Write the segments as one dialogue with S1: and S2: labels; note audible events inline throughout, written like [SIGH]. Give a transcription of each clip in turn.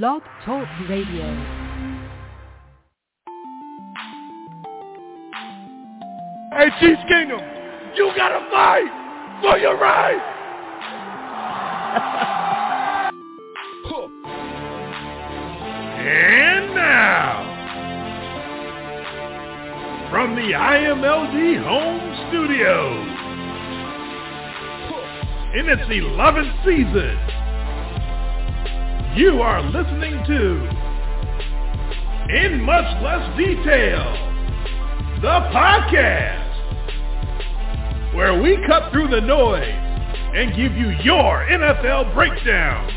S1: Blog Talk Radio.
S2: Hey, Chiefs Kingdom, you gotta fight for your right. [LAUGHS] and now, from the IMLD home studios, in its 11th season, you are listening to In Much Less Detail, the podcast, where we cut through the noise and give you your NFL breakdown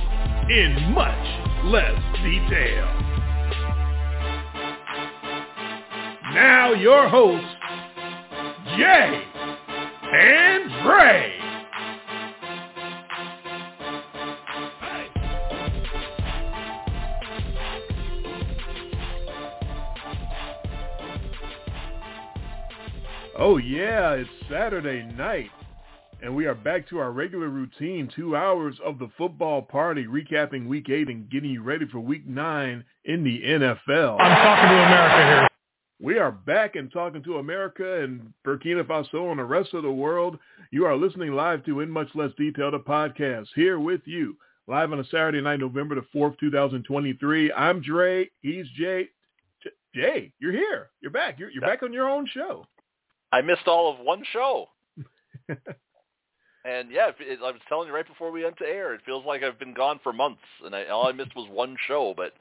S2: in much less detail. Now your hosts, Jay and Dre. Oh yeah, it's Saturday night. And we are back to our regular routine, two hours of the football party, recapping week eight and getting you ready for week nine in the NFL.
S3: I'm talking to America here.
S2: We are back and talking to America and Burkina Faso and the rest of the world. You are listening live to In Much Less Detail, the podcast, here with you, live on a Saturday night, November the 4th, 2023. I'm Dre. He's Jay. Jay, you're here. You're back. You're, you're back on your own show.
S4: I missed all of one show. [LAUGHS] and yeah, it, it, I was telling you right before we went to air, it feels like I've been gone for months, and I, all I missed was one show. But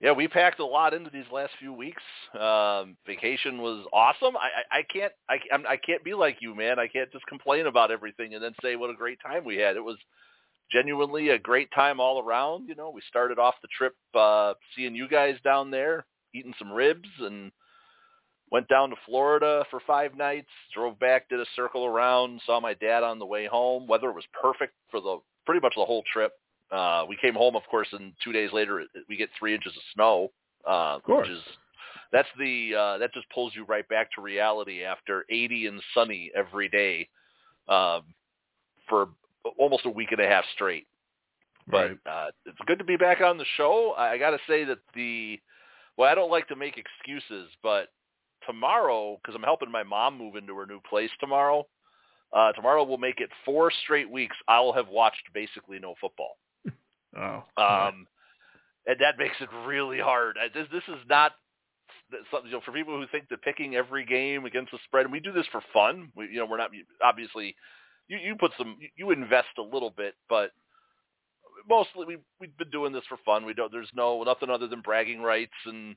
S4: yeah, we packed a lot into these last few weeks. Um, vacation was awesome. I, I, I can't, I, I'm, I can't be like you, man. I can't just complain about everything and then say what a great time we had. It was genuinely a great time all around. You know, we started off the trip uh, seeing you guys down there, eating some ribs and went down to Florida for five nights, drove back, did a circle around, saw my dad on the way home. Weather was perfect for the pretty much the whole trip. Uh, we came home, of course, and two days later we get three inches of snow, uh,
S2: of course.
S4: which is that's the uh, that just pulls you right back to reality after 80 and sunny every day um, for almost a week and a half straight. But
S2: Right.
S4: uh, it's good to be back on the show. I, I got to say that the well, I don't like to make excuses, but tomorrow because I'm helping my mom move into her new place tomorrow. Uh, tomorrow will make it four straight weeks. I will have watched basically no football, [LAUGHS]
S2: Oh.
S4: um, and that makes it really hard. Uh, This this is not something you know, for people who think that picking every game against the spread. And we do this for fun. We, you know, we're not obviously you you put some you invest a little bit, but mostly we we've been doing this for fun. We don't. There's no nothing other than bragging rights and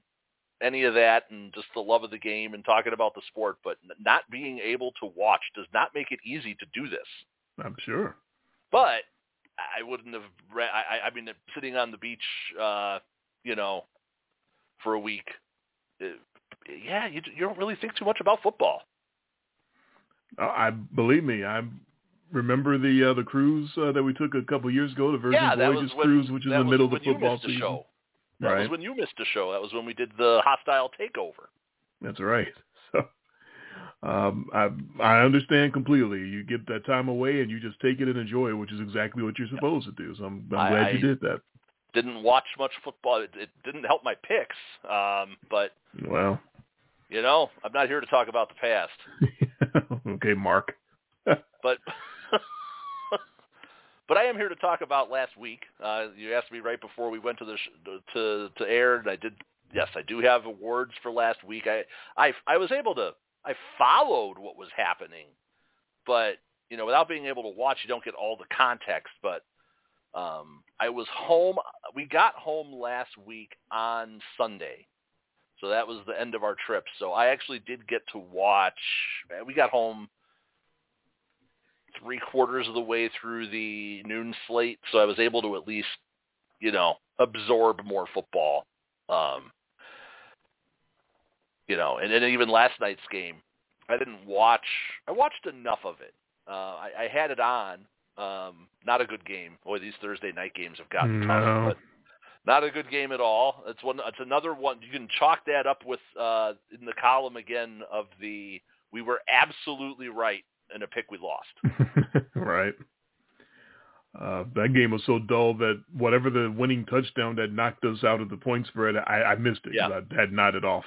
S4: any of that, and just the love of the game and talking about the sport. But not being able to watch does not make it easy to do this.
S2: I'm sure.
S4: But I wouldn't have. Re- I, I mean, sitting on the beach, uh, you know, for a week. Uh, yeah, you you don't really think too much about football.
S2: Uh, I believe me. I remember the uh, the cruise uh, that we took a couple years ago, the Virgin
S4: yeah,
S2: Voyages
S4: when,
S2: cruise, which is in the middle of the football
S4: the
S2: season.
S4: That
S2: Right.
S4: was when you missed a show. That was when we did the hostile takeover.
S2: That's right. [LAUGHS] So um, I I understand completely. You get that time away and you just take it and enjoy it, which is exactly what you're supposed to do. So I'm, I'm
S4: I-
S2: glad you did that.
S4: Didn't watch much football. It, it didn't help my picks. Um, but
S2: Well,
S4: you know, I'm not here to talk about the past. [LAUGHS]
S2: okay, Mark. [LAUGHS]
S4: But but I am here to talk about last week. Uh, you asked me right before we went to the sh- to to air, and I did. Yes, I do have awards for last week. I I I was able to. I followed what was happening, but you know, without being able to watch, you don't get all the context. But um, I was home. We got home last week on Sunday, so that was the end of our trip. So I actually did get to watch. We got home three quarters of the way through the noon slate, so I was able to at least, you know, absorb more football. Um, you know, and then even last night's game, I didn't watch. I watched enough of it. Uh, I, I had it on. Um, not a good game. Boy, these Thursday night games have gotten
S2: No.
S4: tough. But not a good game at all. It's one. It's another one. You can chalk that up with uh, in the column again of the we were absolutely right in a pick we lost. [LAUGHS]
S2: right. Uh, that game was so dull that whatever the winning touchdown that knocked us out of the point spread, I, I missed it.
S4: Yeah.
S2: I had nodded off.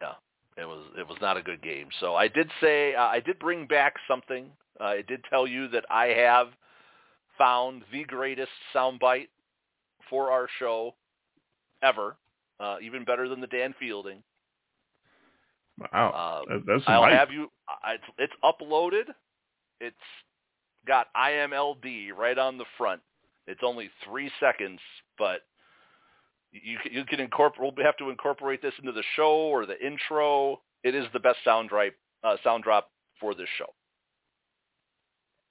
S4: Yeah, it was it was not a good game. So I did say uh, I did bring back something. Uh, I did tell you that I have found the greatest soundbite for our show ever, uh, even better than the Dan Fielding.
S2: Wow,
S4: Uh,
S2: that's
S4: I'll
S2: nice.
S4: have you. I- It's, it's uploaded. It's got IMLD right on the front. It's only three seconds, but you you can incorporate. We'll have to incorporate this into the show or the intro. It is the best sound drop uh, sound drop for this show.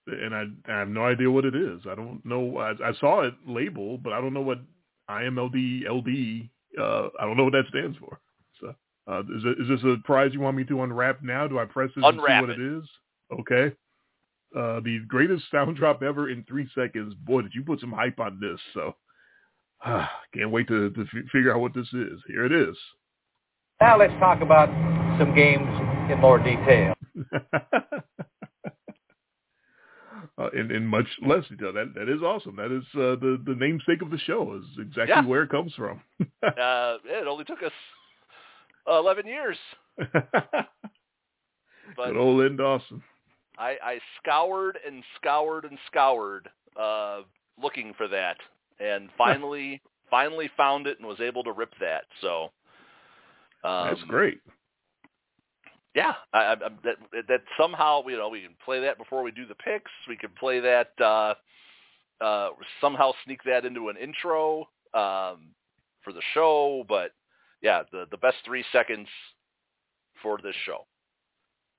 S2: and I, I have no idea what it is. I don't know. I, I saw it labeled, but I don't know what IMLD LD. Uh, I don't know what that stands for. So, uh, is, it, is this a prize you want me to unwrap now? Do I press this
S4: Unwrap
S2: and see what
S4: it.
S2: it is? Okay. Uh, the greatest sound [LAUGHS] drop ever in three seconds. Boy, did you put some hype on this? So, ah, [SIGHS] can't wait to, to f- figure out what this is. Here it is.
S1: Now let's talk about some games in more detail. [LAUGHS]
S2: uh, in, in much less detail. That that is awesome. That is uh, the the namesake of the show. Is exactly
S4: Yeah.
S2: where it comes from. [LAUGHS]
S4: Uh, it only took us uh, 11 years, [LAUGHS] but
S2: Good old Len Dawson.
S4: I, I scoured and scoured and scoured uh, looking for that, and [LAUGHS] finally finally found it and was able to rip that. So um,
S2: That's great.
S4: Yeah, I, I, I- that that somehow you know we can play that before we do the picks. We can play that uh, uh, somehow sneak that into an intro um, for the show. But yeah, the the best three seconds for this show.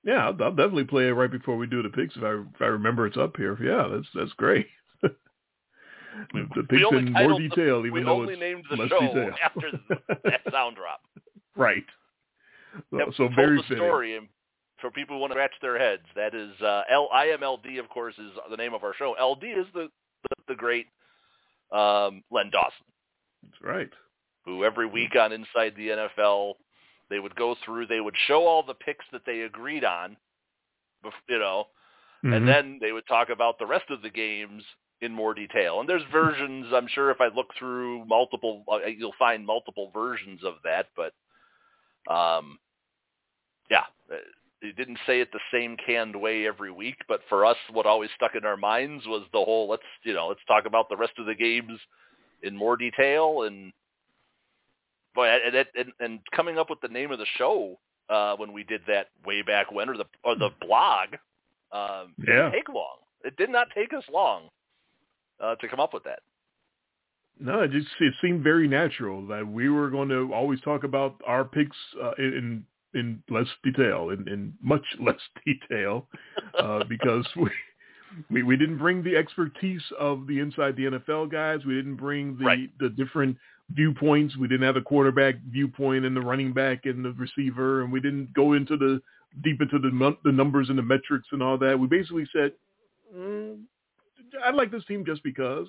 S2: Yeah, I'll, I'll definitely play it right before we do the picks if I if I remember it's up here. Yeah, that's that's great. [LAUGHS] the picks in more
S4: titled the-
S2: detail,
S4: we
S2: even though
S4: only
S2: it's
S4: named the
S2: less
S4: show
S2: detail.
S4: after [LAUGHS] that sound drop.
S2: right. So,
S4: Yep,
S2: so very
S4: the
S2: fitting.
S4: story and for people who want to scratch their heads. That is uh, L I M L D, of course, is the name of our show. LD is the the, the great um, Len Dawson,
S2: That's right.
S4: Who every week on Inside the NFL they would go through, they would show all the picks that they agreed on, you know,
S2: Mhm.
S4: and then they would talk about the rest of the games in more detail. And there's versions. I'm sure if I look through multiple, uh, you'll find multiple versions of that. But um, yeah, uh, they didn't say it the same canned way every week. But for us, what always stuck in our minds was the whole let's you know let's talk about the rest of the games in more detail and. Boy, and, and, and, coming up with the name of the show uh, when we did that way back when, or the or the blog, um,
S2: Yeah.
S4: didn't take long. It did not take us long uh, to come up with that.
S2: No, it just it seemed very natural that we were going to always talk about our picks uh, in in less detail, in, in much [LAUGHS] less detail, uh, [LAUGHS] because we, we we didn't bring the expertise of the inside the NFL guys. We didn't bring the
S4: Right.
S2: the different viewpoints. We didn't have the quarterback viewpoint and the running back and the receiver, and we didn't go into the deep into the the numbers and the metrics and all that. We basically said, mm, "I like this team just because."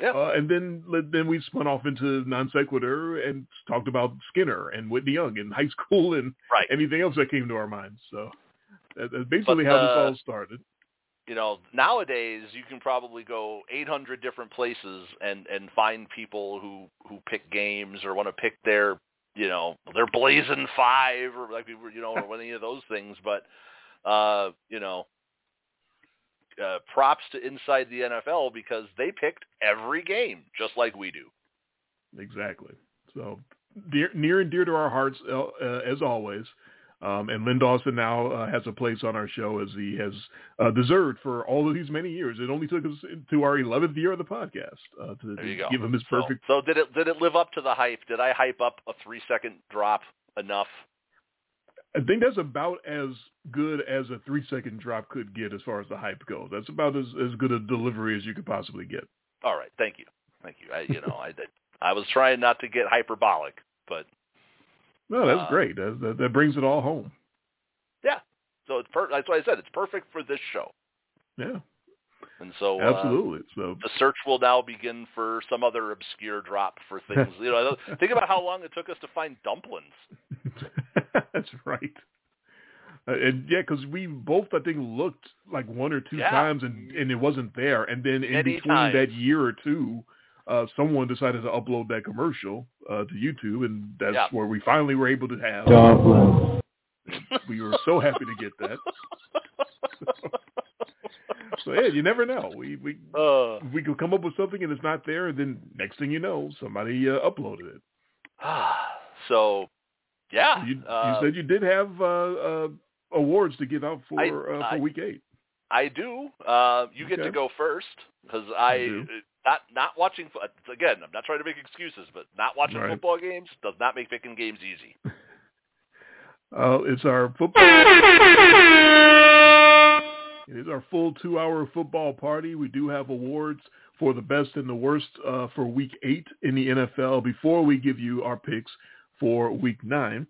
S4: Yeah.
S2: Uh, and then then we spun off into non sequitur and talked about Skinner and Whitney Young in high school and
S4: Right.
S2: anything else that came to our minds. So that's basically
S4: But,
S2: how this
S4: uh,
S2: all started.
S4: You know, nowadays you can probably go 800 different places and and find people who who pick games or want to pick their, you know, their blazing five or like you know, or any of those things. But, uh, you know, uh, props to Inside the NFL because they picked every game just like we do.
S2: Exactly. So dear, near and dear to our hearts, uh, uh, as always. Um, and Len Dawson now uh, has a place on our show as he has uh, deserved for all of these many years. It only took us to our 11th year of the podcast uh, to, to give him his perfect.
S4: So, did it did it live up to the hype? Did I hype up a three second drop enough?
S2: I think that's about as good as a three second drop could get as far as the hype goes. That's about as, as good a delivery as you could possibly get.
S4: All right, thank you, thank you. I, you know, I I was trying not to get hyperbolic, but
S2: No, that's
S4: Uh,
S2: great. That, that, that brings it all home.
S4: yeah. So it's per- that's why I said it's perfect for this show,
S2: Yeah,
S4: and so uh,
S2: absolutely. So
S4: the search will now begin for some other obscure drop for [LAUGHS] things. you know, think about how long it took us to find dumplings. [LAUGHS]
S2: that's right. Uh, and yeah, because we both I think looked like one or two
S4: Yeah.
S2: times and and it wasn't there. And then in
S4: Many
S2: between
S4: times.
S2: that year or two, uh, someone decided to upload that commercial uh, to YouTube, and that's
S4: Yeah.
S2: where we finally were able to have. We were so happy to get that. [LAUGHS] So yeah, you never know. We we
S4: uh,
S2: we could come up with something and it's not there, and then next thing you know, somebody uh, uploaded it. [SIGHS]
S4: so, yeah.
S2: You,
S4: uh,
S2: you said you did have uh, uh, awards to give out for
S4: I-
S2: uh, for
S4: I-
S2: week eight.
S4: I do. Uh, you get to go first because I uh, not not watching. Again, I'm not trying to make excuses, but not watching
S2: Right.
S4: football games does not make picking games easy.
S2: Uh, [LAUGHS] it's our football. It is our full two-hour football party. We do have awards for the best and the worst uh, for Week Eight in the NFL. Before we give you our picks for Week Nine,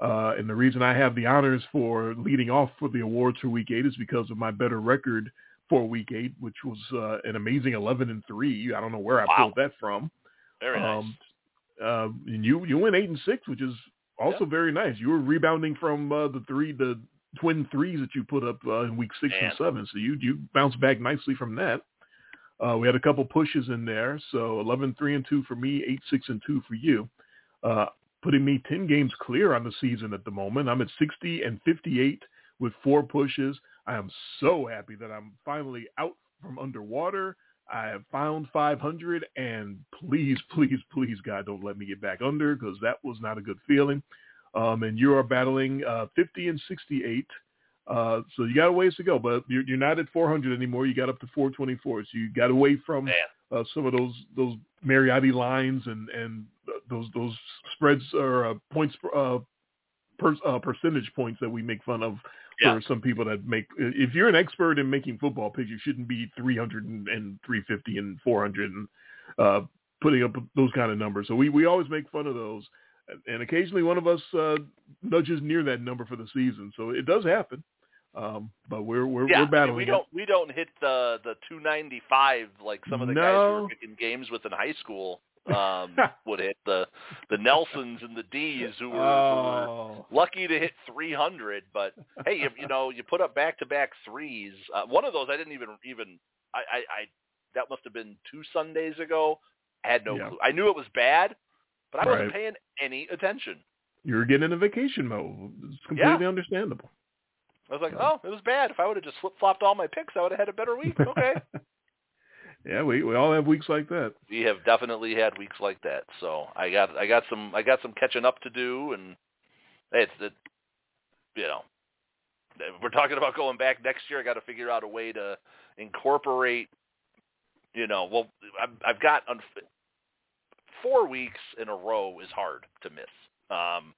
S2: uh, and the reason I have the honors for leading off for the awards for Week Eight is because of my better record for Week Eight, which was uh, an amazing eleven and three. I don't know where I
S4: Wow.
S2: pulled that from.
S4: Very nice.
S2: Um, uh, and you you went eight and six, which is also very nice. You were rebounding from uh, the three the twin threes that you put up uh, in week six
S4: Man.
S2: and seven, so you you bounced back nicely from that. Uh, we had a couple pushes in there, so 11, 3 and two for me, eight, six and two for you, uh, putting me ten games clear on the season at the moment. I'm at sixty and fifty eight with four pushes. I am so happy that I'm finally out from underwater. I have found 500, and please, [LAUGHS] please, please, God, don't let me get back under because that was not a good feeling. Um, and you are battling uh, 50 and 68. Uh, so you got a ways to go, but you're, you're not at 400 anymore. You got up to 424. So you got away from uh, some of those those Mariotti lines and and those those spreads or uh, points uh, per, uh, percentage points that we make fun of
S4: Yeah.
S2: for some people that make. If you're an expert in making football picks, you shouldn't be 300 and, and 350 and 400 and uh, putting up those kind of numbers. So we we always make fun of those, and occasionally one of us uh, nudges near that number for the season. So it does happen. Um, but we're we're,
S4: yeah,
S2: we're
S4: I mean, we don't we don't hit the the 295 like some of the guys who were picking games with in high school [LAUGHS] um, would hit the the Nelsons and the D's who were, who were
S2: Oh.
S4: lucky to hit 300 but hey you, you know you put up back to back threes uh, one of those i didn't even even I, I i that must have been two sundays ago i had no
S2: Yeah.
S4: clue i knew it was bad but i wasn't paying any attention
S2: You're getting into vacation mode. It's completely understandable.
S4: I was like oh it was bad. If i would have just flip flopped all my picks i would have had a better week. Okay. [LAUGHS]
S2: Yeah, we we all have weeks like that.
S4: we have definitely had weeks like that. So i got i got some i got some catching up to do and it's it you know we're talking about going back next year. I got to figure out a way to incorporate you know well i've, I've got unf- four weeks in a row is hard to miss. Um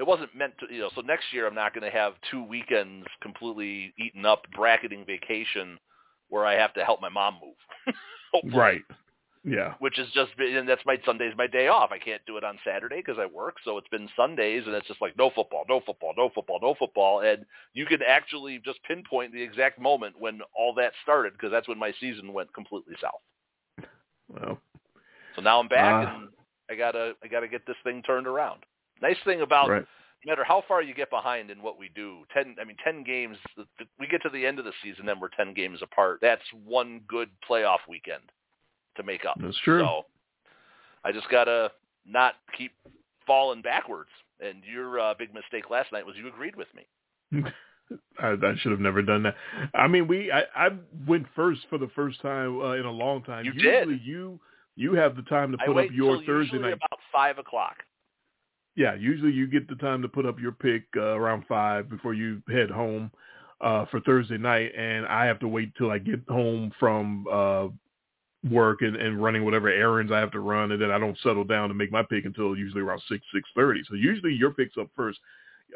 S4: it wasn't meant to you know so next year i'm not going to have two weekends completely eaten up bracketing vacation where i have to help my mom move [LAUGHS]
S2: Right. Yeah.
S4: which is just and that's my Sunday's my day off. I can't do it on Saturday because I work, so it's been Sundays, and it's just like no football, no football, no football, no football, and you can actually just pinpoint the exact moment when all that started because that's when my season went completely south.
S2: Well,
S4: So now I'm back,
S2: Ah.
S4: and I gotta I gotta get this thing turned around. Nice thing about
S2: right.
S4: no matter how far you get behind in what we do, ten I mean ten games. We get to the end of the season, then we're ten games apart. That's one good playoff weekend to make up.
S2: That's true.
S4: So I just gotta not keep falling backwards. And your uh, big mistake last night was you agreed with me. [LAUGHS]
S2: I, I should have never done that. I mean, we I, I went first for the first time uh, in a long time.
S4: You did.
S2: you you have the time to put up your Thursday night.
S4: about five o'clock.
S2: Yeah, usually you get the time to put up your pick uh, around five before you head home uh, for Thursday night, and I have to wait till I get home from uh, work and, and running whatever errands I have to run, and then I don't settle down to make my pick until usually around six six thirty. So usually your pick's up first.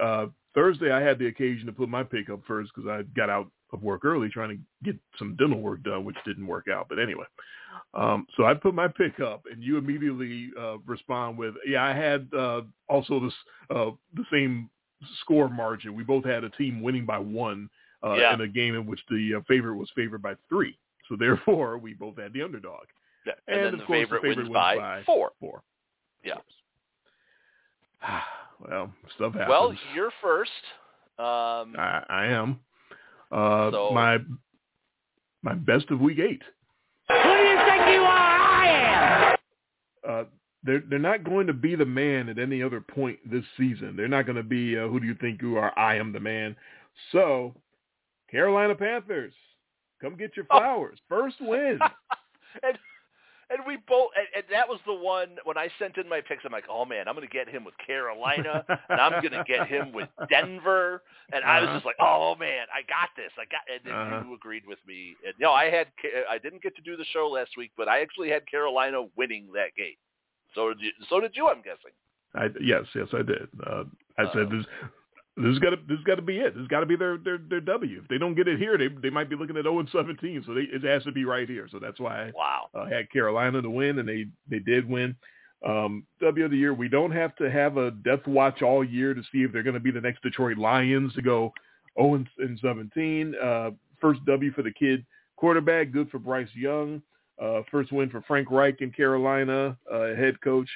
S2: Uh, Thursday I had the occasion to put my pick up first because I got out of work early trying to get some dental work done, which didn't work out. But anyway, um, so I put my pick up, and you immediately uh, respond with, "Yeah, I had uh, also this uh, the same score margin. We both had a team winning by one uh,
S4: Yeah.
S2: in a game in which the uh, favorite was favored by three. So therefore, we both had the underdog.
S4: Yeah.
S2: And,
S4: And, then
S2: of
S4: the
S2: course,
S4: favorite,
S2: the favorite
S4: wins
S2: wins
S4: by,
S2: by
S4: four.
S2: Four.
S4: Yeah. [SIGHS]
S2: well, stuff happens.
S4: Well, you're first. Um,
S2: I, I am. Uh,
S4: So-
S2: my my best of week eight.
S3: Who do you think you are? I am.
S2: Uh, they're they're not going to be the man at any other point this season. They're not going to be uh, who do you think you are? I am the man. So, Carolina Panthers, come get your
S4: Oh.
S2: flowers. First win. [LAUGHS]
S4: and and we both and, and that was the one when I sent in my picks. I'm like, oh man, I'm going to get him with Carolina, and I'm going to get him with [LAUGHS] Denver, and I was
S2: Uh-huh.
S4: just like, oh man, I got this, I got. And then
S2: Uh-huh.
S4: you agreed with me. And, no, I had I didn't get to do the show last week, but I actually had Carolina winning that game. So did you, so did you? I'm guessing.
S2: I, yes, yes, I did. Uh, I
S4: Uh,
S2: said this. This has got to this has got to be it. This has got to be their, their their W. If they don't get it here, they they might be looking at 0 and 17. So they, it has to be right here. So that's why
S4: Wow.
S2: I uh, had Carolina to win, and they they did win. Um, w of the year. We don't have to have a death watch all year to see if they're going to be the next Detroit Lions to go 0 and, and 17. Uh, first W for the kid quarterback. Good for Bryce Young. Uh, first win for Frank Reich in Carolina, uh, head coach.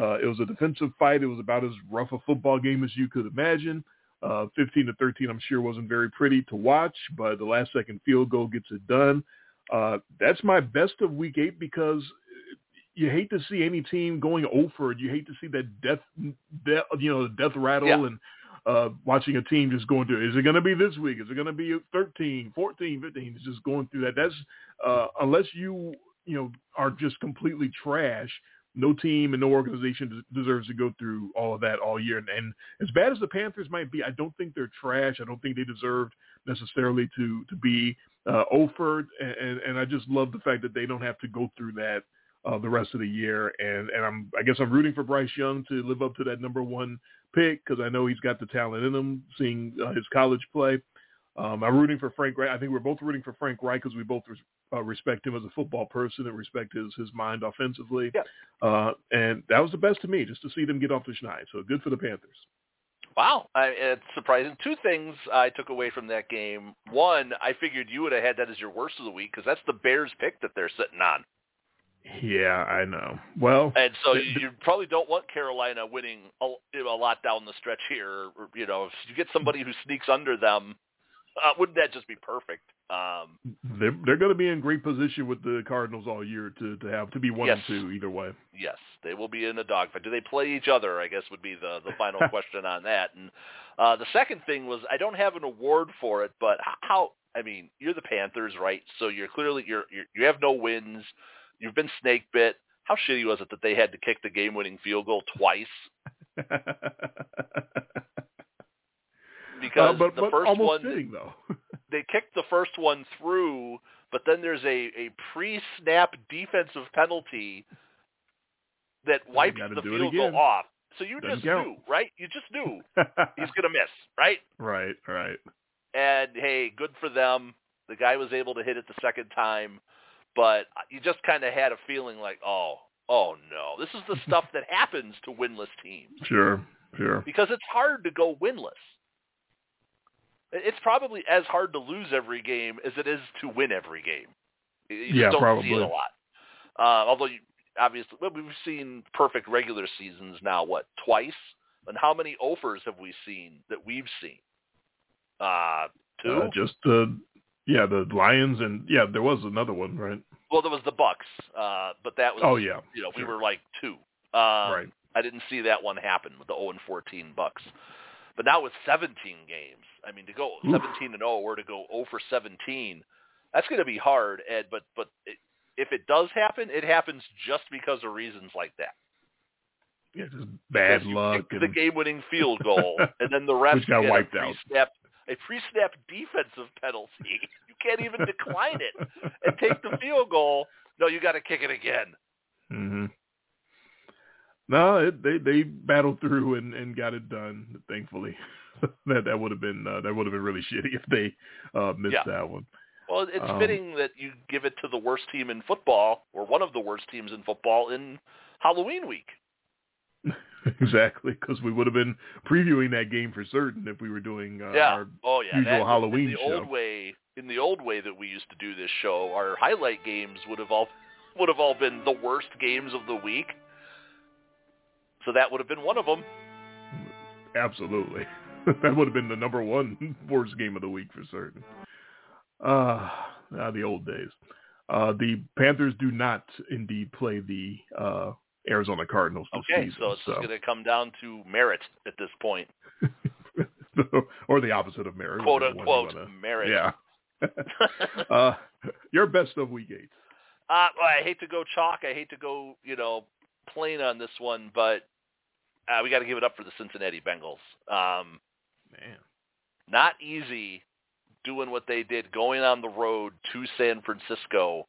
S2: Uh, it was a defensive fight. It was about as rough a football game as you could imagine. Uh, 15 to 13, I'm sure wasn't very pretty to watch, but the last second field goal gets it done. Uh, that's my best of week eight because you hate to see any team going over. You hate to see that death, death you know, the death rattle
S4: Yeah.
S2: and uh, watching a team just going through. Is it going to be this week? Is it going to be 13, 14, 15? It's just going through that. That's uh, unless you you know are just completely trash. No team and no organization deserves to go through all of that all year. And, and as bad as the Panthers might be, I don't think they're trash. I don't think they deserved necessarily to to be uh, offered. And, and, I just love the fact that they don't have to go through that uh, the rest of the year. And and I'm I guess I'm rooting for Bryce Young to live up to that number one pick because I know he's got the talent in him. Seeing uh, his college play, um, I'm rooting for Frank Reich. I think we're both rooting for Frank Reich because we both res- uh, respect him as a football person and respect his his mind offensively.
S4: Yeah.
S2: Uh, and that was the best to me, just to see them get off the schneid. So good for the Panthers.
S4: Wow, I, it's surprising. Two things I took away from that game. One, I figured you would have had that as your worst of the week because that's the Bears pick that they're sitting on.
S2: Yeah, I know. Well,
S4: And so
S2: th-
S4: you, you probably don't want Carolina winning a, a lot down the stretch here. Or, you know, if you get somebody who sneaks under them, uh, wouldn't that just be perfect? Um,
S2: they're they're going to be in great position with the Cardinals all year to to have to be one
S4: Yes.
S2: and two either way.
S4: yes, they will be in a dogfight. Do they play each other? I guess would be the the final [LAUGHS] question on that. And uh, the second thing was I don't have an award for it, but how? I mean, you're the Panthers, right? So you're clearly you're, you're you have no wins. You've been snake bit. How shitty was it that they had to kick the game-winning field goal twice? [LAUGHS] Because
S2: Uh, but
S4: the
S2: but
S4: first
S2: almost
S4: one
S2: fitting though. [LAUGHS]
S4: they kicked the first one through, but then there's a, a pre-snap defensive penalty that wipes the field goal off. So you
S2: Doesn't
S4: just
S2: count.
S4: knew, right? You just knew [LAUGHS] he's going to miss, right?
S2: right, right.
S4: And hey, good for them. The guy was able to hit it the second time, but you just kind of had a feeling like, oh, oh no, this is the [LAUGHS] stuff that happens to winless teams
S2: Sure, sure.
S4: because it's hard to go winless. It's probably as hard to lose every game as it is to win every game. You
S2: Yeah,
S4: don't see
S2: probably.
S4: it a lot. Uh, although you, obviously, well, we've seen perfect regular seasons now. What twice? And how many offers have we seen that we've seen? Uh, two.
S2: Uh, just uh, yeah, the Lions and yeah, there was another one, right?
S4: well, there was the Bucks, uh, but that was
S2: Oh yeah,
S4: you know we were like two. Um,
S2: Right.
S4: I didn't see that one happen with the 0 and 14 Bucks. But now with 17 games, I mean to go 17 and 0 or to go 0 for 17, that's going to be hard. Ed, but but it, if it does happen, it happens just because of reasons like that.
S2: yeah, just bad
S4: Because
S2: luck and
S4: the game-winning field goal, [LAUGHS] and then the rest
S2: got wiped
S4: a
S2: out.
S4: pre-snap, a pre-snap defensive penalty. You can't even decline it and take the field goal. No, you got to kick it again.
S2: hmm No, it, they they battled through and, and got it done. Thankfully, [LAUGHS] that that would have been uh, that would have been really [LAUGHS] shitty if they uh, missed
S4: Yeah.
S2: that one.
S4: Well, it's
S2: Um,
S4: fitting that you give it to the worst team in football, or one of the worst teams in football, in Halloween week. [LAUGHS]
S2: exactly, because we would have been previewing that game for certain if we were doing uh,
S4: yeah.
S2: our
S4: oh yeah.
S2: usual
S4: that,
S2: Halloween
S4: in the
S2: show.
S4: old way. In the old way that we used to do this show, our highlight games would have all would have all been the worst games of the week. So that would have been one of them.
S2: Absolutely. [LAUGHS] that would have been the number one [LAUGHS] worst game of the week for certain. Uh, uh the old days. Uh, the Panthers do not indeed play the uh, Arizona Cardinals this
S4: okay,
S2: season.
S4: so it's
S2: so.
S4: going to come down to merit at this point. [LAUGHS]
S2: or the opposite of merit.
S4: Quote unquote
S2: wanna,
S4: merit.
S2: Yeah. uh, your best of week eight.
S4: Uh, well, I hate to go chalk. I hate to go, you know, plain on this one, but uh, we got to give it up for the Cincinnati Bengals. Um,
S2: Man,
S4: not easy doing what they did, going on the road to San Francisco,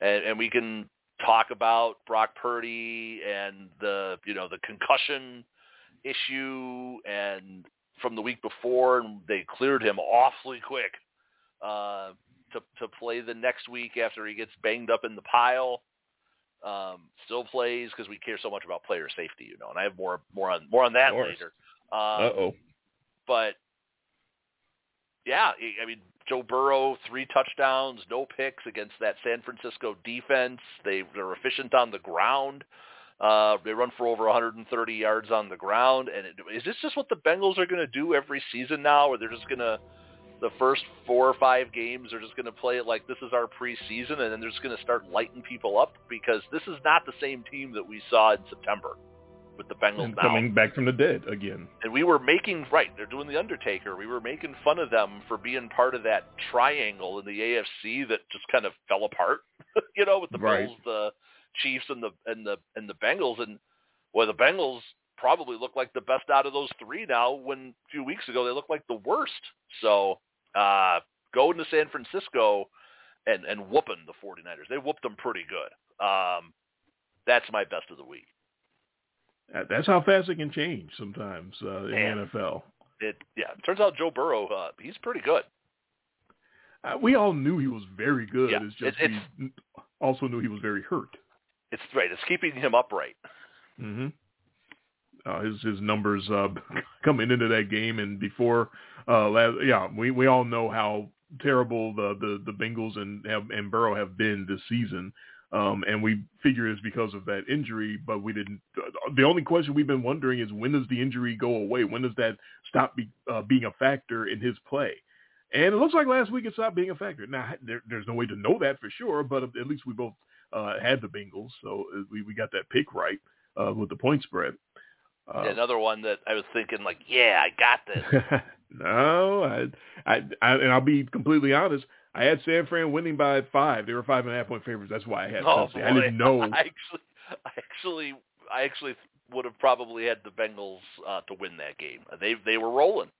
S4: and, and we can talk about Brock Purdy and the, you know, the concussion issue and from the week before, and they cleared him awfully quick uh, to to play the next week after he gets banged up in the pile. Um, still plays because we care so much about player safety, you know, and I have more more on more on that later. Um,
S2: uh oh.
S4: but yeah, I mean Joe Burrow three touchdowns, no picks against that San Francisco defense. They they're efficient on the ground. Uh, they run for over 130 yards on the ground, and it, is this just what the Bengals are going to do every season now, or they're just going to the first four or five games are just going to play it like this is our preseason, and then they're just going to start lighting people up because this is not the same team that we saw in September with the Bengals
S2: And
S4: now.
S2: coming back from the dead again.
S4: And we were making right. They're doing the Undertaker. We were making fun of them for being part of that triangle in the AFC that just kind of fell apart. [LAUGHS] you know, with the
S2: Right.
S4: Bills, the Chiefs, and the and the and the Bengals. And well, the Bengals probably look like the best out of those three now. When a few weeks ago they looked like the worst. So uh, going to San Francisco and and whooping the 49ers. They whooped them pretty good. Um, that's my best of the week.
S2: That's how fast it can change sometimes uh, in
S4: Man.
S2: the NFL.
S4: It yeah. It turns out Joe Burrow, uh, he's pretty good.
S2: Uh, we all knew he was very good.
S4: Yeah,
S2: It's just
S4: it- it's-
S2: we also knew he was very hurt.
S4: It's right. It's keeping him upright.
S2: hmm Uh, his his numbers uh, [LAUGHS] coming into that game and before uh, yeah, we we all know how terrible the the, the Bengals and have, and Burrow have been this season. Um, and we figure it's because of that injury, but we didn't. The only question we've been wondering is when does the injury go away? When does that stop be, uh, being a factor in his play? And it looks like last week it stopped being a factor. Now there, there's no way to know that for sure, but at least we both uh, had the Bengals, so uh, we we got that pick right uh, with the point spread. Uh,
S4: Another one that I was thinking like, yeah, I got this. [LAUGHS]
S2: no, I, I, I, and I'll be completely honest. I had San Fran winning by five. They were five and a half point favorites. That's why I had
S4: oh.
S2: I didn't [LAUGHS] know.
S4: I actually, I actually, I actually would have probably had the Bengals uh, to win that game. They they were rolling.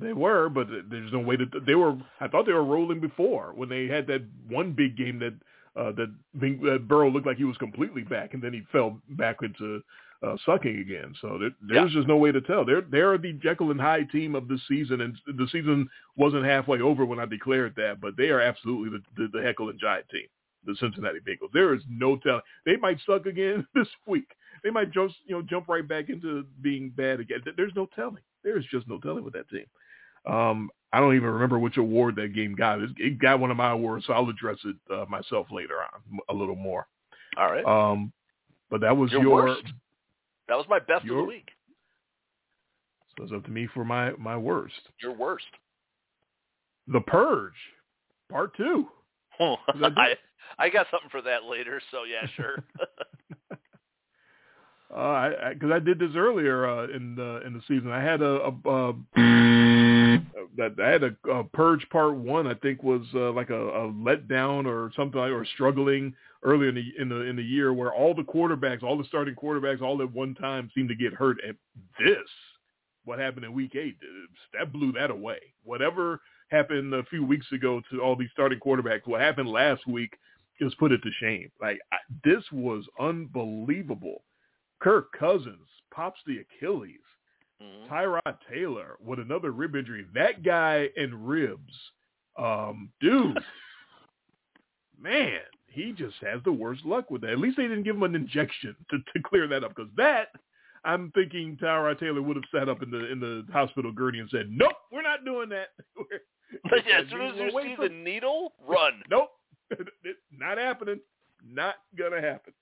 S2: They were, but there's no way that They were. I thought they were rolling before when they had that one big game that uh, that, that Burrow looked like he was completely back, and then he fell back into uh, sucking again. So there, there's just no way to tell. They're they're the Jekyll and Hyde team of the season, and the season wasn't halfway over when I declared that, but they are absolutely the, the, the Jekyll and Hyde team, the Cincinnati Bengals. There is no telling. They might suck again [LAUGHS] this week. They might just you know jump right back into being bad again. There's no telling. There is just no telling with that team. Um, I don't even remember which award that game got. It got one of my awards, so I'll address it uh, myself later on a little more.
S4: All right,
S2: Um, but that was
S4: Your
S2: your.
S4: That was my best of the week.
S2: so it's up to me for my my worst.
S4: Your worst.
S2: The Purge, Part Two. [LAUGHS]
S4: Oh, I? I got something for that later. So yeah, sure. [LAUGHS] [LAUGHS]
S2: Uh, I because I, did this earlier uh, in the in the season. I had a, a, a that I had a, a Purge Part One. I think was uh, like a, a letdown or something or struggling earlier in the in the in the year where all the quarterbacks, all the starting quarterbacks, all at one time seemed to get hurt. And this, what happened in Week Eight, that blew that away. Whatever happened a few weeks ago to all these starting quarterbacks, what happened last week just put it to shame. Like I, this was unbelievable. Kirk Cousins pops the Achilles.
S4: Mhm.
S2: Tyrod Taylor with another rib injury. That guy and ribs, um, dude, [LAUGHS] man, he just has the worst luck with that. At least they didn't give him an injection [LAUGHS] to, to clear that up because that. I'm thinking Tyrod Taylor would have sat up in the in the hospital gurney and said, "Nope, we're not doing that." [LAUGHS]
S4: yeah, as soon as you see the needle, run.
S2: Nope, not happening. Not gonna happen.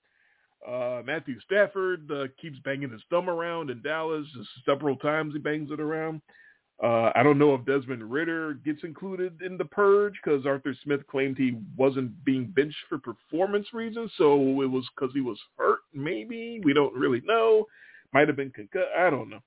S2: Uh, Matthew Stafford uh, keeps banging his thumb around in Dallas. Several times he bangs it around. Uh, I don't know if Desmond Ridder gets included in the purge because Arthur Smith claimed he wasn't being benched for performance reasons, so it was because he was hurt. Maybe we don't really know. Might have been concussed. I don't know.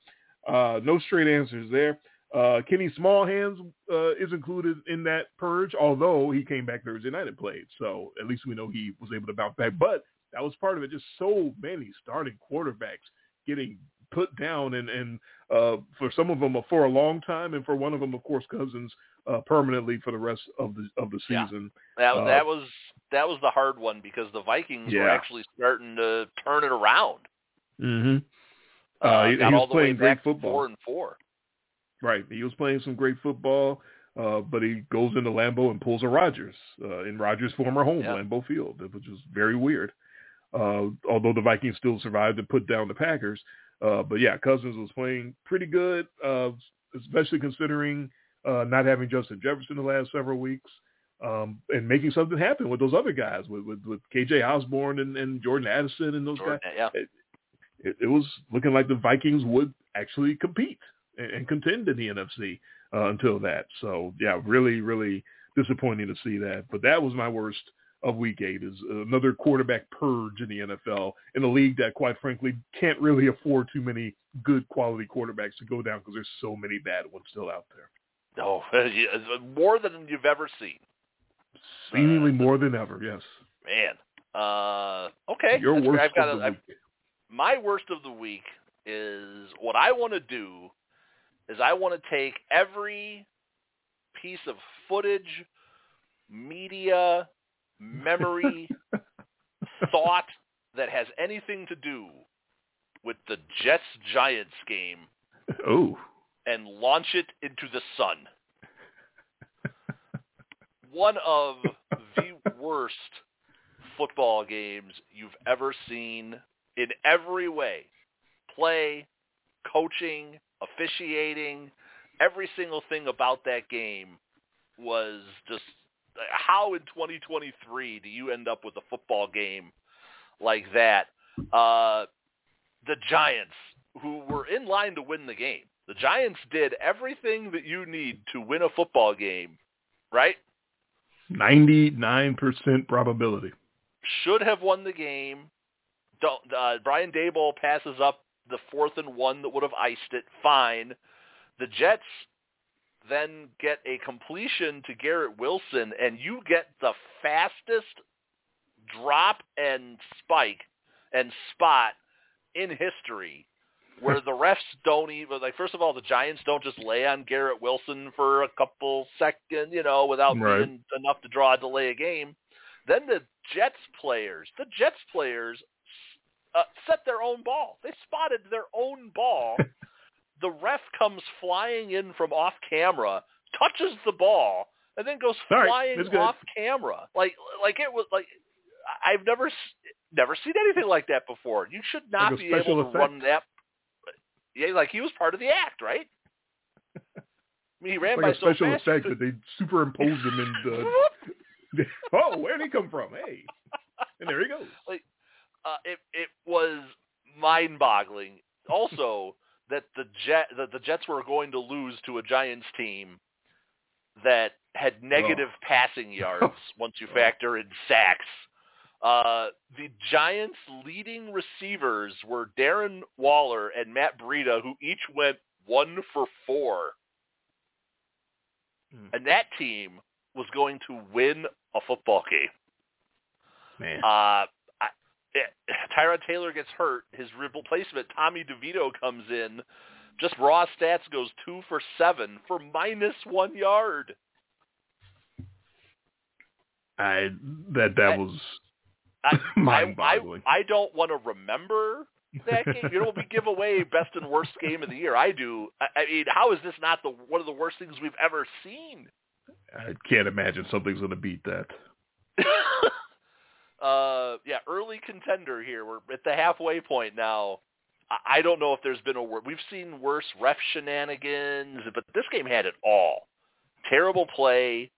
S2: Uh, no straight answers there. Uh, Kenny Smallhands uh, is included in that purge, although he came back Thursday night and played. So at least we know he was able to bounce back. But that was part of it. Just so many starting quarterbacks getting put down, and and uh, for some of them for a long time, and for one of them, of course, Cousins uh, permanently for the rest of the of the season.
S4: Yeah. That
S2: Uh,
S4: that was that was the hard one because the Vikings were actually starting to turn it around.
S2: Mm-hmm.
S4: Uh,
S2: Uh, he, he was playing great football.
S4: Four and four.
S2: Right. He was playing some great football, uh, but he goes into Lambeau and pulls a Rodgers uh, in Rodgers' former home,
S4: Yeah.
S2: Lambeau Field, which was very weird. Uh, although the Vikings still survived and put down the Packers. Uh, but yeah, Cousins was playing pretty good, uh, especially considering uh, not having Justin Jefferson the last several weeks. Um, and making something happen with those other guys, with with, with KJ Osborn and, and Jordan Addison and those
S4: Jordan-
S2: guys
S4: yeah.
S2: it, it was looking like the Vikings would actually compete and, and contend in the NFC uh, until that. So yeah, really, really disappointing to see that. But that was my worst of Week Eight is another quarterback purge in the NFL in a league that, quite frankly, can't really afford too many good quality quarterbacks to go down because there's so many bad ones still out there, [LAUGHS]
S4: yeah, more than you've ever seen,
S2: seemingly more than ever. Yes,
S4: man. Uh, okay,
S2: your
S4: that's
S2: worst
S4: I've got
S2: of
S4: a,
S2: the
S4: I've
S2: week.
S4: my worst of the week is what I want to do is I want to take every piece of footage, media, memory, [LAUGHS] thought that has anything to do with the Jets Giants game
S2: Oh,
S4: and launch it into the sun. One of the worst football games you've ever seen in every way. Play, coaching, officiating, every single thing about that game was just how in 2023 do you end up with a football game like that? Uh, the Giants, who were in line to win the game, the Giants did everything that you need to win a football game, right?
S2: ninety-nine percent probability.
S4: should have won the game. Don't, uh, Brian Daboll passes up the fourth and one that would have iced it. Fine. The Jets then get a completion to Garrett Wilson, and you get the fastest drop and spike and spot in history where the [LAUGHS] refs don't even like first of all the Giants don't just lay on Garrett Wilson for a couple seconds, you know, without
S2: Right.
S4: being enough to draw a delay a game. Then the Jets players, the Jets players uh, set their own ball. They spotted their own ball. [LAUGHS] the ref comes flying in from off camera, touches the ball, and then goes
S2: right,
S4: flying off camera. Like like it was like I've never s- never seen anything like that before. You should not
S2: Like
S4: be able to
S2: effect.
S4: run that. Yeah, like he was part of the act, right? I mean, he ran
S2: like a
S4: by so
S2: special
S4: fast.
S2: effect that they superimposed him in the. [LAUGHS] oh, where'd he come from? Hey, and there he goes.
S4: Like, uh, it it was mind-boggling. Also, that the jet that the Jets were going to lose to a Giants team that had negative passing yards [LAUGHS] once you factor in sacks. Uh, the Giants' leading receivers were Darren Waller and Matt Breida, who each went one for four.
S2: Hmm.
S4: And that team was going to win a football game.
S2: Man,
S4: Uh, [LAUGHS] Tyrod Taylor gets hurt. His replacement, Tommy DeVito, comes in. Just raw stats goes two for seven for minus one yard.
S2: I that that
S4: I-
S2: was
S4: I,
S2: Mind-boggling. [LAUGHS]
S4: I, I, I don't want to remember that game. You know, we give away best and worst game of the year. I do. I, I mean, how is this not the one of the worst things we've ever seen?
S2: I can't imagine something's going to beat that. [LAUGHS]
S4: uh, yeah, early contender here. We're at the halfway point now. I, don't know if there's been a wor We've seen worse ref shenanigans, but this game had it all. Terrible play,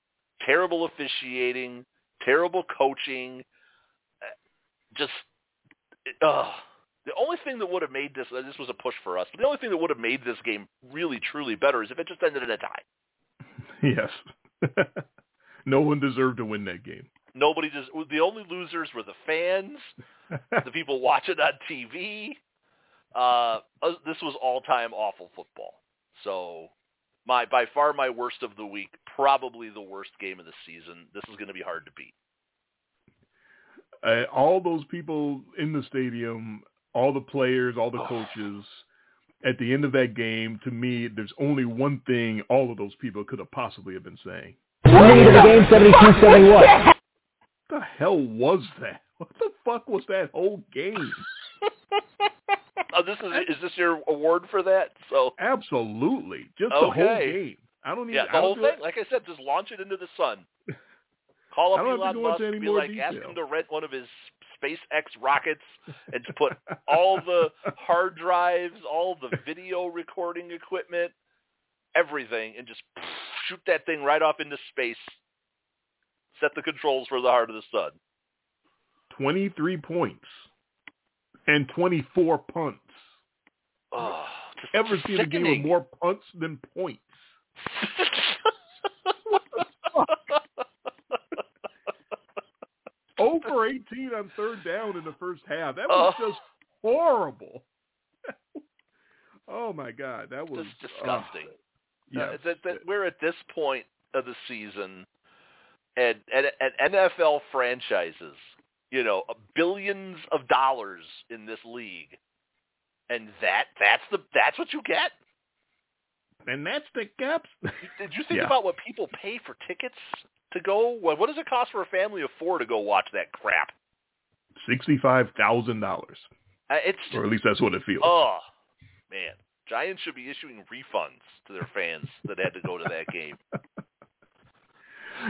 S4: terrible officiating, terrible coaching. Just uh, the only thing that would have made this this was a push for us, but the only thing that would have made this game really truly better is if it just ended in a tie. [LAUGHS]
S2: Yes. [LAUGHS] no one deserved to win that game.
S4: Nobody just the only losers were the fans, [LAUGHS] the people watching on TV. Uh, uh, this was all time awful football. So my by far my worst of the week, probably the worst game of the season. This is going to be hard to beat.
S2: Uh, all those people in the stadium, all the players, all the coaches, at the end of that game, to me, there's only one thing all of those people could have possibly have been saying.
S5: Winning the game 72-71.
S2: What the hell was that? [LAUGHS] What the fuck was that whole game? [LAUGHS]
S4: oh, this is is this your award for that? So
S2: absolutely, just the whole game. I don't even.
S4: Yeah, the whole thing. Like I said, just launch it into the sun. [LAUGHS] Call up Elon Musk, and be like,
S2: detail.
S4: ask him to rent one of his SpaceX rockets and to put all the hard drives, all the video recording equipment, everything, and just shoot that thing right off into space. Set the controls for the heart of the sun.
S2: 23 points and 24 punts.
S4: Oh,
S2: Ever seen a game with more punts than points? [LAUGHS] Over 18 on third down in the first half. That was
S4: oh.
S2: just horrible. oh my God, that was
S4: just disgusting.
S2: Uh, yes.
S4: uh, that, that we're at this point of the season, and, and, and NFL franchises, you know, billions of dollars in this league, and that that's the that's what you get.
S2: And that's the gaps.
S4: Did you [LAUGHS] think
S2: Yeah.
S4: about what people pay for tickets to go? What, what does it cost for a family of four to go watch that crap?
S2: Sixty-five thousand dollars,
S4: Uh, It's
S2: or at least that's what it feels.
S4: oh man, Giants should be issuing refunds to their fans that had to go to that game. [LAUGHS]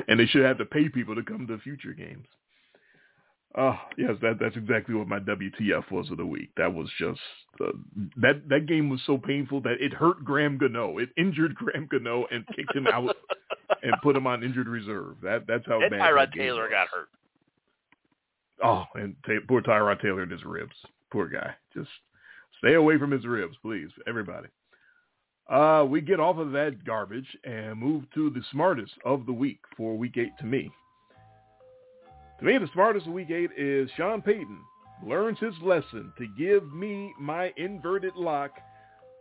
S2: and they should have to pay people to come to future games. Oh yes, that that's exactly what my WTF was of the week. That was just uh, that that game was so painful that it hurt Graham Gano. It injured [LAUGHS] Graham Gano and kicked him out and put him on injured reserve. That that's how
S4: and
S2: bad
S4: Tyrod Taylor
S2: was.
S4: got hurt.
S2: Oh, and ta- poor Tyrod Taylor and his ribs. Poor guy. Just stay away from his ribs, please, everybody. Uh, we get off of that garbage and move to the smartest of the week for week eight to me. To me, the smartest of week eight is Sean Payton learns his lesson to give me my inverted lock.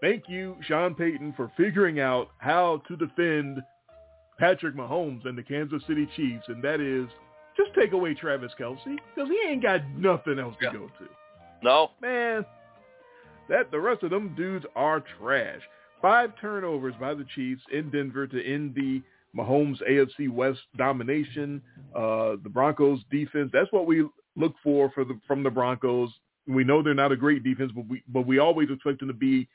S2: Thank you, Sean Payton, for figuring out how to defend Patrick Mahomes and the Kansas City Chiefs, and that is just take away Travis Kelce because he ain't got nothing else to
S4: Yeah.
S2: go to.
S4: No,
S2: Man, that the rest of them dudes are trash. Five turnovers by the Chiefs in Denver to end the Mahomes AFC West domination. Uh, the Broncos defense, that's what we look for, for the, from the Broncos. We know they're not a great defense, but we, but we always expect them to be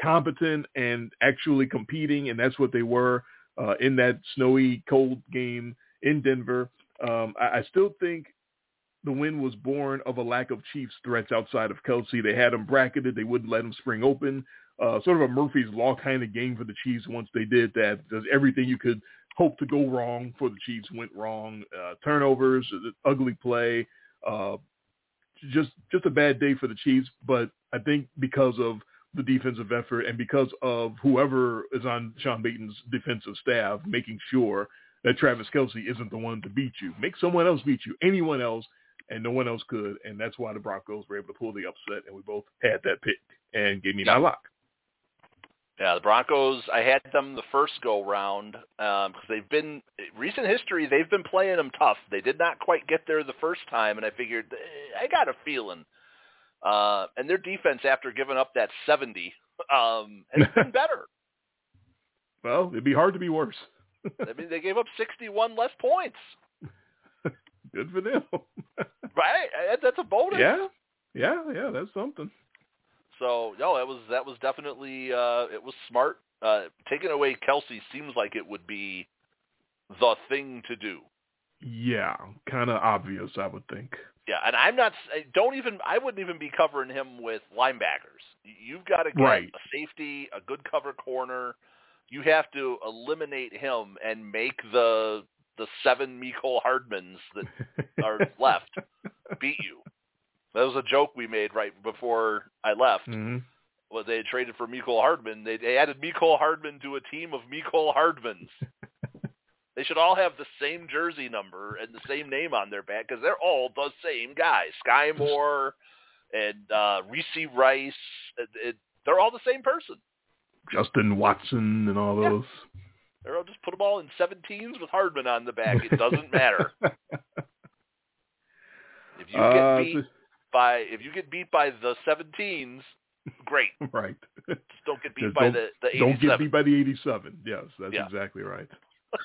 S2: competent and actually competing, and that's what they were uh, in that snowy, cold game in Denver. Um, I, I still think the win was born of a lack of Chiefs threats outside of Kelce. They had him bracketed. They wouldn't let him spring open. Uh, sort of a Murphy's Law kind of game for the Chiefs once they did that. There's everything you could hope to go wrong for the Chiefs went wrong. Uh, turnovers, uh, ugly play, uh, just just a bad day for the Chiefs. But I think because of the defensive effort and because of whoever is on Sean Payton's defensive staff, making sure that Travis Kelce isn't the one to beat you. Make someone else beat you. Anyone else and no one else could, and that's why the Broncos were able to pull the upset, and we both had that pick and gave me my lock.
S4: Yeah, the Broncos. I had them the first go round because they've been recent history. They've been playing them tough. They did not quite get there the first time, and I figured eh, I got a feeling. Uh, and their defense, after giving up that seventy, um, has [LAUGHS] been better.
S2: Well, it'd be hard to be worse.
S4: I mean, they gave up sixty-one less points. [LAUGHS]
S2: Good for them. [LAUGHS]
S4: Right? Eh, That's a bonus.
S2: yeah, yeah, yeah. That's something.
S4: So no, that was that was definitely uh, it was smart. Uh, taking away Kelce seems like it would be the thing to do.
S2: Yeah, kind of obvious, I would think.
S4: Yeah, and I'm not. Don't even. I wouldn't even be covering him with linebackers. You've got to get
S2: Right.
S4: a safety, a good cover corner. You have to eliminate him and make the the seven Mecole Hardmans that [LAUGHS] are left beat you. That was a joke we made right before I left.
S2: Mm-hmm.
S4: Was they had traded for Mecole Hardman. They, they added Mecole Hardman to a team of Mecole Hardmans. [LAUGHS] they should all have the same jersey number and the same name on their back because they're all the same guys. Skyy Moore and uh, Reese Rice. It, it, they're all the same person.
S2: Justin Watson and all
S4: Yeah.
S2: those.
S4: They're all just put them all in 17s with Hardman on the back. It doesn't [LAUGHS] matter. [LAUGHS] If you get
S2: Uh,
S4: beat by if you get beat by the 17s, great. [LAUGHS]
S2: right.
S4: Just don't get beat
S2: Just
S4: by the the 87.
S2: Don't get beat by the 87. Yes, that's
S4: Yeah.
S2: exactly right. [LAUGHS]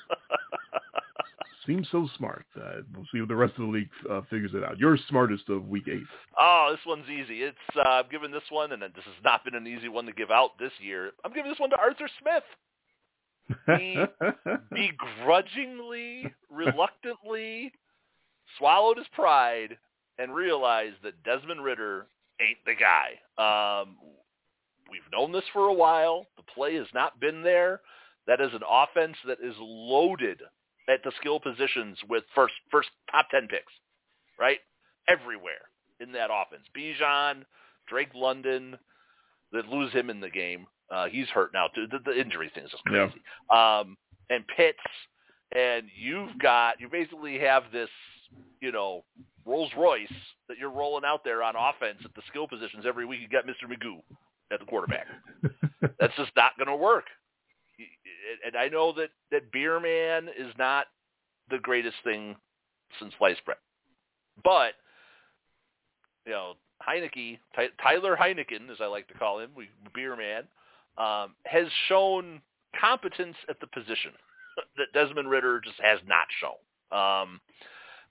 S2: Seems so smart. Uh, we'll see if the rest of the league uh, figures it out. You're smartest of week eight.
S4: oh, this one's easy. It's uh, I'm giving this one, and this has not been an easy one to give out this year. I'm giving this one to Arthur Smith. He [LAUGHS] begrudgingly, reluctantly swallowed his pride and realize that Desmond Ridder ain't the guy. Um, we've known this for a while. The play has not been there. That is an offense that is loaded at the skill positions with first first top ten picks, right? Everywhere in that offense. Bijan, Drake London, they lose him in the game. Uh, he's hurt now. too. The, the injury thing is just
S2: Yeah.
S4: crazy. Um, and Pitts, and you've got you basically have this, you know, Rolls Royce that you're rolling out there on offense at the skill positions every week. You got Mr. Magoo at the quarterback. [LAUGHS] That's just not going to work. And I know that that Beer Man is not the greatest thing since sliced bread, but you know Heinicke, Ty- Tyler Heineken, as I like to call him, we, Beer Man, um, has shown competence at the position [LAUGHS] that Desmond Ridder just has not shown. Um,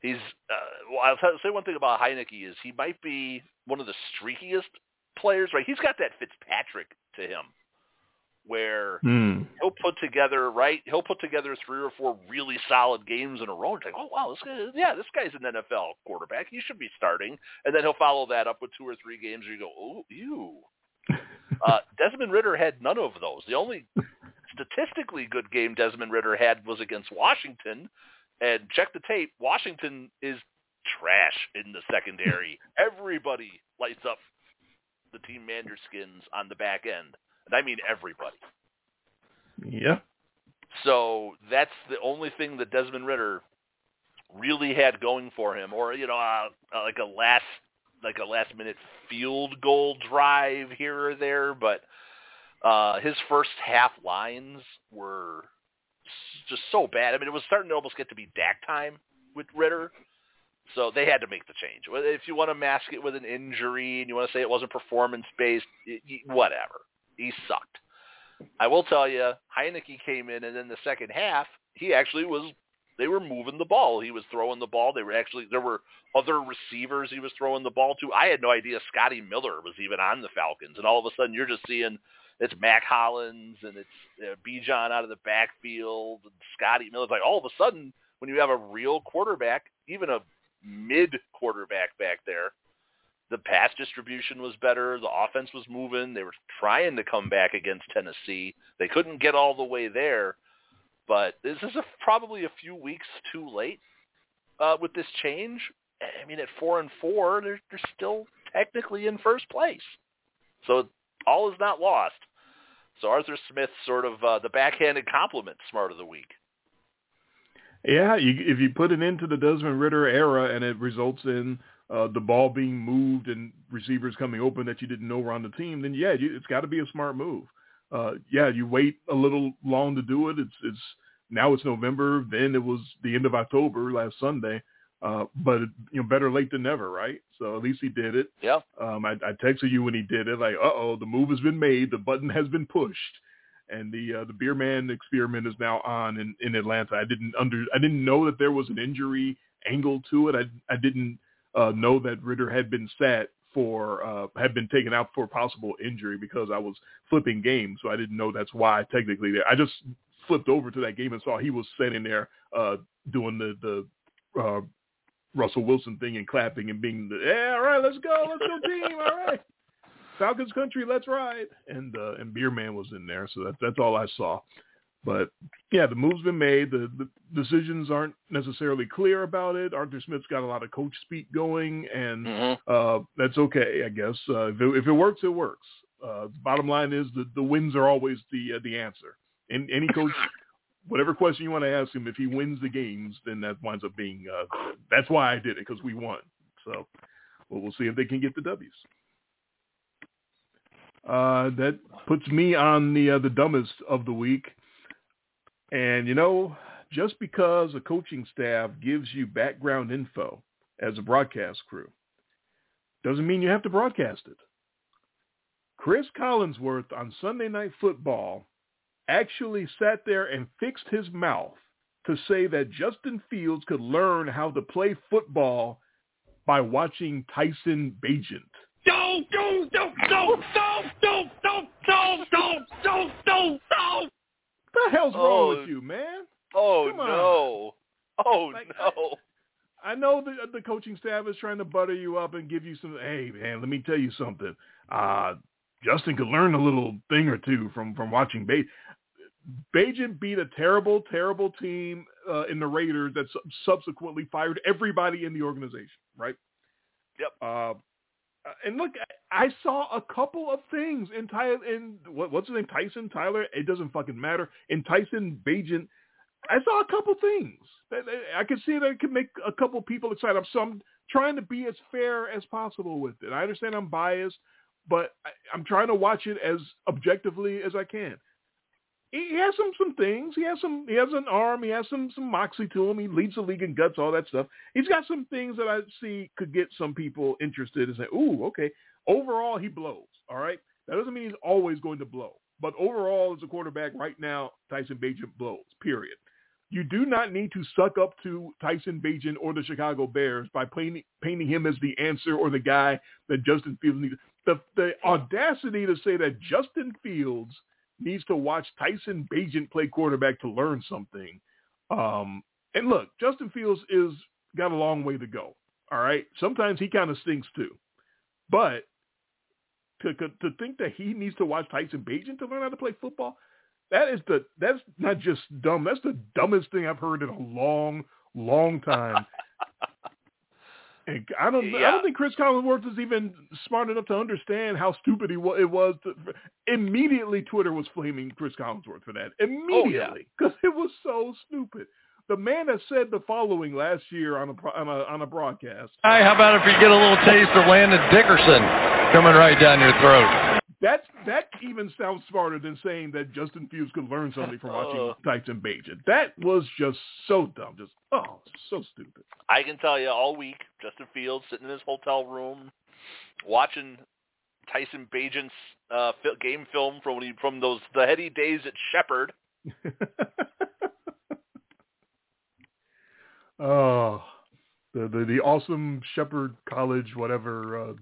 S4: he's uh, well, I'll say one thing about Heinicke is he might be one of the streakiest players. Right, he's got that Fitzpatrick to him, where
S2: Hmm.
S4: he'll put together right. He'll put together three or four really solid games in a row. And think, oh wow, this guy, yeah, this guy's an NFL quarterback. He should be starting. And then he'll follow that up with two or three games where you go, oh, you. [LAUGHS] Uh, Desmond Ridder had none of those. The only statistically good game Desmond Ridder had was against Washington. And check the tape. Washington is trash in the secondary. [LAUGHS] Everybody lights up the team manager skins on the back end. And I mean everybody.
S2: Yeah.
S4: So that's the only thing that Desmond Ridder really had going for him, or you know, uh, like a last like a last minute field goal drive here or there. But uh, his first half lines were just so bad. I mean, it was starting to almost get to be DAC time with Ridder. So they had to make the change. If you want to mask it with an injury and you want to say it wasn't performance based, whatever. He sucked. I will tell you, Heinicke came in, and in the second half, he actually was. They were moving the ball. He was throwing the ball. They were actually there were other receivers he was throwing the ball to. I had no idea Scotty Miller was even on the Falcons, and all of a sudden you're just seeing it's Mack Hollins and it's uh, Bijan out of the backfield and Scotty Miller. It's like all of a sudden when you have a real quarterback, even a mid quarterback back there, the pass distribution was better. The offense was moving. They were trying to come back against Tennessee. They couldn't get all the way there, but this is a, probably a few weeks too late uh, with this change. I mean, at four and four, they're, they're still technically in first place, so all is not lost. So Arthur Smith, sort of uh, the backhanded compliment, smart of the week.
S2: Yeah, you, if you put it into the Desmond Ridder era and it results in uh, the ball being moved and receivers coming open that you didn't know were on the team, then yeah, you, it's got to be a smart move. Uh, yeah, you wait a little long to do it. It's it's now it's November. Then it was the end of October last Sunday. Uh, but you know, better late than never, right? So at least he did it.
S4: Yeah.
S2: Um, I, I texted you when he did it, like, uh oh, the move has been made, the button has been pushed, and the uh, the beer man experiment is now on in, in Atlanta. I didn't under I didn't know that there was an injury angle to it. I I didn't uh, know that Ridder had been sat for uh, had been taken out for possible injury because I was flipping games, so I didn't know that's why technically. There. I just flipped over to that game and saw he was sitting there uh, doing the the uh, Russell Wilson thing and clapping and being the yeah, all right, let's go, let's go team, all right. Falcons country, let's ride. And uh, and Beer Man was in there, so that, that's all I saw. But yeah, the move's been made. The, the decisions aren't necessarily clear about it. Arthur Smith's got a lot of coach speak going, and
S4: Mhm.
S2: uh, that's okay, I guess. Uh, if, it, if it works, it works. Uh, bottom line is the, the wins are always the uh, the answer. And any coach, [LAUGHS] whatever question you want to ask him, if he wins the games, then that winds up being. Uh, that's why I did it because we won. So well, we'll see if they can get the W's. Uh, that puts me on the uh, the dumbest of the week. And you know, just because a coaching staff gives you background info as a broadcast crew doesn't mean you have to broadcast it. Chris Collinsworth on Sunday Night Football actually sat there and fixed his mouth to say that Justin Fields could learn how to play football by watching Tyson Bagent.
S3: Don't, don't, don't, don't, don't, don't, don't, don't, don't, don't, don't, don't.
S2: What the hell's wrong
S4: Oh.
S2: with you, man?
S4: Oh
S2: Come on.
S4: no! Oh
S2: Like,
S4: no!
S2: I know the the coaching staff is trying to butter you up and give you some. Hey, man, let me tell you something. Uh, Justin could learn a little thing or two from from watching Baj. Bagent beat a terrible, terrible team uh, in the Raiders that sub- subsequently fired everybody in the organization. Right?
S4: Yep.
S2: Uh, and look, I saw a couple of things in Ty in what, what's his name, Tyson Tyler. It doesn't fucking matter. In Tyson Bagent, I saw a couple things. that- that I could see that it could make a couple people excited. I'm, so I'm trying to be as fair as possible with it. I understand I'm biased, but I, I'm trying to watch it as objectively as I can. He has some some things. He has some. He has an arm. He has some some moxie to him. He leads the league in guts, all that stuff. He's got some things that I see could get some people interested and say, "Ooh, okay." Overall, he blows. All right. That doesn't mean he's always going to blow, but overall, as a quarterback right now, Tyson Bagent blows. Period. You do not need to suck up to Tyson Bagent or the Chicago Bears by painting, painting him as the answer or the guy that Justin Fields needs. The the audacity to say that Justin Fields needs to watch Tyson Bagent play quarterback to learn something. Um, and look, Justin Fields is got a long way to go. All right. Sometimes he kind of stinks too, but to, to think that he needs to watch Tyson Bagent to learn how to play football, that is the that's not just dumb. That's the dumbest thing I've heard in a long, long time. And I don't, I don't think Chris Collinsworth is even smart enough to understand how stupid he wa- it was. To, immediately, Twitter was flaming Chris Collinsworth for that. Oh, immediately, because it was so stupid. The man that said the following last year on a on a on a broadcast.
S6: Hey, how about if you get a little taste of Landon Dickerson coming right down your throat?
S2: That that even sounds smarter than saying that Justin Fields could learn something from watching [LAUGHS]
S4: Oh.
S2: Tyson Bagent. That was just so dumb. Just oh, so stupid.
S4: I can tell you all week, Justin Fields sitting in his hotel room, watching Tyson Bagent's uh, game film from when he, from those the heady days at Shepherd. [LAUGHS]
S2: oh, the, the the awesome Shepherd College whatever. Uh,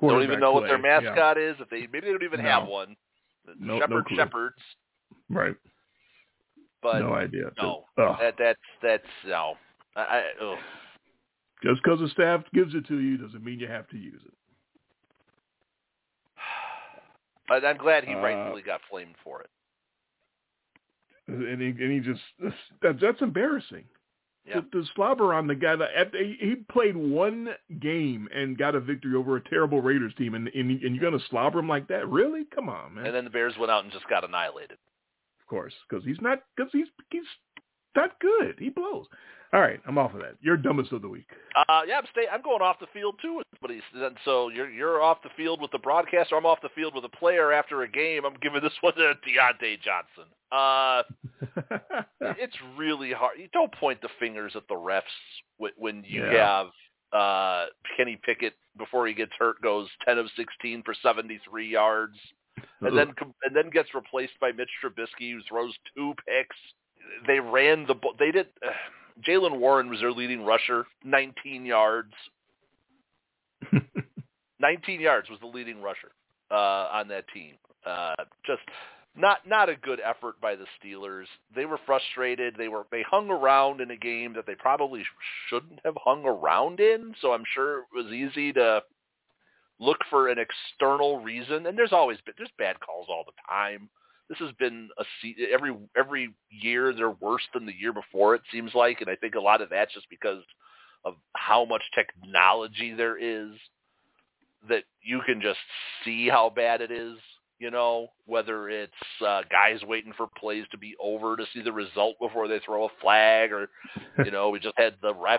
S4: Don't even know what their
S2: play. Yeah,
S4: mascot is. If they maybe they don't even
S2: No.
S4: have one.
S2: No- no
S4: Shepherd
S2: clue.
S4: Shepherds,
S2: right.
S4: but
S2: no idea.
S4: no,
S2: Ugh.
S4: that that's that's no. I, I, ugh.
S2: Just because the staff gives it to you doesn't mean you have to use it. [SIGHS]
S4: But I'm glad he
S2: Uh,
S4: rightfully got flamed for it.
S2: And he, and he just that, that's embarrassing.
S4: Yeah.
S2: To, to slobber on the guy that he he played one game and got a victory over a terrible Raiders team, and and, and you're gonna slobber him like that? Really? Come on, man.
S4: And then the Bears went out and just got annihilated.
S2: of course, because he's not because he's he's not good. He blows. All right, I'm off of that. You're dumbest of the week.
S4: Uh, yeah, I'm stay. I'm going off the field too. But he's and so you're you're off the field with the broadcaster. I'm off the field with a player after a game. I'm giving this [LAUGHS] one to Diontae Johnson. Uh, [LAUGHS] it's really hard. You don't point the fingers at the refs when, you
S2: Yeah.
S4: have uh, Kenny Pickett before he gets hurt goes 10 of 16 for 73 yards, and then com- and then gets replaced by Mitch Trubisky who throws two picks. They ran the ball. They did. Uh, Jaylen Warren was their leading rusher, 19 yards. [LAUGHS] 19 yards was the leading rusher uh, on that team. Uh, just not not a good effort by the Steelers. They were frustrated. They were they hung around in a game that they probably shouldn't have hung around in. So I'm sure it was easy to look for an external reason. And there's always been there's bad calls all the time. This has been a every every year they're worse than the year before. It seems like, and I think a lot of that's just because of how much technology there is that you can just see how bad it is. You know, whether it's uh, guys waiting for plays to be over to see the result before they throw a flag, or you know, we just had the refs,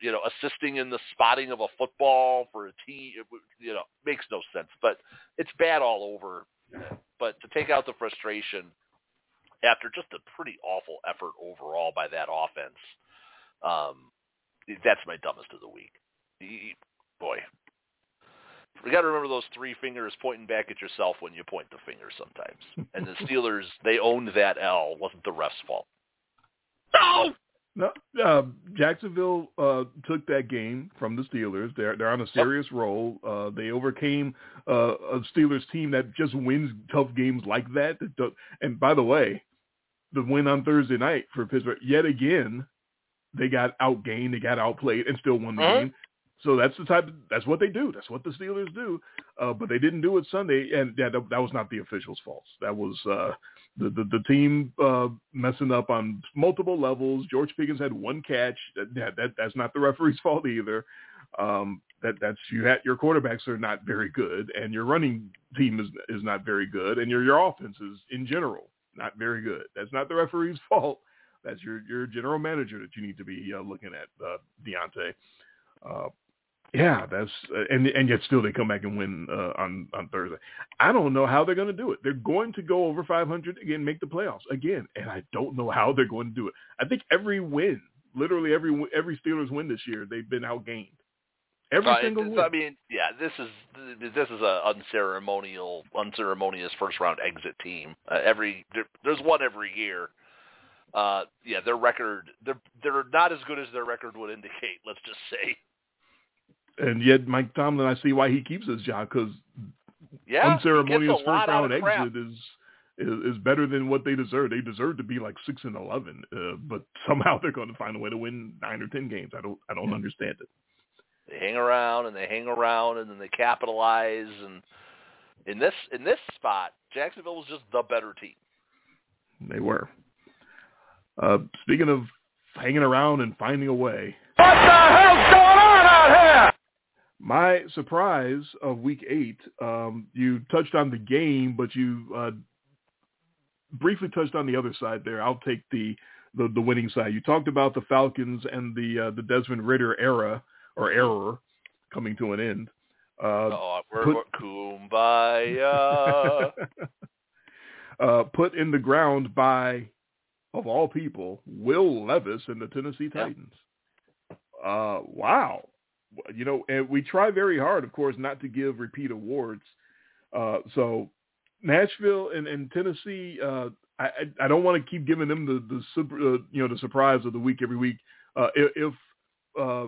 S4: you know, assisting in the spotting of a football for a team. You know, makes no sense, but it's bad all over. But to take out the frustration after just a pretty awful effort overall by that offense, um, that's my dumbest of the week. Boy, we got to remember those three fingers pointing back at yourself when you point the finger sometimes. And the [LAUGHS] Steelers, they owned that L. It wasn't the ref's fault.
S3: No!
S2: No, uh, Jacksonville uh, took that game from the Steelers. They're they're on a serious yep. roll. Uh, they overcame uh, a Steelers team that just wins tough games like that. And by the way, the win on Thursday night for Pittsburgh, yet again, they got outgained, they got outplayed, and still won the
S4: mm-hmm.
S2: game. So that's the type. Of, that's what they do. That's what the Steelers do. Uh, but they didn't do it Sunday, and yeah, that, that was not the officials' fault. That was uh, the, the the team uh, messing up on multiple levels. George Pickens had one catch. That, that, that that's not the referee's [LAUGHS] fault either. Um, that that's you had your quarterbacks are not very good, and your running team is is not very good, and your your offense is in general not very good. That's not the referee's [LAUGHS] fault. That's your your general manager that you need to be uh, looking at, uh, Diontae. Uh, yeah, that's uh, and and yet still they come back and win uh, on on Thursday. I don't know how they're going to do it. They're going to go over 500 again, make the playoffs again, and I don't know how they're going to do it. I think every win, literally every every Steelers win this year, they've been outgained. Every
S4: uh,
S2: single win.
S4: I mean, yeah, this is this is a unceremonial, unceremonious first round exit team. Uh, every there, there's one every year. Uh, yeah, their record they're they're not as good as their record would indicate. Let's just say
S2: and yet Mike Tomlin, I see why he keeps his job because
S4: yeah,
S2: unceremonious first round
S4: exit
S2: is, is is better than what they deserve. They deserve to be like six and eleven, uh, but somehow [LAUGHS] they're going to find a way to win nine or ten games. I don't I don't understand it.
S4: They hang around and they hang around and then they capitalize and in this in this spot, Jacksonville was just the better team.
S2: They were. Uh, speaking of hanging around and finding a way.
S3: What the hell's going on out here?
S2: My surprise of week eight, um, you touched on the game, but you uh, briefly touched on the other side there. I'll take the, the, the winning side. You talked about the Falcons and the uh, the Desmond Ridder era or error coming to an end. Uh,
S4: oh, we're, put, kumbaya. [LAUGHS]
S2: uh, put in the ground by, of all people, Will Levis and the Tennessee Titans. Uh, wow you know, and we try very hard, of course, not to give repeat awards. Uh, so Nashville and, and Tennessee, uh, I, I don't want to keep giving them the the super, uh, you know the surprise of the week every week. Uh, if, uh,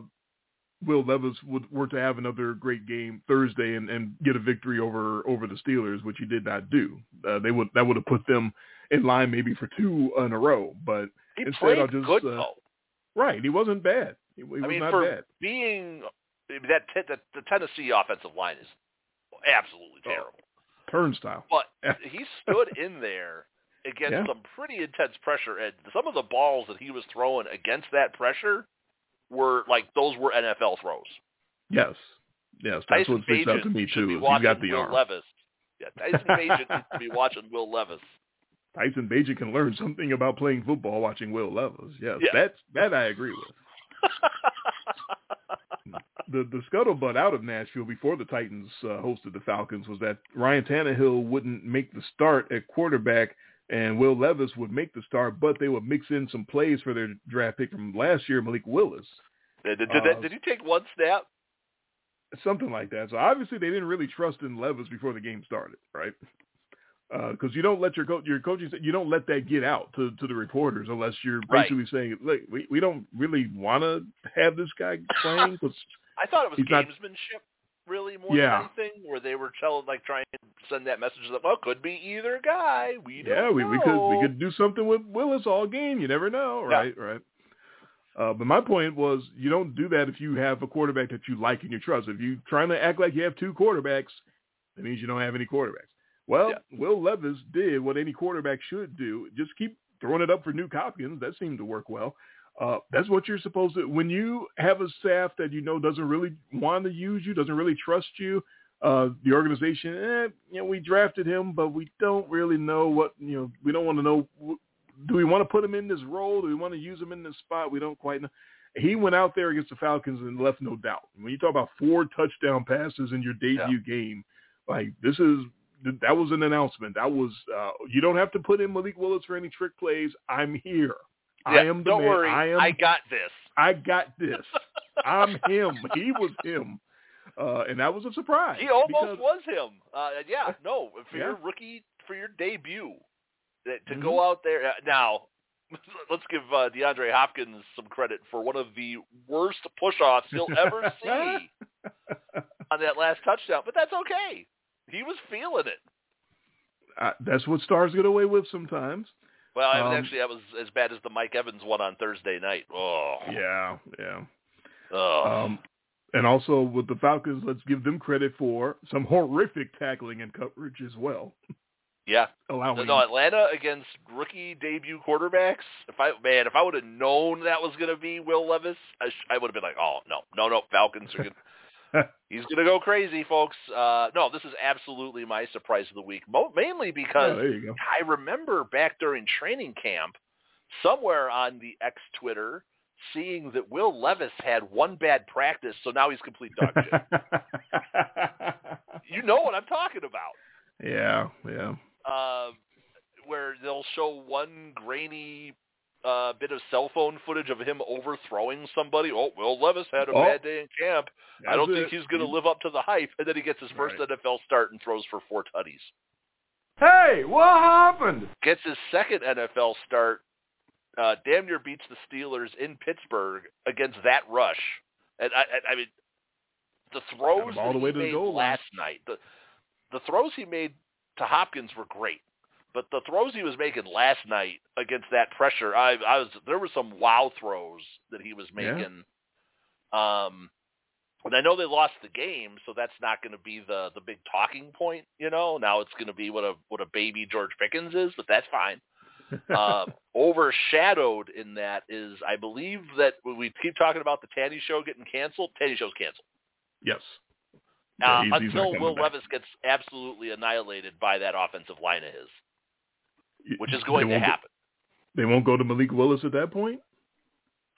S2: Will Levis would, were to have another great game Thursday and, and get a victory over over the Steelers, which he did not do, uh, they would that would have put them in line maybe for two in a row. But
S4: he
S2: instead, I'll just
S4: good,
S2: uh, right. He wasn't bad. He, he
S4: I mean,
S2: not
S4: for
S2: bad.
S4: being that t- the, the Tennessee offensive line is absolutely
S2: Oh.
S4: terrible.
S2: Turnstile.
S4: But he stood in there against
S2: Yeah.
S4: some pretty intense pressure, and some of the balls that he was throwing against that pressure were like those were NFL throws.
S2: Yes. Yes, that's
S4: Tyson
S2: what sticks out to me too. Is got the
S4: Will
S2: arm.
S4: Levis. Yeah, Tyson [LAUGHS] Bagent needs to be watching Will Levis.
S2: Tyson Bagent can learn something about playing football watching Will Levis. Yes,
S4: Yeah.
S2: that's that I agree with. [LAUGHS] The the scuttlebutt out of Nashville before the Titans uh, hosted the Falcons was that Ryan Tannehill wouldn't make the start at quarterback, and Will Levis would make the start, but they would mix in some plays for their draft pick from last year, Malik Willis,
S4: did, did, did,
S2: Uh,
S4: did he take one snap?
S2: something like that. So obviously they didn't really trust in Levis before the game started, right? Because you don't let your coach, your coaching, you don't let that get out to, to the reporters unless you're
S4: Right.
S2: basically saying, look, we, we don't really want to have this guy playing because
S4: I thought it was
S2: He's not-
S4: gamesmanship, really more
S2: Yeah.
S4: than anything, where they were telling, like, trying to send that message that well, could be either guy. We don't
S2: yeah, we, we could we could do something with Willis all game. You never know,
S4: Yeah.
S2: right? Right. Uh, but my point was, you don't do that if you have a quarterback that you like and you trust. If you're trying to act like you have two quarterbacks, that means you don't have any quarterbacks. Well,
S4: Yeah.
S2: Will Levis did what any quarterback should do. Just keep throwing it up for Nuke Hopkins. That seemed to work well. Uh, that's what you're supposed to. When you have a staff that you know doesn't really want to use you, doesn't really trust you, uh, the organization, eh, you know, we drafted him, but we don't really know what, you know, we don't want to know. Do we want to put him in this role? Do we want to use him in this spot? We don't quite know. He went out there against the Falcons and left no doubt. When you talk about four touchdown passes in your debut game, like this is that was an announcement. That was uh, you don't have to put in Malik Willis for any trick plays. I'm here. I am the
S4: don't
S2: man.
S4: worry,
S2: I am.
S4: I got this.
S2: I got this. [LAUGHS] I'm him. He was him. Uh, and that was a surprise.
S4: He almost
S2: because-
S4: was him. Uh, yeah, no, for
S2: Yeah.
S4: your rookie, for your debut, that, to
S2: Mhm.
S4: go out there uh, now. [LAUGHS] Let's give uh, DeAndre Hopkins some credit for one of the worst push-offs you'll ever [LAUGHS] see on that last touchdown, but that's okay. He was feeling it.
S2: Uh, that's what stars get away with sometimes.
S4: Well, I
S2: Um,
S4: actually, that was as bad as the Mike Evans one on Thursday night. Oh,
S2: Yeah, yeah.
S4: oh.
S2: Um, and also with the Falcons, let's give them credit for some horrific tackling and coverage as well.
S4: yeah.
S2: Allowing
S4: No, Atlanta against rookie debut quarterbacks. If I man, if I would have known that was going to be Will Levis, I, sh- I would have been like, oh no, no, no, Falcons are going. [LAUGHS] He's going to go crazy, folks. Uh, no, this is absolutely my surprise of the week. Mo- mainly because
S2: go.
S4: I remember back during training camp, somewhere on the X Twitter, seeing that Will Levis had one bad practice, so now he's complete dog shit. [LAUGHS] you know what I'm talking about.
S2: yeah, yeah.
S4: uh, where they'll show one grainy uh, bit of cell phone footage of him overthrowing somebody. Oh, Will Levis had a
S2: Oh.
S4: bad day in camp. I don't think
S2: it.
S4: he's going to live up to the hype. And then he gets his first
S2: Right.
S4: NFL start and throws for four tutties.
S5: Hey, what happened?
S4: Gets his second NFL start. Uh, damn near beats the Steelers in Pittsburgh against that rush. And I, I, I mean, the throws
S2: all the
S4: that
S2: way
S4: he
S2: to the
S4: made
S2: goal line.
S4: last night, the the throws he made to Hopkins were great, but the throws he was making last night against that pressure, I, I was there were some wow throws that he was
S2: Yeah.
S4: making. Um, and I know they lost the game, so that's not going to be the the big talking point. You know, now it's going to be what a what a baby George Pickens is, but that's fine. [LAUGHS] uh, overshadowed in that is, I believe that when we keep talking about the Tanny show getting canceled. Tanny show's canceled
S2: yes.
S4: uh,
S2: Yeah, he's- he's
S4: until
S2: coming
S4: Will. Levis gets absolutely annihilated by that offensive line of his, which is going to
S2: won't go-
S4: happen.
S2: they won't go to Malik Willis at that point?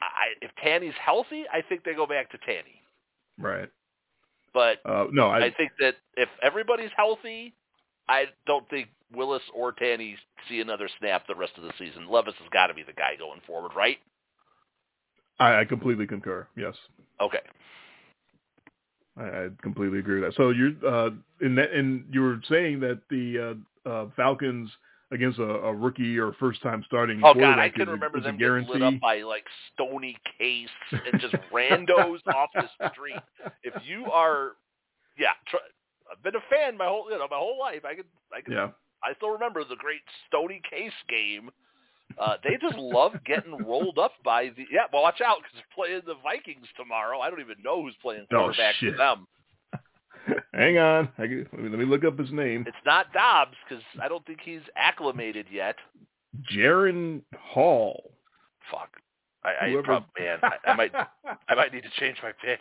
S4: I, if Tanny's healthy, I think they go back to Tanny.
S2: Right.
S4: But
S2: Uh, no, I,
S4: I think that if everybody's healthy, I don't think Willis or Tanny see another snap the rest of the season. Levis has got to be the guy going forward, right?
S2: I, I completely concur. Yes.
S4: Okay.
S2: I, I completely agree with that. So you're uh, in that, and you were saying that the uh, uh, Falcons against a, a rookie or first time starting
S4: Oh God, I can remember
S2: is
S4: them getting lit up by like Stony Case and just randos off the street. If you are, yeah, tr- I've been a fan my whole you know my whole life. I could I could
S2: Yeah.
S4: I still remember the great Stony Case game. Uh, they just love getting rolled up by the yeah. Well, watch out because they're playing the Vikings tomorrow. I don't even know who's playing
S2: Oh,
S4: quarterback for them.
S2: Hang on. I, can- let, me, let me look up his name.
S4: It's not Dobbs because I don't think he's acclimated yet.
S2: Jaren Hall.
S4: Fuck. I, I
S2: Whoever-
S4: prob- man, I, I might I might need to change my pick.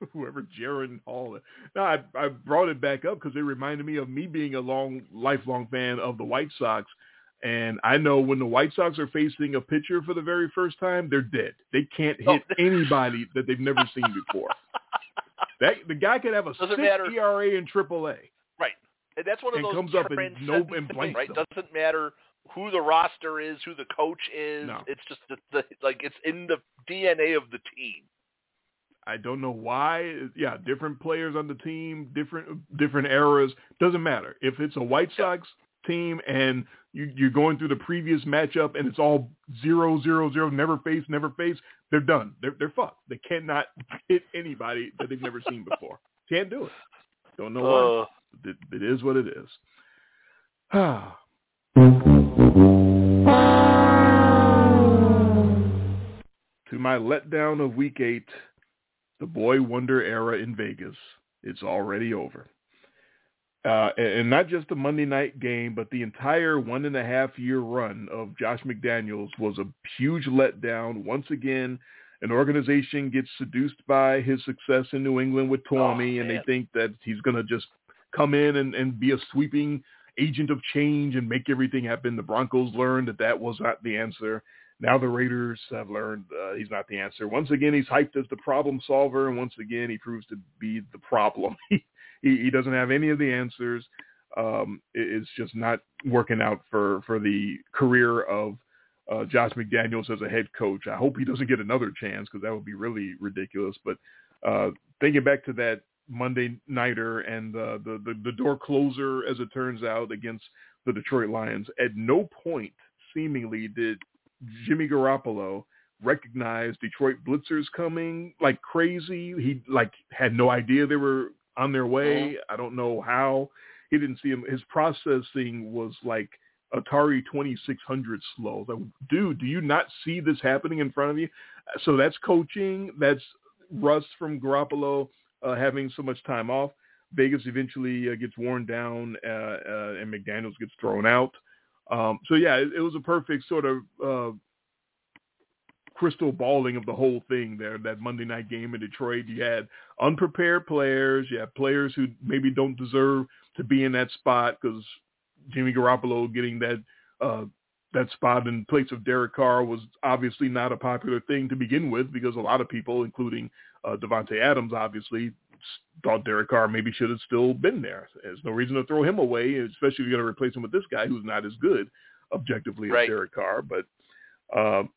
S4: [LAUGHS]
S2: Whoever Jaren Hall. is. No, I, I brought it back up because it reminded me of me being a long, lifelong fan of the White Sox. And I know when the White Sox are facing a pitcher for the very first time, they're dead. They can't oh. hit
S4: Oh.
S2: anybody that they've never seen before. [LAUGHS] That the guy could have a
S4: Doesn't
S2: six
S4: matter.
S2: ERA in AAA.
S4: Right. And that's one of
S2: And
S4: those
S2: comes up and no- and blanks
S4: right?
S2: them.
S4: Doesn't matter who the roster is, who the coach is.
S2: No.
S4: It's just the, the like it's in the DNA of the team.
S2: I don't know why. Yeah, different players on the team, different different eras. Doesn't matter. If it's a White
S4: Yeah.
S2: Team and you, you're going through the previous matchup and it's all zero zero zero, never face, never face, they're done. They're they're fucked. They cannot [LAUGHS] hit anybody that they've never seen before. Can't do it. Don't know why.
S4: Uh,
S2: It, it is what it is. [SIGHS] To my letdown of week eight, the boy wonder era in Vegas. It's already over. Uh, and not just the Monday night game, but the entire one and a half year run of Josh McDaniels was a huge letdown. Once again, an organization gets seduced by his success in New England with Tommy,
S4: Oh,
S2: and they think that he's going to just come in and, and be a sweeping agent of change and make everything happen. The Broncos learned that that was not the answer. Now the Raiders have learned uh, he's not the answer. Once again, he's hyped as the problem solver, and once again, he proves to be the problem. [LAUGHS] he, he doesn't have any of the answers. Um, it- it's just not working out for, for the career of uh, Josh McDaniels as a head coach. I hope he doesn't get another chance because that would be really ridiculous. But uh, thinking back to that Monday nighter and uh, the, the the door closer, as it turns out, against the Detroit Lions, at no point seemingly did Jimmy Garoppolo recognize Detroit blitzers coming like crazy. He like had no idea they were on their way. I don't know how. He didn't see him. His processing was like Atari 2600 slow. Like, dude, do you not see this happening in front of you? So that's coaching. That's rust from Garoppolo uh, having so much time off. Vegas eventually uh, gets worn down, uh, uh, and McDaniel's gets thrown out. Um, so yeah, it, it was a perfect sort of uh, crystal balling of the whole thing there. That Monday night game in Detroit, you had unprepared players. You had players who maybe don't deserve to be in that spot because Jimmy Garoppolo getting that uh, that spot in place of Derek Carr was obviously not a popular thing to begin with because a lot of people, including uh, Davante Adams, obviously thought Derek Carr maybe should have still been there. There's no reason to throw him away, especially if you're going to replace him with this guy who's not as good objectively
S4: Right.
S2: as Derek Carr. But um,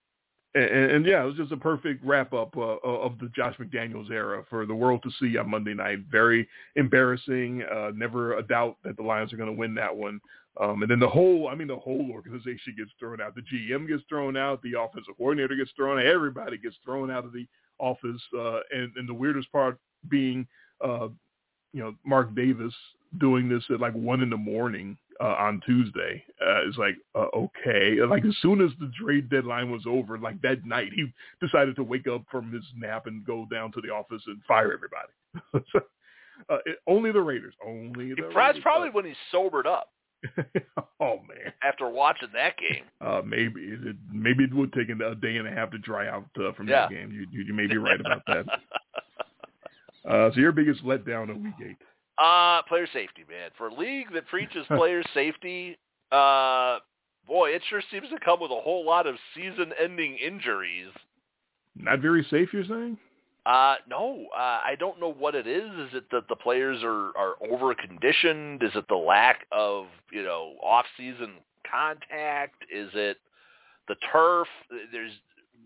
S2: and, and yeah, it was just a perfect wrap up uh, of the Josh McDaniels era for the world to see on Monday night. Very embarrassing. Uh, never a doubt that the Lions are going to win that one. Um, and then the whole, I mean, the whole organization gets thrown out. The GM gets thrown out. The offensive coordinator gets thrown out. Everybody gets thrown out of the office. Uh, and, and the weirdest part being, uh, you know, Mark Davis doing this at like one in the morning uh, on Tuesday. Uh, it's like, uh, okay. Like as soon as the trade deadline was over, like that night, he decided to wake up from his nap and go down to the office and fire everybody. [LAUGHS] so, uh, it, only the Raiders. Only the
S4: That's probably when he sobered up [LAUGHS]
S2: oh man.
S4: after watching that game.
S2: Uh, maybe it, maybe it would take a day and a half to dry out uh, from
S4: Yeah.
S2: that game. You, you you may be right about that. [LAUGHS] Uh, so your biggest letdown of week eight.
S4: Uh, player safety, man. For a league that preaches [LAUGHS] player safety, uh, boy, it sure seems to come with a whole lot of season-ending injuries.
S2: Not very safe, you're saying?
S4: Uh, no, uh, I don't know what it is. Is it that the players are, are over-conditioned? Is it the lack of, you know, off-season contact? Is it the turf? There's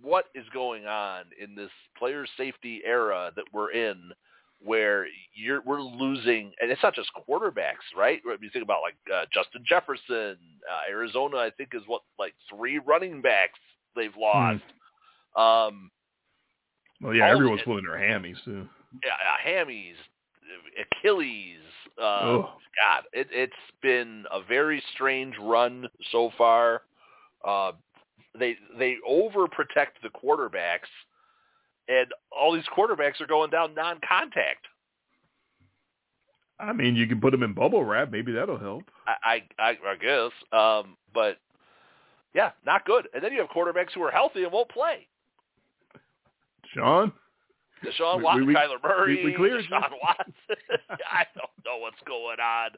S4: what is going on in this player safety era that we're in where you're we're losing and it's not just quarterbacks, right? You think about like uh, Justin Jefferson, uh, Arizona I think is what like three running backs they've lost. Um
S2: Well, yeah, everyone's pulling their hammies too.
S4: yeah, uh, hammies, Achilles. Uh,
S2: Oh.
S4: God, it, it's been a very strange run so far. Uh, they they overprotect the quarterbacks, and all these quarterbacks are going down non-contact.
S2: I mean, you can put them in bubble wrap. Maybe that'll help.
S4: I I, I, guess, um, but yeah, not good. And then you have quarterbacks who are healthy and won't play.
S2: Sean,
S4: Deshaun Watson,
S2: we- we-
S4: Kyler Murray,
S2: we- we cleared you.
S4: Deshaun Watson. [LAUGHS] I don't know what's going on.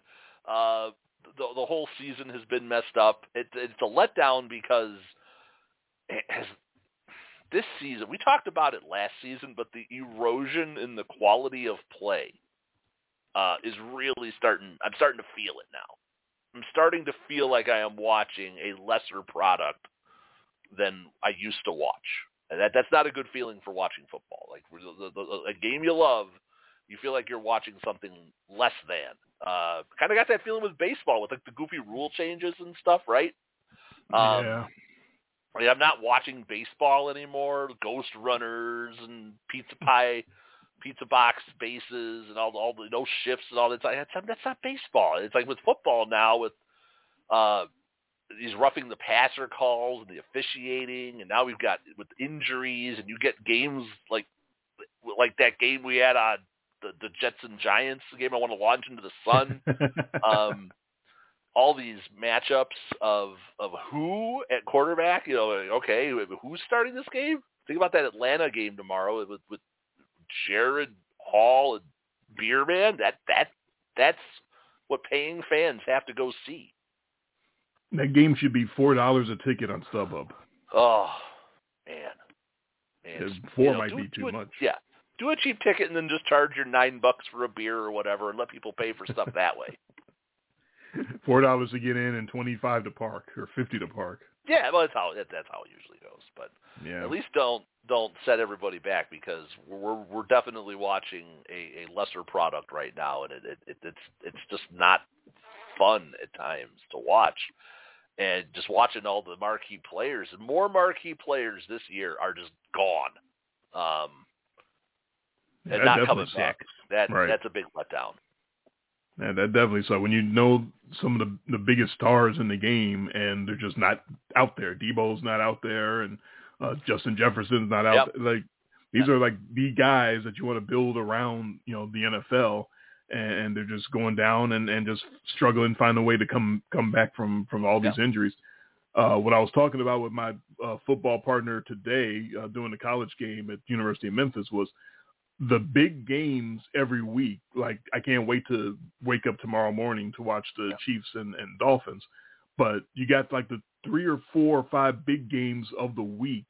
S4: Uh, the the whole season has been messed up. It, it's a letdown because it has this season. We talked about it last season, but the erosion in the quality of play uh, is really starting. I'm starting to feel it now. I'm starting to feel like I am watching a lesser product than I used to watch. And that that's not a good feeling for watching football. Like the, the, the, a game you love, you feel like you're watching something less than. Uh, kind of got that feeling with baseball with like the goofy rule changes and stuff, right? Um,
S2: yeah,
S4: I'm not watching baseball anymore. Ghost runners and pizza [LAUGHS] pie, pizza box bases, and all the, all the no shifts and all that. That's, that's not baseball. It's like with football now with uh, these roughing the passer calls and the officiating, and now we've got with injuries, and you get games like like that game we had on the, the Jets and Giants the game. I want to launch into the sun. [LAUGHS] um, all these matchups of of who at quarterback. You know, okay, who's starting this game? Think about that Atlanta game tomorrow with with Jaren Hall and Beer Man. That that that's what paying fans have to go see.
S2: That game should be four dollars a ticket on StubHub.
S4: Oh man, man,
S2: four
S4: you know,
S2: might
S4: do,
S2: be too
S4: a,
S2: much.
S4: Yeah, do a cheap ticket and then just charge your nine bucks for a beer or whatever, and let people pay for stuff that way. [LAUGHS]
S2: Four dollars to get in and twenty five to park or fifty to park.
S4: Yeah, well, that's how that, that's how it usually goes. But
S2: Yeah.
S4: at least don't don't set everybody back because we're we're definitely watching a, a lesser product right now, and it, it, it it's it's just not fun at times to watch. And just watching all the marquee players and more marquee players this year are just gone, um, and
S2: That
S4: not coming back. That
S2: Right.
S4: that's a big letdown.
S2: Yeah, that definitely so. When you know some of the the biggest stars in the game and they're just not out there. Debo's not out there, and uh, Justin Jefferson's not out.
S4: Yep.
S2: There. Like these are like the guys that you want to build around. You know the NFL, and they're just going down and and just struggling to find a way to come come back from from all these injuries. Uh, what I was talking about with my uh, football partner today uh, doing the college game at University of Memphis was the big games every week. Like I can't wait to wake up tomorrow morning to watch the Chiefs and, and Dolphins. But you got like the three or four or five big games of the week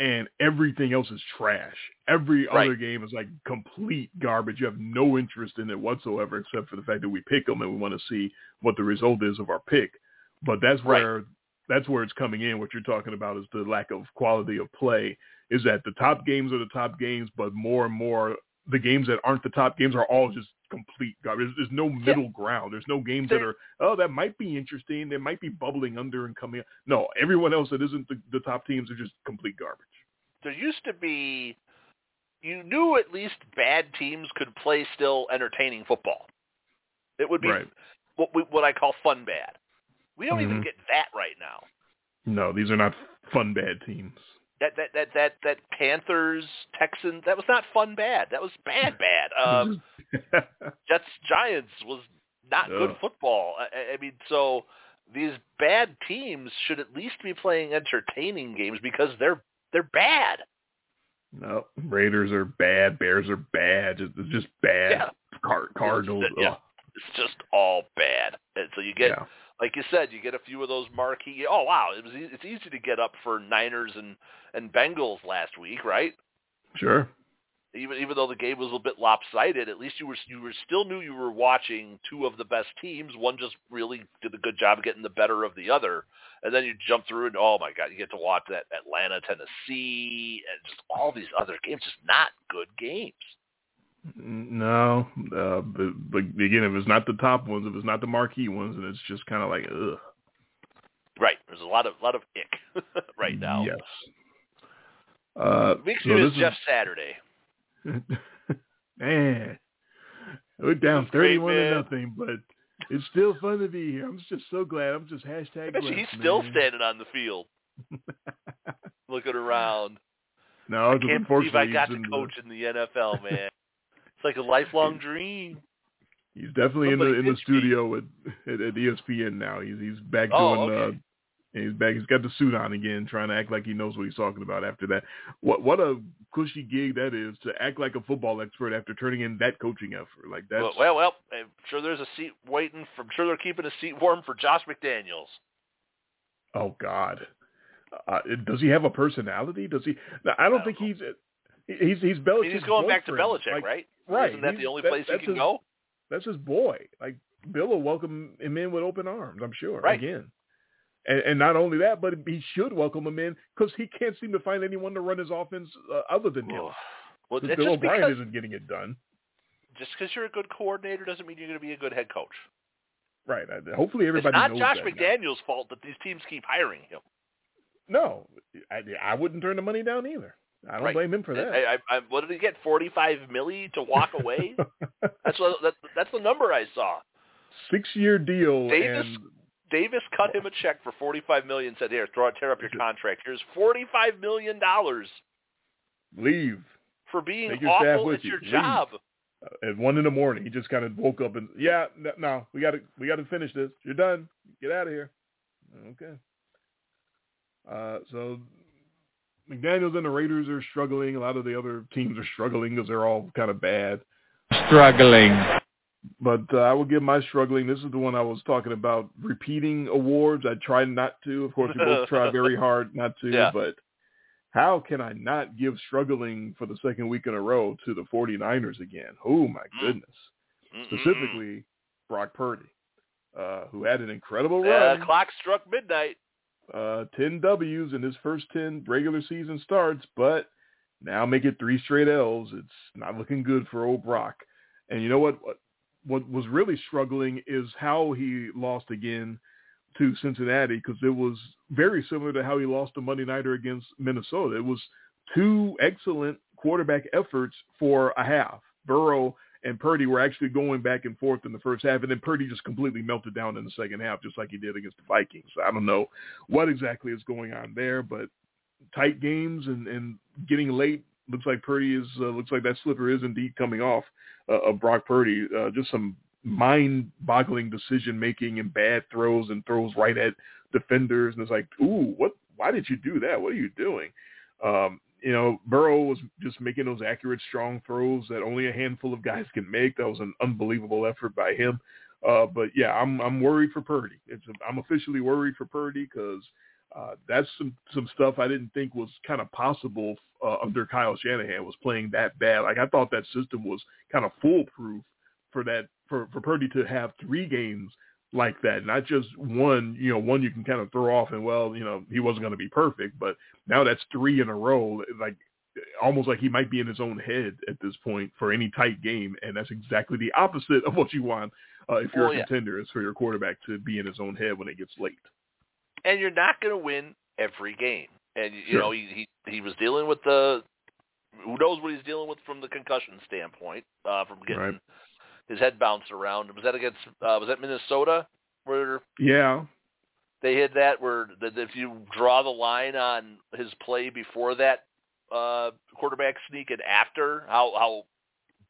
S2: and everything else is trash. Every
S4: Right.
S2: other game is like complete garbage. You have no interest in it whatsoever except for the fact that we pick them and we want to see what the result is of our pick. But that's
S4: Right.
S2: That's where it's coming in. What you're talking about is the lack of quality of play is that the top games are the top games, but more and more the games that aren't the top games are all just complete garbage. There's, there's no middle ground. There's no games that are oh that might be interesting. They might be bubbling under and coming. up. No, everyone else that isn't the, the top teams are just complete garbage.
S4: there used to be you knew at least bad teams could play still entertaining football. It would be
S2: Right.
S4: what we, what I call fun bad. We don't even
S2: Mhm.
S4: get that right now.
S2: No, these are not fun bad teams.
S4: That that that that that Panthers Texans that was not fun bad. That was bad bad. Um, [LAUGHS] Jets Giants was not good football. I- I, mean, so these bad teams should at least be playing entertaining games because they're they're bad.
S2: no, Raiders are bad. Bears are bad. It's it's just bad.
S4: Yeah.
S2: Car- Cardinals.
S4: Yeah. It's just all bad. And so you get
S2: Yeah.
S4: Like you said, you get a few of those marquee. Oh wow, it was it's easy to get up for Niners and and Bengals last week, right?
S2: Sure.
S4: Even even though the game was a little bit lopsided, at least you were you were still knew you were watching two of the best teams. One just really did a good job getting the better of the other, and then you jump through and oh my god, you get to watch that Atlanta Tennessee and just all these other games, just not good games.
S2: No, uh, but, but again, if it's not the top ones, if it's not the marquee ones, and it's just kind of like, ugh.
S4: Right, there's a lot of lot of ick [LAUGHS] right now.
S2: Yes. Uh,
S4: Makes
S2: so
S4: me miss
S2: this
S4: Jeff Saturday. [LAUGHS]
S2: man, we're down thirty-one to nothing, but it's still fun to be here. I'm just so glad. I'm just hashtag. blessed,
S4: he's still
S2: man.
S4: standing on the field, [LAUGHS] looking around.
S2: No,
S4: I can't believe I got to
S2: in the-
S4: coach in the NFL, man. It's like a lifelong dream.
S2: He's definitely in the in the
S4: pitch me.
S2: studio at, at ESPN now. He's he's back
S4: Oh,
S2: doing
S4: okay.
S2: uh he's back he's got the suit on again, trying to act like he knows what he's talking about after that. What what a cushy gig that is to act like a football expert after turning in that coaching effort. Like that.
S4: Well, well, well, I'm sure there's a seat waiting. For, I'm sure they're keeping a seat warm for Josh McDaniels.
S2: oh god. Uh, does he have a personality? Does he? I don't
S4: I
S2: think
S4: don't
S2: he's he's he's
S4: I mean, he's going back to. Belichick,
S2: Like,
S4: right?
S2: right.
S4: Isn't that
S2: He's-
S4: the only
S2: that-
S4: place he can
S2: his-
S4: go?
S2: That's his boy. Like Bill will welcome him in with open arms. I'm sure.
S4: Right.
S2: Again. And, and not only that, but he should welcome him in because he can't seem to find anyone to run his offense uh, other than him.
S4: Well,
S2: Bill
S4: just
S2: O'Brien
S4: because
S2: isn't getting it done.
S4: just because you're a good coordinator doesn't mean you're going to be a good head coach.
S2: Right. Hopefully
S4: It's
S2: everybody
S4: not
S2: knows
S4: Josh
S2: that now.
S4: McDaniels' fault that these teams keep hiring him.
S2: No, I, I wouldn't turn the money down either. I don't
S4: Right.
S2: blame him for that.
S4: I, I, I, what did he get? Forty-five milli to walk away. [LAUGHS] that's what that, that's the number I saw.
S2: Six-year deal.
S4: Davis
S2: and
S4: Davis cut him a check for forty-five million. Said, "Here, throw tear up your contract. Here's forty-five million dollars
S2: leave.
S4: for being
S2: Take your
S4: awful at
S2: you.
S4: your job."
S2: Uh, at one in the morning, he just kind of woke up and yeah, no, we got to we got to finish this. You're done. Get out of here. Okay. Uh, so McDaniels and the Raiders are struggling. A lot of the other teams are struggling because they're all kind of bad.
S6: Struggling.
S2: But uh, I will give my struggling. This is the one I was talking about repeating awards. I try not to. Of course, we both try very [LAUGHS] hard not to.
S4: Yeah.
S2: But how can I not give struggling for the second week in a row to the 49ers again? Oh, my
S4: Mm.
S2: goodness.
S4: Mm-mm-mm.
S2: Specifically, Brock Purdy, uh, who had an incredible
S4: Uh,
S2: run.
S4: clock struck midnight.
S2: Uh, 10 W's in his first 10 regular season starts, but now make it three straight L's. It's not looking good for old Brock. And you know what? What, was really struggling is how he lost again to Cincinnati because it was very similar to how he lost the Monday Nighter against Minnesota. It was two excellent quarterback efforts for a half. Burrow and Purdy were actually going back and forth in the first half, and then Purdy just completely melted down in the second half, just like he did against the Vikings. I don't know what exactly is going on there, but tight games and, and getting late looks like Purdy is uh, looks like that slipper is indeed coming off uh, of Brock Purdy. Uh, just some mind-boggling decision making and bad throws and throws right at defenders, and it's like, ooh, what? Why did you do that? What are you doing? Um, you know, Burrow was just making those accurate, strong throws that only a handful of guys can make. That was an unbelievable effort by him. Uh, but yeah, I'm I'm worried for Purdy. It's I'm officially worried for Purdy because uh, that's some some stuff I didn't think was kind of possible uh, under Kyle Shanahan was playing that bad. Like I thought that system was kind of foolproof for that for for Purdy to have three games like that, not just one. You know, one you can kind of throw off and well, you know, he wasn't going to be perfect, but now that's three in a row. Like almost like he might be in his own head at this point for any tight game, and that's exactly the opposite of what you want uh, if you're
S4: Well,
S2: a
S4: yeah.
S2: contender. Is for your quarterback to be in his own head when it gets late.
S4: and you're not going to win every game. And you
S2: Sure.
S4: know he, he he was dealing with the who knows what he's dealing with from the concussion standpoint, uh, from getting
S2: Right.
S4: His head bounced around. Was that against uh, was that Minnesota where
S2: Yeah,
S4: they had that where that if you draw the line on his play before that uh, quarterback sneak and after how how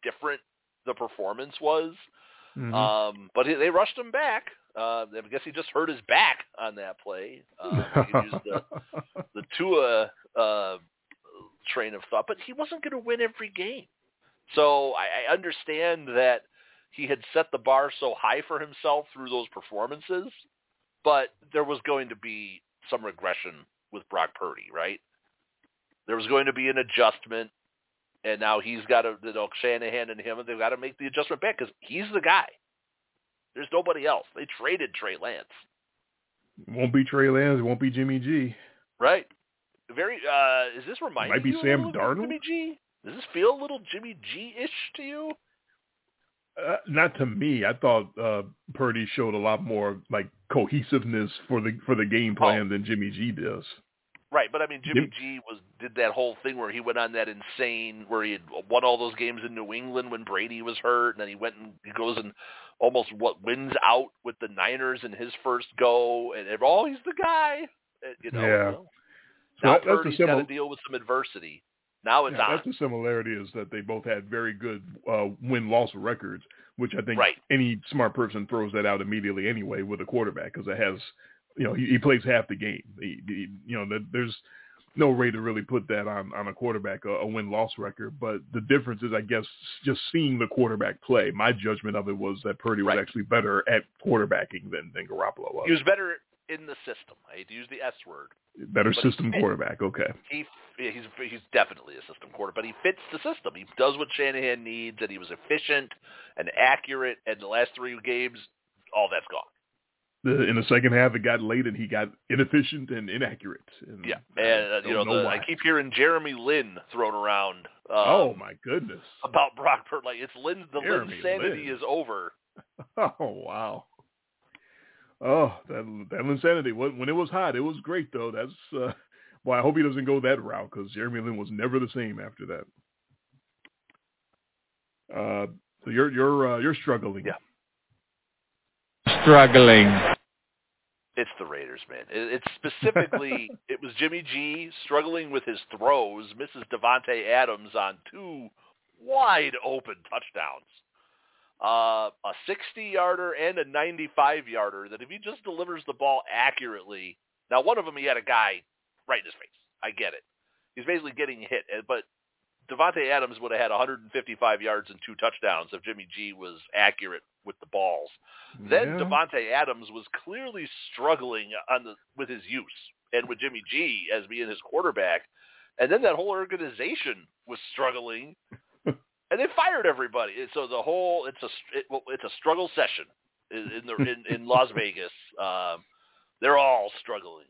S4: different the performance was.
S2: Mhm.
S4: Um, but he, they rushed him back. Uh, I guess he just hurt his back on that play. Uh, he could the the [LAUGHS] Tua uh, train of thought, but he wasn't going to win every game. So I, I understand that he had set the bar so high for himself through those performances, but there was going to be some regression with Brock Purdy, right? There was going to be an adjustment, and now he's got to, you know, Shanahan and him, and they've got to make the adjustment back because he's the guy. There's nobody else. They traded Trey Lance.
S2: won't be Trey Lance. Won't be Jimmy G.
S4: Right. Very. uh Is this reminding
S2: Might be
S4: you
S2: Sam Darnold?
S4: Jimmy G? Does this feel a little Jimmy G-ish to you?
S2: Uh, not to me. I thought uh, Purdy showed a lot more like cohesiveness for the for the game plan than Jimmy G does.
S4: Right, but I mean, Jimmy G was did that whole thing where he went on that insane where he had won all those games in New England when Brady was hurt, and then he went and he goes and almost what wins out with the Niners in his first go, and oh, he's the guy. You know,
S2: Yeah.
S4: well,
S2: So
S4: now
S2: that-
S4: Purdy's got to deal with some adversity. Now it's
S2: Yeah,
S4: on.
S2: that's the similarity is that they both had very good uh, win loss records, which I think
S4: Right.
S2: any smart person throws that out immediately anyway with a quarterback because it has, you know, he, he plays half the game. He, he, you know, that there's no way to really put that on on a quarterback a, a win loss record. But the difference is, I guess, just seeing the quarterback play. My judgment of it was that Purdy was actually better at quarterbacking than than Garoppolo was.
S4: He was better in the system. I hate to use the S word.
S2: better
S4: but
S2: system quarterback. Okay.
S4: he he's he's definitely a system quarterback, but he fits the system. He does what Shanahan needs, and he was efficient and accurate. And the last three games, all that's gone.
S2: The, in the second half, it got late, and he got inefficient and inaccurate. And
S4: Yeah,
S2: I
S4: and uh, you know,
S2: don't
S4: the. I keep hearing Jeremy Lin thrown around. Um,
S2: oh my goodness!
S4: about Brock Purdy, like it's Lin. The
S2: Jeremy
S4: Lin sanity is over. [LAUGHS]
S2: Oh wow! Oh, that that insanity. When, when it was hot, it was great though. That's uh, well. I hope he doesn't go that route because Jeremy Lin was never the same after that. Uh, so you're you're uh, you're struggling.
S4: Yeah.
S6: Struggling.
S4: It's the Raiders, man. It, it's specifically [LAUGHS] it was Jimmy G struggling with his throws, misses Davante Adams on two wide open touchdowns. Uh, a 60-yarder and a 95-yarder that if he just delivers the ball accurately, now one of them he had a guy right in his face. I get it. He's basically getting hit, but Davante Adams would have had 155 yards and two touchdowns if Jimmy G was accurate with the balls. Then
S2: Yeah.
S4: Davante Adams was clearly struggling on the with his use and with Jimmy G as being his quarterback. And then that whole organization was struggling, and they fired everybody. And So the whole it's a it, well, it's a struggle session in in, the, in, in Las Vegas. Um, they're all struggling.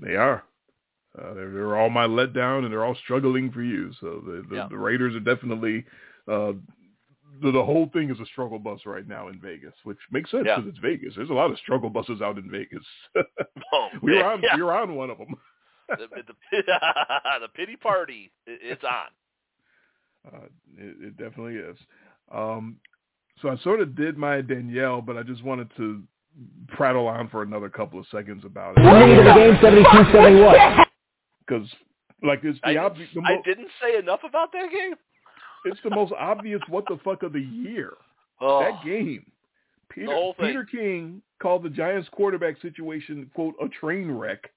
S2: They are. Uh, they're, they're all my letdown, and they're all struggling for you. So the the,
S4: Yeah.
S2: the Raiders are definitely uh, the, the whole thing is a struggle bus right now in Vegas, which makes sense
S4: Yeah.
S2: because it's Vegas. There's a lot of struggle buses out in Vegas. [LAUGHS]
S4: Oh, [LAUGHS]
S2: we were on
S4: yeah.
S2: we were on one of them. [LAUGHS]
S4: the, the, the pity party it's on.
S2: Uh, it, it definitely is. Um, so I sort of did my Danielle, but I just wanted to prattle on for another couple of seconds about it
S7: Leading the game 72-71.
S2: because, like, it's
S4: I,
S2: the obvious. The
S4: I didn't say enough about that game.
S2: it's the most obvious what the fuck of the year.
S4: Oh,
S2: That game. Peter,
S4: The whole thing.
S2: Peter King called the Giants quarterback situation quote a train wreck.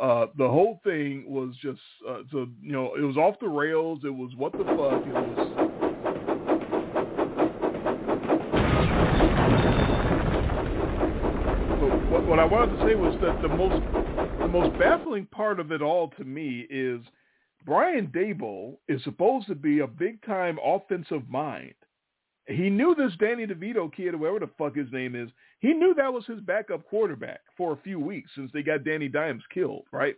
S2: Uh, the whole thing was just uh, so you know it was off the rails. It was what the fuck. It was what, what I wanted to say was that the most the most baffling part of it all to me is Brian Daboll is supposed to be a big time offensive mind. He knew this Danny DeVito kid, whoever the fuck his name is, he knew that was his backup quarterback for a few weeks since they got Danny Dimes killed, right?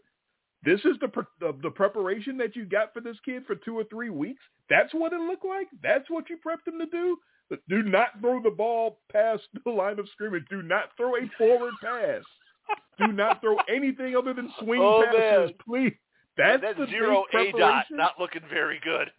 S2: This is the pre- the, the preparation that you got for this kid for two or three weeks. That's what it looked like. That's what you prepped him to do. But do not throw the ball past [LAUGHS] the line of scrimmage. Do not throw a forward pass. Do not throw [LAUGHS] anything other than swing
S4: Oh,
S2: passes,
S4: man.
S2: please. That's
S4: that
S2: the
S4: zero A dot not looking very good.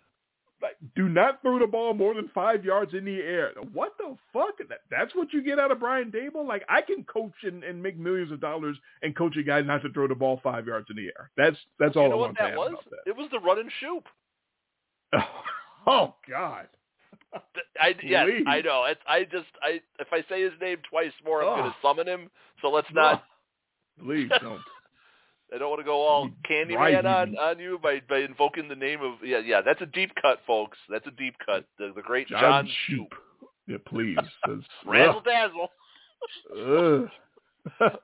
S2: Like, do not throw the ball more than five yards in the air. What the fuck? That, that's what you get out of Brian Daboll? Like, I can coach and, and make millions of dollars and coach a guy not to throw the ball five yards in the air. That's that's all
S4: you know
S2: I
S4: what
S2: want to
S4: that
S2: add
S4: was?
S2: that.
S4: It was the run and shoot. [LAUGHS]
S2: oh God.
S4: I yes,
S2: Please.
S4: I know. It's I just I if I say his name twice more, I'm
S2: Ugh.
S4: going to summon him. So let's not.
S2: Please don't. [LAUGHS]
S4: I don't want to go all Candyman on on you by by invoking the name of yeah yeah. That's a deep cut, folks. That's a deep cut. The the great
S2: John,
S4: John,
S2: Shoop. Yeah, please. [LAUGHS]
S4: Razzle dazzle. [LAUGHS]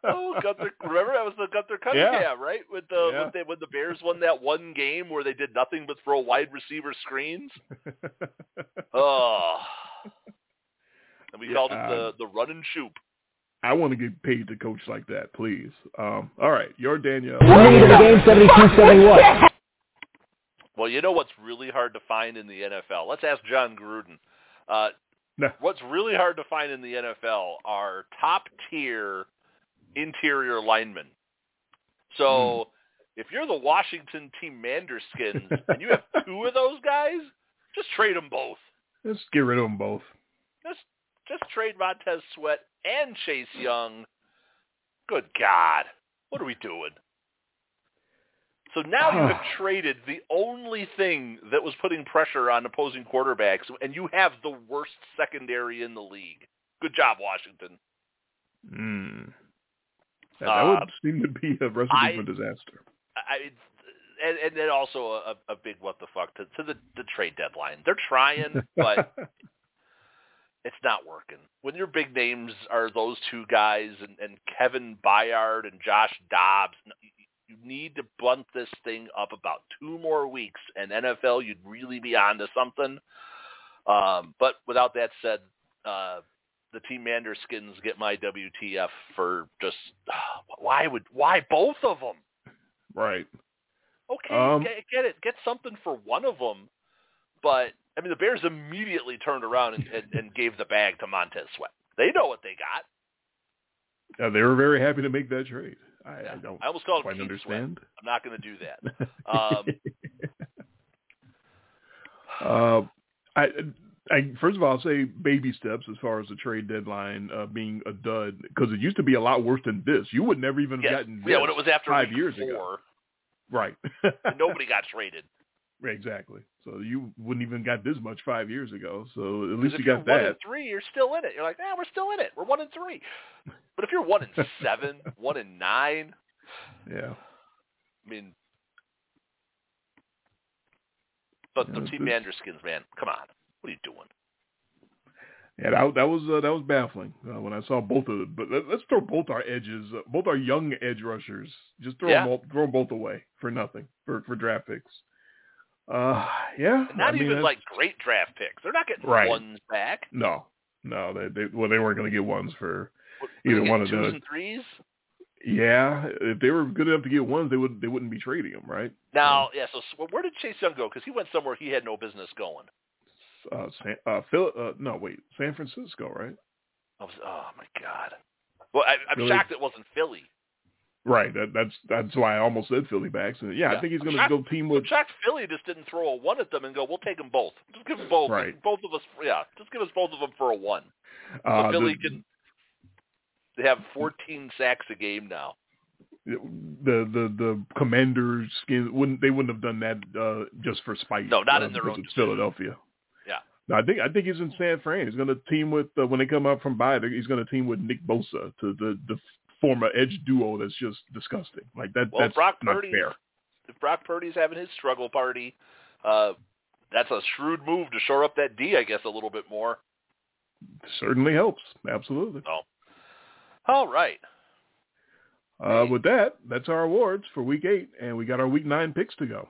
S4: Oh, Gunther! Remember that was the Gunther
S2: Yeah.
S4: Right? With the
S2: Yeah.
S4: when, they, when the Bears won that one game where they did nothing but throw wide receiver screens. [LAUGHS] Oh, and we
S2: Yeah,
S4: called it
S2: um,
S4: the the run and shoot.
S2: I want to get paid to coach like that, please. Um, all right, your Danielle.
S7: Leading the game 72-71.
S4: Well, you know what's really hard to find in the NFL? Let's ask Jon Gruden. Uh,
S2: No.
S4: What's really hard to find in the NFL are top tier interior linemen. So if you're the Washington team Manderskins [LAUGHS] and you have two of those guys, just trade them both.
S2: Let's get rid of them both.
S4: Just just trade Montez Sweat and Chase Young. Good God, what are we doing? So now you have [SIGHS] traded the only thing that was putting pressure on opposing quarterbacks, and you have the worst secondary in the league. Good job, Washington.
S2: Mm. That, that
S4: Uh,
S2: would seem to be a recipe
S4: I-
S2: for disaster.
S4: I, and, and then also a, a big what the fuck to, to the, the trade deadline. They're trying, but [LAUGHS] it's not working. When your big names are those two guys and, and Kevin Byard and Josh Dobbs, you need to blunt this thing up about two more weeks, and NFL, you'd really be onto something. Um, but without that said, uh, the Team Manderskins get my WTF for just [SIGHS] why would why both of them?
S2: right.
S4: Okay,
S2: Um,
S4: get, get it. Get something for one of them. But, I mean, the Bears immediately turned around and, and, and gave the bag to Montez Sweat. They know what they got.
S2: Uh, they were very happy to make that trade. I,
S4: Yeah.
S2: I don't
S4: I almost called
S2: quite
S4: Keith Sweat.
S2: understand.
S4: I'm not going to do that. [LAUGHS] Um,
S2: uh, I, I first of all, I'll say baby steps as far as the trade deadline uh, being a dud because it used to be a lot worse than this. You would never even have
S4: yeah,
S2: gotten
S4: yeah, when it was after
S2: five years
S4: four,
S2: ago. Right.
S4: nobody got traded.
S2: Exactly. So you wouldn't even got this much five years ago. So at least you got
S4: one
S2: that.
S4: and three, you're still in it. You're like, ah, we're still in it. We're one and three. But if you're one and seven, [LAUGHS] one and nine,
S2: Yeah.
S4: I mean, but the
S2: Yeah,
S4: Team
S2: it's-
S4: Manderskins, man, come on, what are you doing?
S2: Yeah, that, that was uh, that was baffling uh, when I saw both of them. But let, let's throw both our edges, uh, both our young edge rushers, just throw
S4: Yeah.
S2: them all, throw them both away for nothing for for draft picks. Uh, yeah,
S4: not
S2: I mean,
S4: even
S2: that's-
S4: like great draft picks. They're not getting
S2: Right.
S4: ones back.
S2: no, no, they they well they weren't going to get ones for Either one of
S4: twos
S2: the-
S4: and threes.
S2: yeah. If they were good enough to get ones, they would they wouldn't be trading them, right?
S4: Now, yeah. So where did Chase Young go? Because he went somewhere he had no business going.
S2: Uh, San, uh, Phil, uh, no, wait, San Francisco, right?
S4: Was, oh my god. Well, I, I'm
S2: Really?
S4: shocked it wasn't Philly.
S2: Right. That, that's that's why I almost said Philly backs. And yeah,
S4: Yeah.
S2: I think he's going to go team
S4: I'm
S2: with.
S4: shocked Philly just didn't throw a one at them and go, "We'll take them both. Just give them both.
S2: Right.
S4: Both of us. Yeah, just give us both of them for a one." So
S2: Uh,
S4: Philly
S2: the,
S4: can. They have 14 sacks a game now.
S2: the the the Commanders skin wouldn't they wouldn't have done that uh, just for spite.
S4: No, not in their own.
S2: Philadelphia.
S4: Yeah.
S2: No, I think I think he's in San Fran. He's going to team with uh, when they come up from bye. He's going to team with Nick Bosa to the the former edge duo. That's just disgusting. Like that.
S4: Well,
S2: that's
S4: Brock
S2: not
S4: Purdy's
S2: fair.
S4: if Brock Purdy's having his struggle party, uh, that's a shrewd move to shore up that D, I guess, a little bit more.
S2: Certainly helps. Absolutely.
S4: So, all right.
S2: Uh, with that, that's our awards for week eight, and we got our week nine picks to go.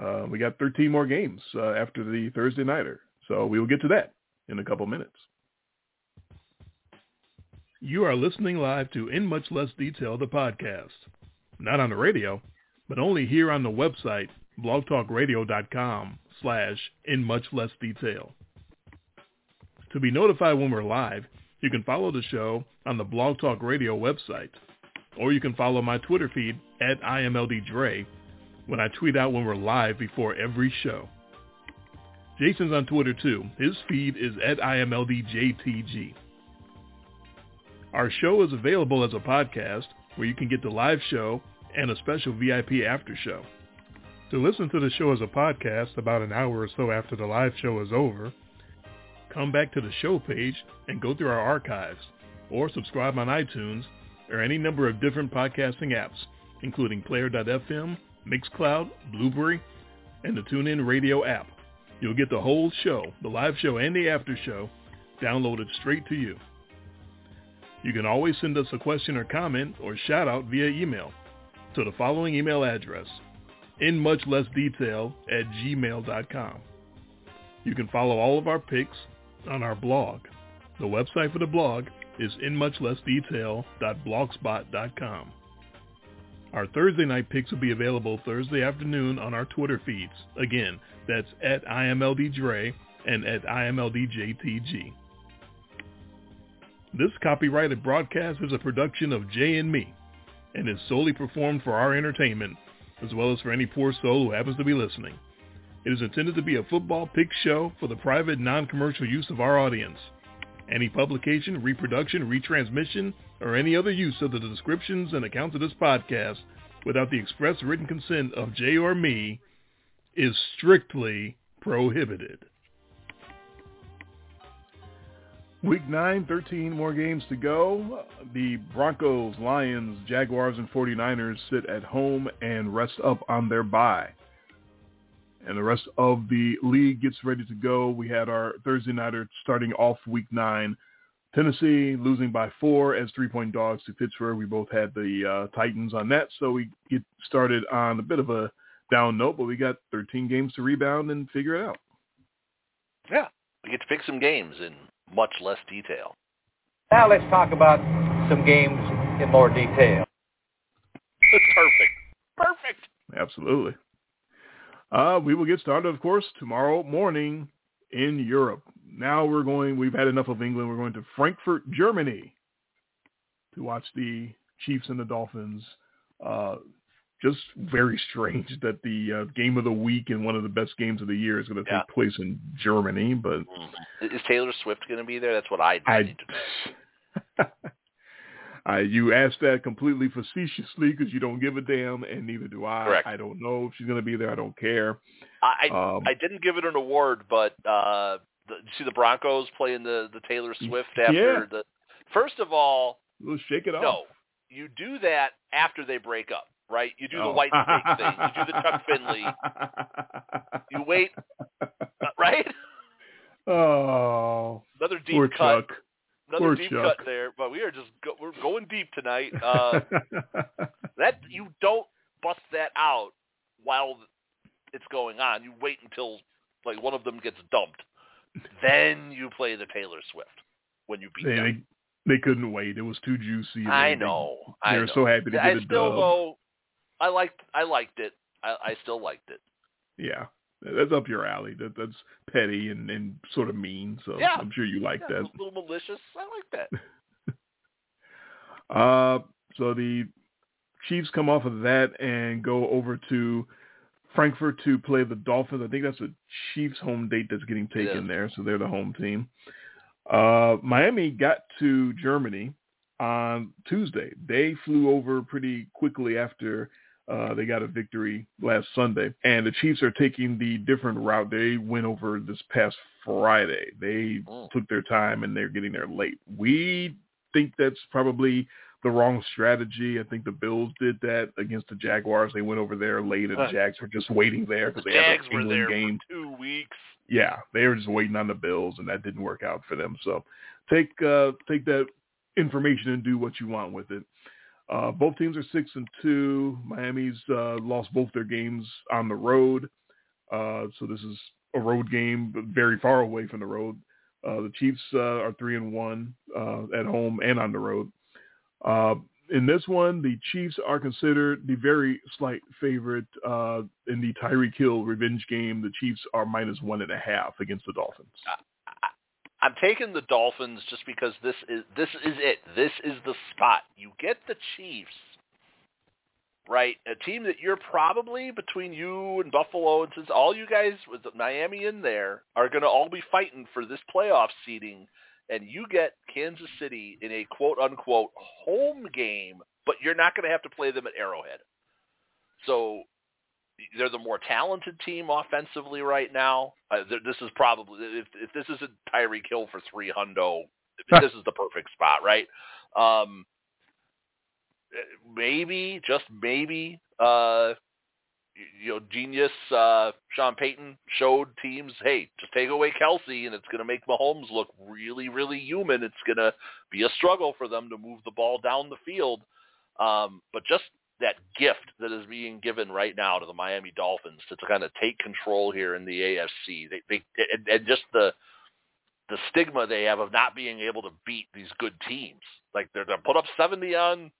S2: Uh, we got 13 more games uh, after the Thursday nighter, so we will get to that in a couple minutes. You are listening live to In Much Less Detail, the podcast. Not on the radio, but only here on the website, blogtalkradio.com slash In Much Less Detail. To be notified when we're live, you can follow the show on the Blog Talk Radio website, or you can follow my Twitter feed at IMLDDre when I tweet out when we're live before every show. Jason's on Twitter too. His feed is at IMLDJTG. Our show is available as a podcast where you can get the live show and a special VIP after show. To listen to the show as a podcast about an hour or so after the live show is over, come back to the show page and go through our archives, or subscribe on iTunes or any number of different podcasting apps, including Player.fm, Mixcloud, Blubrry, and the TuneIn Radio app. You'll get the whole show, the live show and the after show, downloaded straight to you. You can always send us a question or comment or shout out via email to the following email address, in much less detail at gmail.com. You can follow all of our picks on our blog. The website for the blog is inmuchlessdetail.blogspot.com. Our Thursday night picks will be available Thursday afternoon on our Twitter feeds. Again, that's at IMLDDre and at IMLDJTG. This copyrighted broadcast is a production of Jay and me and is solely performed for our entertainment as well as for any poor soul who happens to be listening. It is intended to be a football pick show for the private non-commercial use of our audience. Any publication, reproduction, retransmission, or any other use of the descriptions and accounts of this podcast without the express written consent of Jay or me is strictly prohibited. Week 9, 13 more games to go. The Broncos, Lions, Jaguars, and 49ers sit at home and rest up on their bye. And the rest of the league gets ready to go. We had our Thursday nighter starting off week 9. Tennessee losing by four as three-point dogs to Pittsburgh. We both had the uh, Titans on that, so we get started on a bit of a down note, but we got 13 games to rebound and figure it out.
S4: Yeah, we get to pick some games in much less detail.
S1: Now let's talk about some games in more detail.
S4: Perfect. Perfect.
S2: Absolutely. Uh, we will get started, of course, tomorrow morning in Europe. Now we're going, we've had enough of England. We're going to Frankfurt, Germany to watch the Chiefs and the Dolphins. Uh, just very [LAUGHS] strange that the uh, game of the week and one of the best games of the year is going to
S4: Yeah.
S2: take place in Germany, but
S4: Mhm. Is Taylor Swift going to be there? That's what I
S2: I,
S4: need to know.
S2: Uh, [LAUGHS] you asked that completely facetiously because you don't give a damn, and neither do I.
S4: Correct.
S2: I don't know if she's going to be there. I don't care.
S4: I
S2: Um,
S4: I didn't give it an award, but uh, the, see the Broncos playing the the Taylor Swift after
S2: Yeah.
S4: the. First of all,
S2: Let's shake it off.
S4: no, you do that after they break up, right? You do the
S2: Oh.
S4: Whitesnake thing. You do the Chuck [LAUGHS] Finley. You wait, [LAUGHS] right?
S2: Oh,
S4: Another deep
S2: poor
S4: cut.
S2: Chuck.
S4: Another
S2: poor
S4: deep
S2: Chuck.
S4: cut there, but we are just go, we're going deep tonight. Uh, [LAUGHS] that you don't bust that out while it's going on. You wait until like one of them gets dumped, then you play the Taylor Swift when you beat
S2: they,
S4: them.
S2: they they couldn't wait. It was too juicy.
S4: I
S2: they-
S4: know.
S2: They,
S4: I
S2: they were so happy to get
S4: I
S2: a
S4: still
S2: dub.
S4: though. I liked. I liked it. I, I still liked it.
S2: Yeah, that's up your alley. That that's petty and, and sort of mean. So
S4: Yeah.
S2: I'm sure you like
S4: Yeah,
S2: that.
S4: a little malicious. I like that. [LAUGHS]
S2: Uh, so the Chiefs come off of that and go over to Frankfurt to play the Dolphins. I think that's a Chiefs home date that's getting taken there, so they're the home team. Uh, Miami got to Germany on Tuesday. They flew over pretty quickly after uh, they got a victory last Sunday, and the Chiefs are taking the different route. They went over this past Friday. They
S4: Mm.
S2: took their time and they're getting there late. We think that's probably the wrong strategy. I think the Bills did that against the Jaguars. They went over there late, and the Jags were just waiting there
S4: The
S2: because they had
S4: Jags
S2: an
S4: were
S2: England game.
S4: two weeks.
S2: Yeah, they were just waiting on the Bills, and that didn't work out for them. So take uh, take that information and do what you want with it. Uh, both teams are six and two. Miami's uh, lost both their games on the road, uh, so this is a road game, but very far away from the road. Uh, the Chiefs uh, are three and one uh, at home and on the road. In this one, the Chiefs are considered the very slight favorite in the Tyreek Hill revenge game. The Chiefs are minus one and a half against the Dolphins.
S4: I'm taking the Dolphins just because this is this is it. This is the spot. You get the Chiefs, right? A team that you're probably between you and Buffalo and since all you guys with Miami in there are going to all be fighting for this playoff seeding, and you get Kansas City in a quote unquote home game, but you're not going to have to play them at Arrowhead. So they're the more talented team offensively right now. Uh, this is probably if if this isn't Tyreek Hill for three hundo, this is the perfect spot, right? Um, maybe just maybe, uh, you know, genius uh, Sean Payton showed teams, hey, just take away Kelce, and it's going to make Mahomes look really, really human. It's going to be a struggle for them to move the ball down the field. Um, but just that gift that is being given right now to the Miami Dolphins to, to kind of take control here in the AFC. They, they and, and just the the stigma they have of not being able to beat these good teams. Like they're to put up 70 on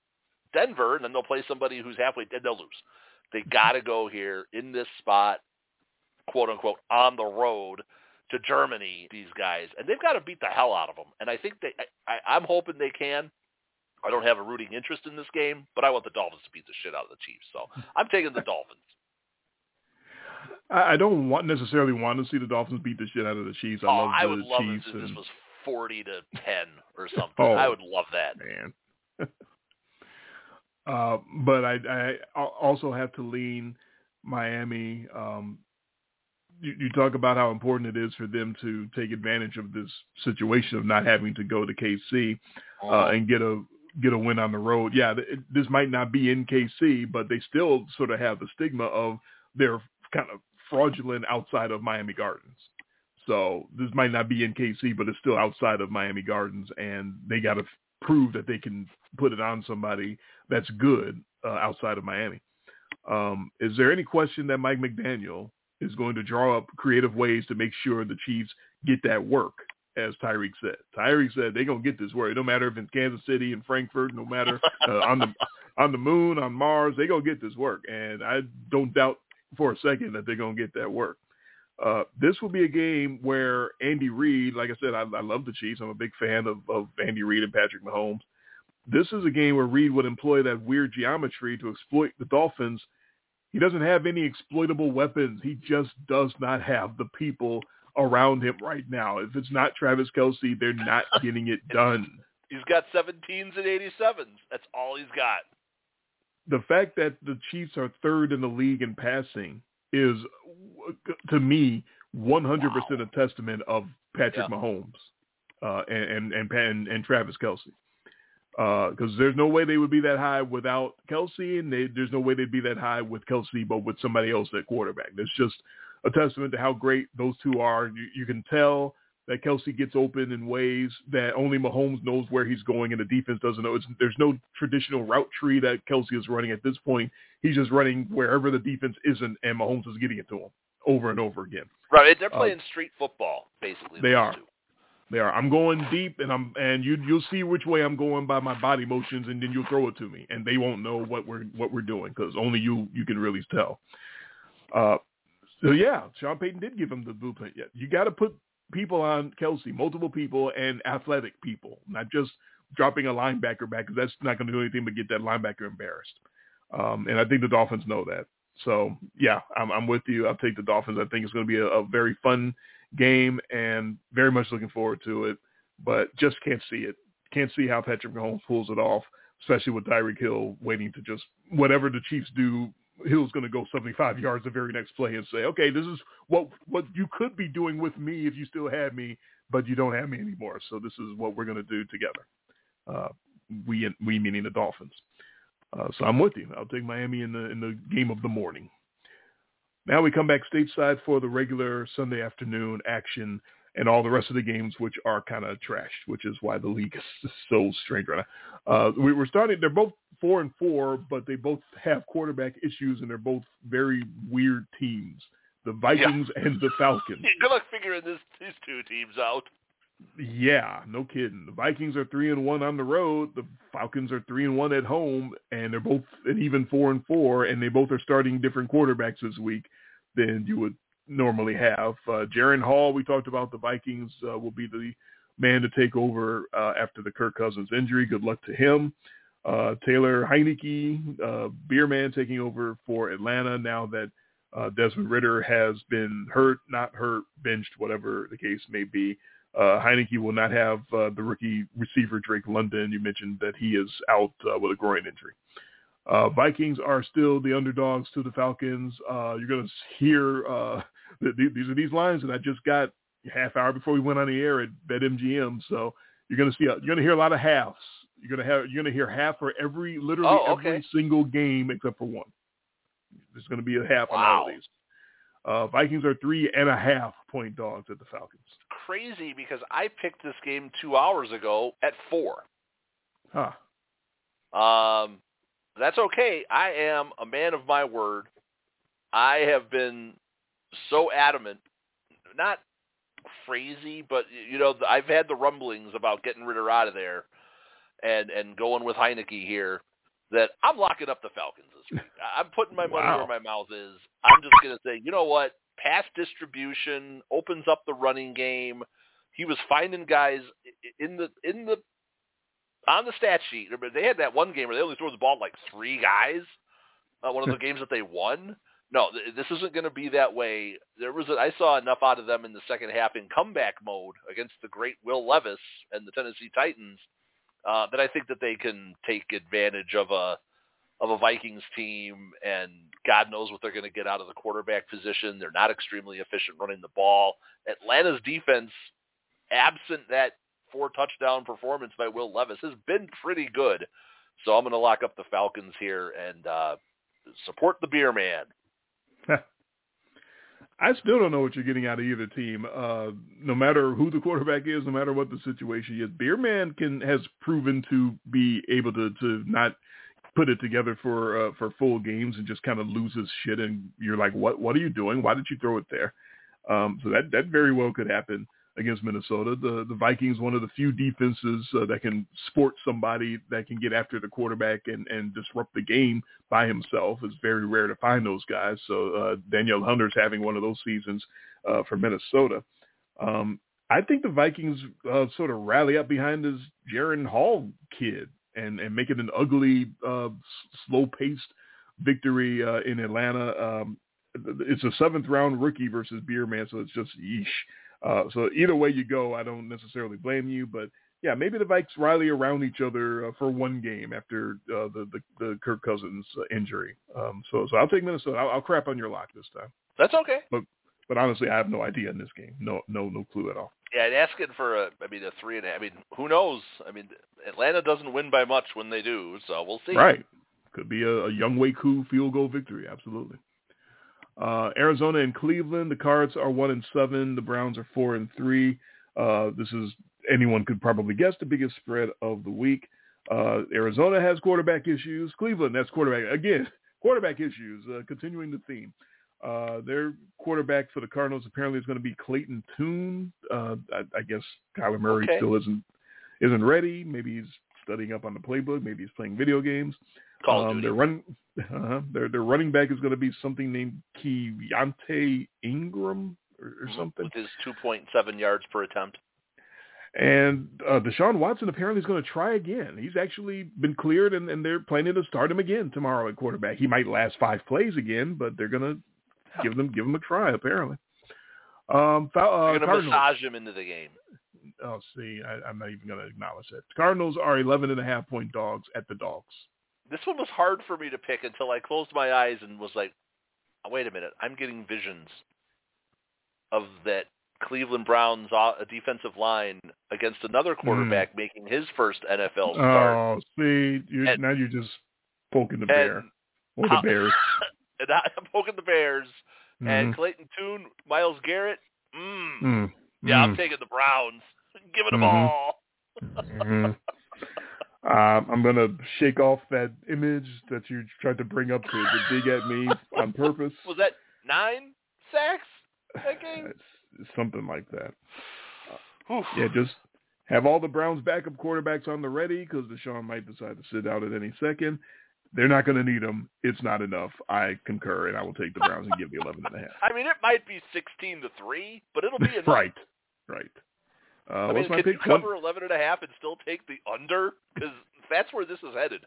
S4: Denver, and then they'll play somebody who's halfway, dead. they'll lose. They got to go here in this spot, quote unquote, on the road to Germany. These guys, and they've got to beat the hell out of them. And I think they, I, I, I'm hoping they can. I don't have a rooting interest in this game, but I want the Dolphins to beat the shit out of the Chiefs. So I'm taking the Dolphins.
S2: I don't want necessarily want to see the Dolphins beat the shit out of the Chiefs. I
S4: oh,
S2: love
S4: I would love
S2: Chiefs
S4: it if this was 40 to 10 or something.
S2: Oh.
S4: I would love that.
S2: man. [LAUGHS] uh, but I, I also have to lean Miami. Um, you, you talk about how important it is for them to take advantage of this situation of not having to go to KC uh, and get a get a win on the road. Yeah, this might not be in KC, but they still sort of have the stigma of they're kind of fraudulent outside of Miami Gardens. So this might not be in KC, but it's still outside of Miami Gardens, and they got to f- prove that they can put it on somebody that's good uh, outside of Miami. Um, is there any question that Mike McDaniel is going to draw up creative ways to make sure the Chiefs get that work? As Tyreek said, Tyreek said they're gonna get this work. No matter if it's Kansas City and Frankfurt, no matter uh, on the [LAUGHS] on the moon, on Mars, they're gonna get this work. And I don't doubt for a second that they're gonna get that work. Uh, this will be a game where Andy Reid, like I said, I, I love the Chiefs. I'm a big fan of, of Andy Reid and Patrick Mahomes. This is a game where Reid would employ that weird geometry to exploit the Dolphins. He doesn't have any exploitable weapons. He just does not have the people around him right now. If it's not Travis Kelce, they're not [LAUGHS] getting it done.
S4: He's got 17s and 87s. That's all he's got.
S2: The fact that the Chiefs are third in the league in passing is, to me, 100%
S4: Wow.
S2: a testament of Patrick
S4: Yeah.
S2: Mahomes uh, and, and, and, and Travis Kelce. Because there's no way they would be that high without Kelce, and they, there's no way they'd be that high with Kelce, but with somebody else at quarterback. That's just a testament to how great those two are. You, you can tell that Kelce gets open in ways that only Mahomes knows where he's going, and the defense doesn't know. It's, there's no traditional route tree that Kelce is running at this point. He's just running wherever the defense isn't, and Mahomes is getting it to him over and over again.
S4: Right. They're
S2: Uh,
S4: playing street football, basically.
S2: they are.
S4: two.
S2: They are. I'm going deep, and I'm and you you'll see which way I'm going by my body motions, and then you'll throw it to me, and they won't know what we're what we're doing because only you you can really tell. Uh, so [LAUGHS] yeah, Sean Payton did give him the blueprint. Yet you got to put people on Kelce, multiple people, and athletic people, not just dropping a linebacker back because that's not going to do anything but get that linebacker embarrassed. Um, and I think the Dolphins know that. So yeah, I'm, I'm with you. I'll take the Dolphins. I think it's going to be a, a very fun game and very much looking forward to it, but just can't see it. Can't see how Patrick Mahomes pulls it off, especially with Tyreek Hill waiting to just whatever the Chiefs do. Hill's going to go 75 yards the very next play and say, "Okay, this is what what you could be doing with me if you still had me, but you don't have me anymore. So this is what we're going to do together." Uh, we we meaning the Dolphins. Uh, so I'm with you. I'll take Miami in the in the game of the morning. Now we come back stateside for the regular Sunday afternoon action and all the rest of the games, which are kind of trashed, which is why the league is so strange right now. Uh, we were starting; they're both four and four, but they both have quarterback issues, and they're both very weird teams. The Vikings and the Falcons. [LAUGHS]
S4: Good luck figuring this, these two teams out.
S2: Yeah, no kidding. The Vikings are three and one on the road. The Falcons are three and one at home, and they're both an even four and four, and they both are starting different quarterbacks this week than you would normally have. Uh, Jaren Hall, we talked about the Vikings uh, will be the man to take over uh, after the Kirk Cousins injury. Good luck to him. Uh, Taylor Heinicke, uh, Beer Man taking over for Atlanta now that uh, Desmond Ridder has been hurt, not hurt, benched, whatever the case may be. Uh, Heinicke will not have uh, the rookie receiver Drake London. You mentioned that he is out uh, with a groin injury. Vikings are still the underdogs to the Falcons. You're going to hear these are these lines that I just got half hour before we went on the air at BetMGM. So you're going to see you're to hear a lot of halves. You're going to have you're to hear half for every literally
S4: Oh, okay.
S2: every single game except for one. There's going to be a half on all of these. Uh, Vikings are three and a half point dogs at the Falcons.
S4: Crazy because I picked this game two hours ago at four.
S2: Huh.
S4: Um, that's okay. I am a man of my word. I have been so adamant, not crazy, but you know, I've had the rumblings about getting Ridder out of there and and going with Heinicke here. That I'm locking up the Falcons this week. I'm putting my money
S2: Wow.
S4: where my mouth is. I'm just going to say, you know what? Pass distribution opens up the running game. He was finding guys in the in the on the stat sheet. But they had that one game where they only threw the ball like three guys. Uh, one of the [LAUGHS] games that they won. No, th- this isn't going to be that way. There was a, I saw enough out of them in the second half in comeback mode against the great Will Levis and the Tennessee Titans uh, that I think that they can take advantage of a of a Vikings team, and God knows what they're going to get out of the quarterback position. They're not extremely efficient running the ball. Atlanta's defense, absent that four touchdown performance by Will Levis, has been pretty good. So I'm going to lock up the Falcons here and uh, support the beer man. [LAUGHS]
S2: I still don't know what you're getting out of either team. Uh, no matter who the quarterback is, no matter what the situation is, Beer Man can has proven to be able to to not put it together for uh, for full games and just kind of loses shit. And you're like, what What are you doing? Why did you throw it there? Um, so that that very well could happen against Minnesota. The the Vikings, one of the few defenses uh, that can sport somebody that can get after the quarterback and and disrupt the game by himself. It's very rare to find those guys. So uh, Danielle Hunter's having one of those seasons uh, for Minnesota. Um, I think the Vikings uh, sort of rally up behind this Jaren Hall kid and and make it an ugly, uh, s- slow-paced victory uh, in Atlanta. Um, it's a seventh round rookie versus Beer Man, so it's just yeesh. Uh, so either way you go, I don't necessarily blame you, but yeah, maybe the Vikes rally around each other uh, for one game after uh, the, the the Kirk Cousins uh, injury. Um, so so I'll take Minnesota. I'll, I'll crap on your lock this time.
S4: That's okay.
S2: But but honestly, I have no idea in this game. No no no clue at all.
S4: Yeah, and asking for a, I mean, a three and a, I mean, who knows? I mean, Atlanta doesn't win by much when they do, so we'll see.
S2: Right. Could be a, a Younghoe Koo field goal victory. Absolutely. Uh, Arizona and Cleveland. The Cards are one and seven. The Browns are four and three. Uh, this is anyone could probably guess the biggest spread of the week. Uh, Arizona has quarterback issues. Cleveland has quarterback again. [LAUGHS] Quarterback issues. Uh, continuing the theme. Uh, their quarterback for the Cardinals apparently is going to be Clayton Tune. Uh, I, I guess Kyler Murray
S4: Okay.
S2: still isn't isn't ready. Maybe he's studying up on the playbook. Maybe he's playing video games.
S4: Call
S2: Um,
S4: Duty.
S2: their run, uh, their their running back is going to be something named Keontay Ingram or, or something.
S4: with his 2.7 yards per attempt.
S2: And uh, Deshaun Watson apparently is going to try again. He's actually been cleared, and, and they're planning to start him again tomorrow at quarterback. He might last five plays again, but they're going to give them give him a try apparently. Um, uh,
S4: You're going to massage him into the game.
S2: Oh, see, I, I'm not even going to acknowledge that. Cardinals are 11 and a half point dogs at the dogs.
S4: This one was hard for me to pick until I closed my eyes and was like, oh, wait a minute, I'm getting visions of that Cleveland Browns uh, defensive line against another quarterback making his first NFL start.
S2: Oh, see, you're,
S4: And-
S2: now you're just poking the bear or the
S4: how-
S2: Bears. [LAUGHS]
S4: and I'm poking the Bears. And
S2: Mhm.
S4: Clayton Tune, Myles Garrett, mm,
S2: Mm.
S4: yeah, I'm
S2: Mm.
S4: taking the Browns. [LAUGHS] Give it them
S2: Mhm.
S4: all. [LAUGHS]
S2: Mhm. Um, I'm gonna shake off that image that you tried to bring up to, to dig at me [LAUGHS] on purpose.
S4: Was that nine sacks that game?
S2: It's, it's something like that.
S4: Whew.
S2: Yeah, just have all the Browns' backup quarterbacks on the ready because Deshaun might decide to sit out at any second. They're not going to need them. It's not enough. I concur, and I will take the Browns and give the 11 and a half. [LAUGHS]
S4: I mean, it might be sixteen to three, but it'll be [LAUGHS] enough.
S2: right, right. Uh,
S4: I mean, can you
S2: pick? One-
S4: cover eleven and a half and still take the under? Because that's where this is headed.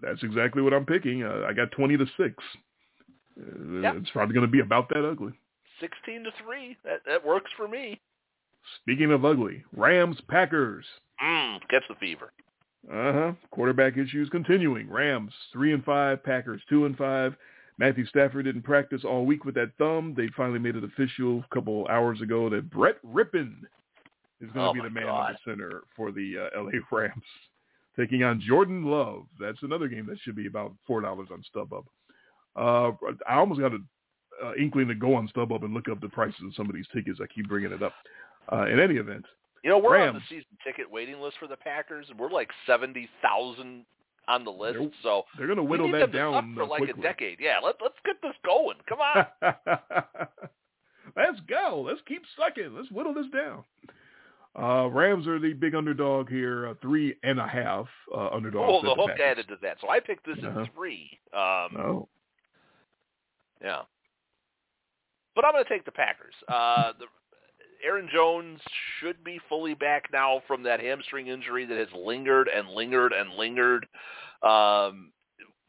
S2: That's exactly what I'm picking. Uh, I got 20 to six. Uh,
S4: Yeah.
S2: It's probably going to be about that ugly.
S4: Sixteen to three. That that works for me.
S2: Speaking of ugly, Rams Packers.
S4: Mm, gets the fever.
S2: Uh huh. Quarterback issues continuing. Rams three and five, Packers two and five. Matthew Stafford didn't practice all week with that thumb. They finally made it official a couple hours ago that Brett Rypien is going to
S4: Oh
S2: be the man
S4: God.
S2: at the center for the uh, LA [LAUGHS] Rams, taking on Jordan Love. That's another game that should be about four dollars on StubHub. Uh, I almost got an uh, inkling to go on StubHub and look up the prices of some of these tickets. I keep bringing it up. Uh, in any event,
S4: You know, we're on the season ticket waiting list for the Packers, and we're like seventy thousand on the list.
S2: They're-
S4: so
S2: they're going to whittle that down
S4: for
S2: uh,
S4: like
S2: quickly.
S4: a decade. Yeah, let let's get this going. Come on. [LAUGHS]
S2: Let's go. Let's keep sucking. Let's whittle this down. Uh, Rams are the big underdog here, uh, three and a half uh, underdogs.
S4: oh, the hook added to that. So I picked this
S2: Uh-huh.
S4: at three. Um,
S2: Oh,
S4: Yeah. But I'm going to take the Packers. Uh, [LAUGHS] the, Aaron Jones should be fully back now from that hamstring injury that has lingered and lingered and lingered. Um,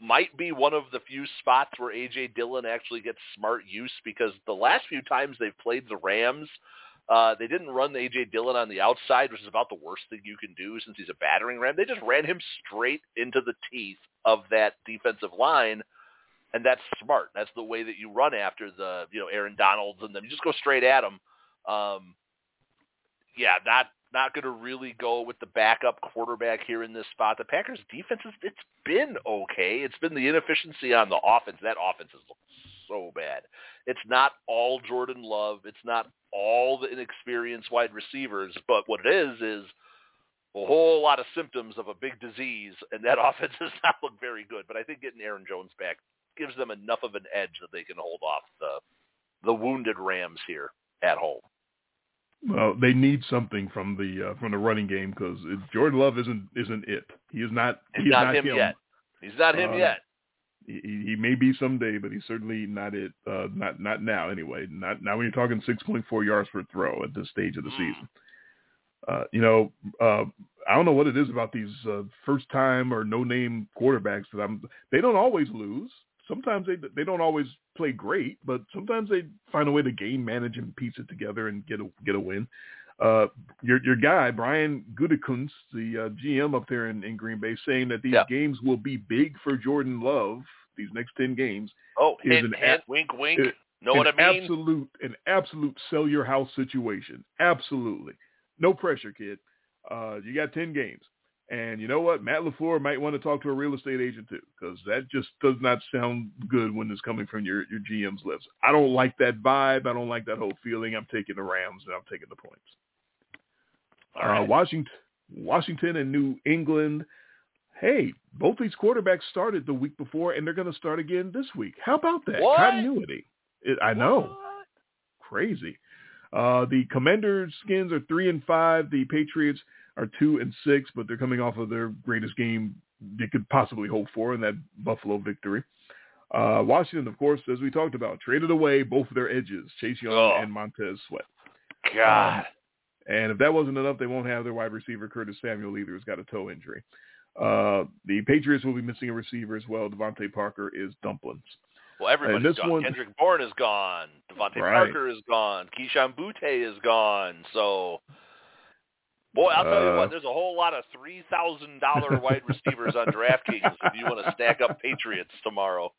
S4: might be one of the few spots where AJ Dillon actually gets smart use because the last few times they've played the Rams, uh, they didn't run AJ Dillon on the outside, which is about the worst thing you can do since he's a battering ram. They just ran him straight into the teeth of that defensive line and that's smart. That's the way that you run after the you know Aaron Donalds and them. You just go straight at them. Um, yeah, not not going to really go with the backup quarterback here in this spot. The Packers' defense is it's been okay. It's been the inefficiency on the offense. That offense has looked so bad. It's not all Jordan Love. It's not all the inexperienced wide receivers. But what it is is a whole lot of symptoms of a big disease, and that [LAUGHS] offense does not look very good. But I think getting Aaron Jones back gives them enough of an edge that they can hold off the the wounded Rams here at home.
S2: well, they need something from the uh, from the running game because Jordan Love isn't isn't it. He is not.
S4: He's
S2: He's
S4: not him yet. He's not him
S2: Uh,
S4: yet.
S2: He, he may be someday, but he's certainly not it. Uh, not not now anyway. Not now when you're talking 6.4 yards per throw at this stage of the
S4: Mm.
S2: season. Uh, you know, uh, I don't know what it is about these uh, first time or no name quarterbacks that I'm. They don't always lose. Sometimes they they don't always play great, but sometimes they find a way to game manage and piece it together and get a get a win. Uh, your your guy Brian Gutekunst, the uh, GM up there in, in Green Bay, saying that these
S4: Yeah.
S2: games will be big for Jordan Love. These next ten games,
S4: Oh,
S2: is
S4: hint,
S2: an
S4: hint,
S2: a-
S4: wink, wink. know what I mean?
S2: absolute an absolute sell your house situation. Absolutely, no pressure, kid. Uh, you got ten games, and you know what? Matt Lafleur might want to talk to a real estate agent too, because that just does not sound good when it's coming from your your GM's lips. I don't like that vibe. I don't like that whole feeling. I'm taking the Rams and I'm taking the points.
S4: All
S2: Uh. Washington, Washington and New England. Hey, both these quarterbacks started the week before, and they're going to start again this week. How about that
S4: What?
S2: continuity? It, I know,
S4: What?
S2: crazy. Uh, the Commanders skins are three and five. The Patriots are two and six, but they're coming off of their greatest game they could possibly hope for in that Buffalo victory. Uh, Washington, of course, as we talked about, traded away both of their edges, Chase Young
S4: Oh.
S2: and Montez Sweat.
S4: God.
S2: And if that wasn't enough, they won't have their wide receiver Curtis Samuel either, who's got a toe injury. Uh, the Patriots will be missing a receiver as well. DeVante Parker is dumplings.
S4: Well, everybody's gone.
S2: one-
S4: Kendrick Bourne is gone. Devontae
S2: Right.
S4: Parker is gone. Kayshon Boutte is gone. So, boy, I'll tell you
S2: Uh,
S4: what. There's a whole lot of three thousand dollar wide [LAUGHS] receivers on DraftKings if you want to stack up Patriots tomorrow.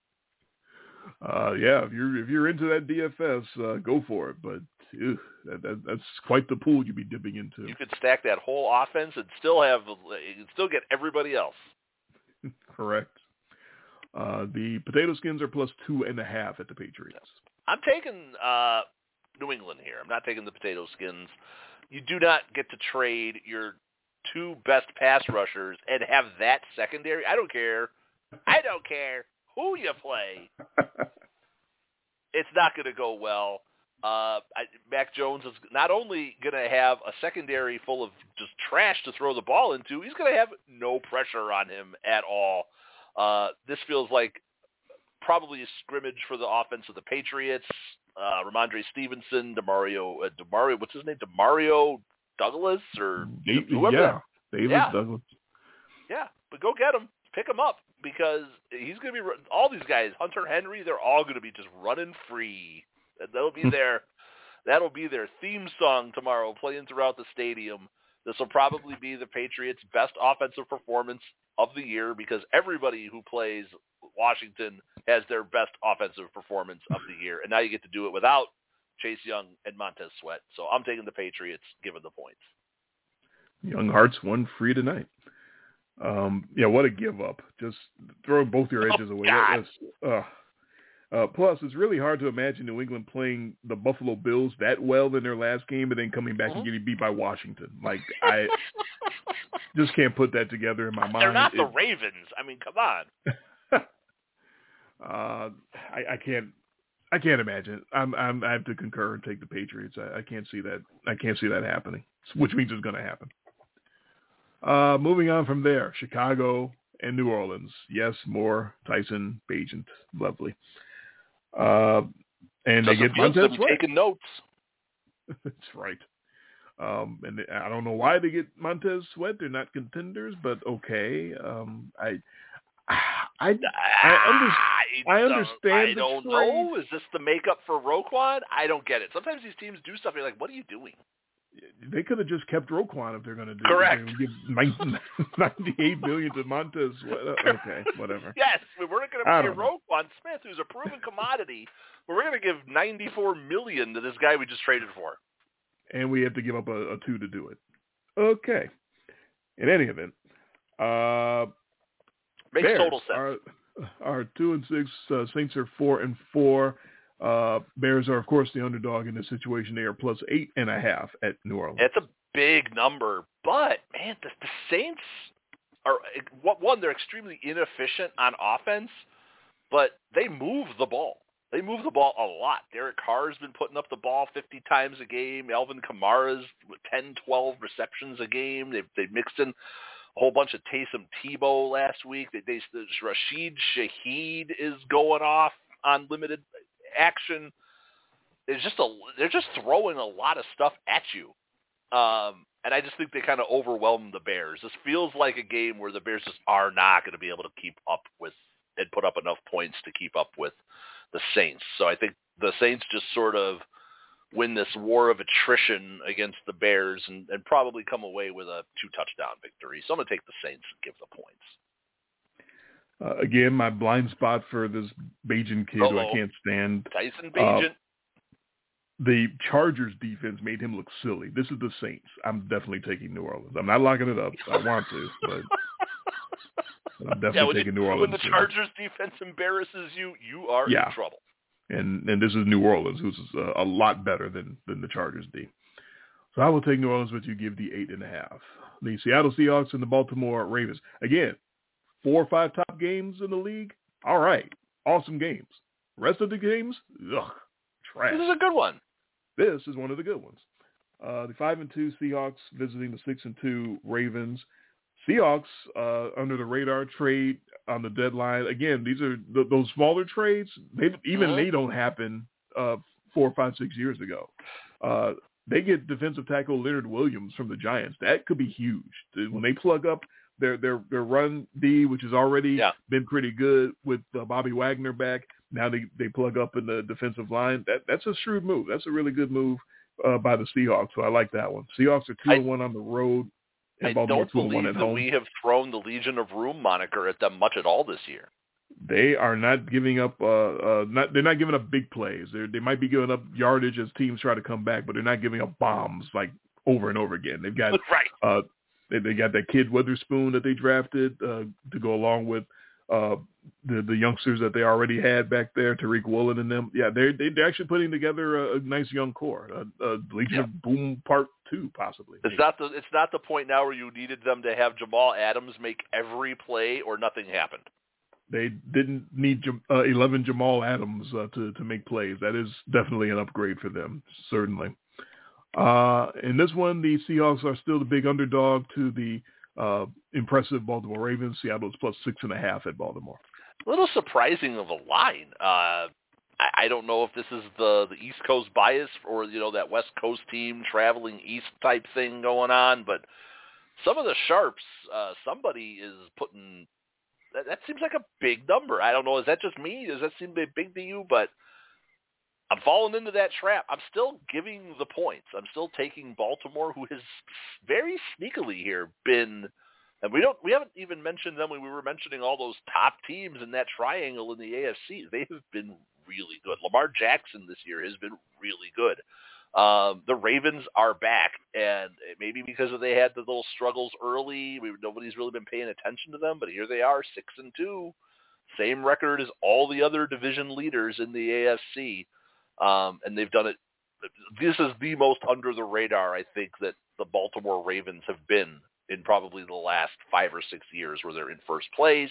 S2: Uh, yeah, if you're if you're into that DFS, uh, go for it. But ew, that, that, that's quite the pool you'd be dipping into.
S4: You could stack that whole offense and still have, can still get everybody else. [LAUGHS]
S2: Correct. Uh, the potato skins are plus two and a half at the Patriots.
S4: I'm taking uh, New England here. I'm not taking the potato skins. You do not get to trade your two best pass rushers and have that secondary. I don't care. I don't care who you play. It's not going to go well. Uh, I, Mac Jones is not only going to have a secondary full of just trash to throw the ball into, he's going to have no pressure on him at all. Uh, this feels like probably a scrimmage for the offense of the Patriots. Uh, Rhamondre Stevenson, Demario, uh, Demario, what's his name? Demario Douglas or
S2: David,
S4: whoever
S2: yeah, David
S4: Yeah.
S2: Douglas.
S4: yeah, but go get him, pick him up because he's going to be all these guys. Hunter Henry, they're all going to be just running free. And That'll be their that'll be their theme song tomorrow, playing throughout the stadium. This will probably be the Patriots' best offensive performance of the year because everybody who plays Washington has their best offensive performance of the year, and now you get to do it without Chase Young and Montez Sweat. So I'm taking the Patriots, given the points.
S2: Young Hearts won free tonight. Um, yeah, what a give up! Just throw both your
S4: Oh,
S2: edges away.
S4: God.
S2: That's, uh, uh, plus, it's really hard to imagine New England playing the Buffalo Bills that well in their last game, and then coming back
S4: Mhm.
S2: and getting beat by Washington. Like [LAUGHS] I just can't put that together in my mind.
S4: They're not the
S2: It-
S4: Ravens. I mean, come on. [LAUGHS]
S2: uh, I, I can't. I can't imagine. I'm, I'm. I have to concur and take the Patriots. I, I can't see that. I can't see that happening. Which means it's going to happen. Uh, moving on from there, Chicago and New Orleans. Yes, more Tyson Bagent. Lovely. Uh, and they get
S4: Fields
S2: Montez
S4: been
S2: Sweat.
S4: taking notes. [LAUGHS]
S2: That's right. Um, and I don't know why they get Montez Sweat. They're not contenders, but okay. Um, I, I, I, under, I understand
S4: I don't know. Is this the makeup for Roquan? I don't get it. Sometimes these teams do stuff. You're like, what are you doing?
S2: they could have just kept Roquan if they're going to do
S4: Correct.
S2: would [LAUGHS] 98 million to Montez. Uh, Okay, whatever. [LAUGHS]
S4: Yes, we we're going to pay. Roquan Smith, who's a proven commodity, but we're going to give 94 million to this guy we just traded for.
S2: And we have to give up a, a two to do it. Okay. In any event, uh,
S4: Makes
S2: Bears
S4: total sense.
S2: Are, are two and six. Uh, Saints are four and four. Uh, Bears are, of course, the underdog in this situation. They are plus eight and a half at New Orleans.
S4: That's a big number, but man, the, the Saints are one. They're extremely inefficient on offense, but they move the ball. They move the ball a lot. Derek Carr's been putting up the ball 50 times a game. Alvin Kamara's with 10, 12 receptions a game. They've they mixed in a whole bunch of Taysom Tebow last week. They, they Rashid Shaheed is going off on limited action. There's just a they're just throwing a lot of stuff at you. Um, and I just think they kind of overwhelm the Bears. This feels like a game where the Bears just are not going to be able to keep up with and put up enough points to keep up with the Saints. So I think the Saints just sort of win this war of attrition against the Bears and, and probably come away with a two touchdown victory. So I'm going to take the Saints and give the points.
S2: Uh, again, my blind spot for this Bagent kid who I can't stand.
S4: Tyson Bagent.
S2: The Chargers defense made him look silly. This is the Saints. I'm definitely taking New Orleans. I'm not locking it up. I want to, but [LAUGHS] I'm definitely
S4: yeah,
S2: taking
S4: you-
S2: New Orleans.
S4: when the
S2: here.
S4: Chargers defense embarrasses you, you are
S2: Yeah.
S4: in trouble.
S2: and and this is New Orleans, who's a, a lot better than than the Chargers D. So I will take New Orleans, but you give the eight and a half. The Seattle Seahawks and the Baltimore Ravens. Again, four or five top games in the league. All right, awesome games. Rest of the games, ugh, trash.
S4: This is a good one.
S2: This is one of the good ones. Uh, the five and two Seahawks visiting the six and two Ravens. Seahawks uh, under the radar trade on the deadline. Again, these are th- those smaller trades. They even
S4: Mhm.
S2: they don't happen uh, four, five, six years ago. Uh, they get defensive tackle Leonard Williams from the Giants. That could be huge when they plug up their their their run D, which has already
S4: Yeah.
S2: been pretty good with uh, Bobby Wagner back. Now they they plug up in the defensive line. That that's a shrewd move. That's a really good move uh, by the Seahawks. So I like that one. Seahawks are two
S4: I-
S2: and one on the road,
S4: I don't
S2: two and one
S4: believe
S2: at
S4: that we have thrown the Legion of Boom moniker at them much at all this year.
S2: They are not giving up. Uh, uh, not they're not giving up big plays. They're, they might be giving up yardage as teams try to come back, but they're not giving up bombs like over and over again. They've got [LAUGHS]
S4: right.
S2: uh, they, they got that kid Witherspoon that they drafted uh, to go along with uh, the the youngsters that they already had back there, Tariq Woolen and them. Yeah, they're they're actually putting together a, a nice young core. Uh, uh, Legion of Boom Part Two, possibly.
S4: It's not the it's not the point now where you needed them to have Jamal Adams make every play or nothing happened.
S2: They didn't need uh, 11 Jamal Adams uh, to to make plays. That is definitely an upgrade for them, certainly. Uh, in this one, the Seahawks are still the big underdog to the uh, impressive Baltimore Ravens. Seattle is plus six and a half at Baltimore.
S4: A little surprising of a line. Uh, I, I don't know if this is the the East Coast bias or you know that West Coast team traveling east type thing going on, but some of the sharps, uh, somebody is putting. That, that seems like a big number. I don't know. Is that just me? Does that seem big to you? But I'm falling into that trap. I'm still giving the points. I'm still taking Baltimore, who has very sneakily here been and we don't we haven't even mentioned them when we were mentioning all those top teams in that triangle in the AFC. They have been really good. Lamar Jackson this year has been really good. Um, the Ravens are back, and maybe because they had the little struggles early, we, nobody's really been paying attention to them. But here they are, six and two, same record as all the other division leaders in the AFC, um, and they've done it. This is the most under the radar, I think, that the Baltimore Ravens have been in probably the last five or six years, where they're in first place.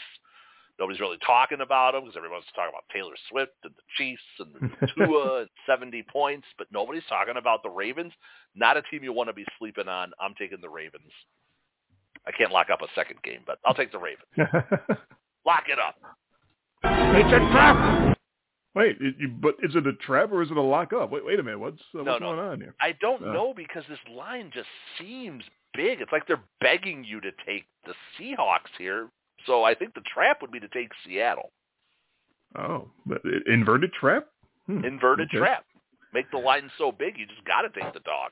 S4: Nobody's really talking about them because everyone's talking about Taylor Swift and the Chiefs and [LAUGHS] Tua and 70 points, but nobody's talking about the Ravens. Not a team you want to be sleeping on. I'm taking the Ravens. I can't lock up a second game, but I'll take the Ravens. [LAUGHS] Lock it up.
S5: It's a trap!
S2: Wait, it, you, but is it a trap or is it a lockup? Wait, wait a minute. What's uh,
S4: No,
S2: what's
S4: no.
S2: going on here?
S4: I don't
S2: Uh.
S4: know because this line just seems big. It's like they're begging you to take the Seahawks here. So I think the trap would be to take Seattle.
S2: Oh, but inverted trap. Hmm,
S4: Inverted
S2: okay.
S4: trap. Make the line so big you just got to take the dog.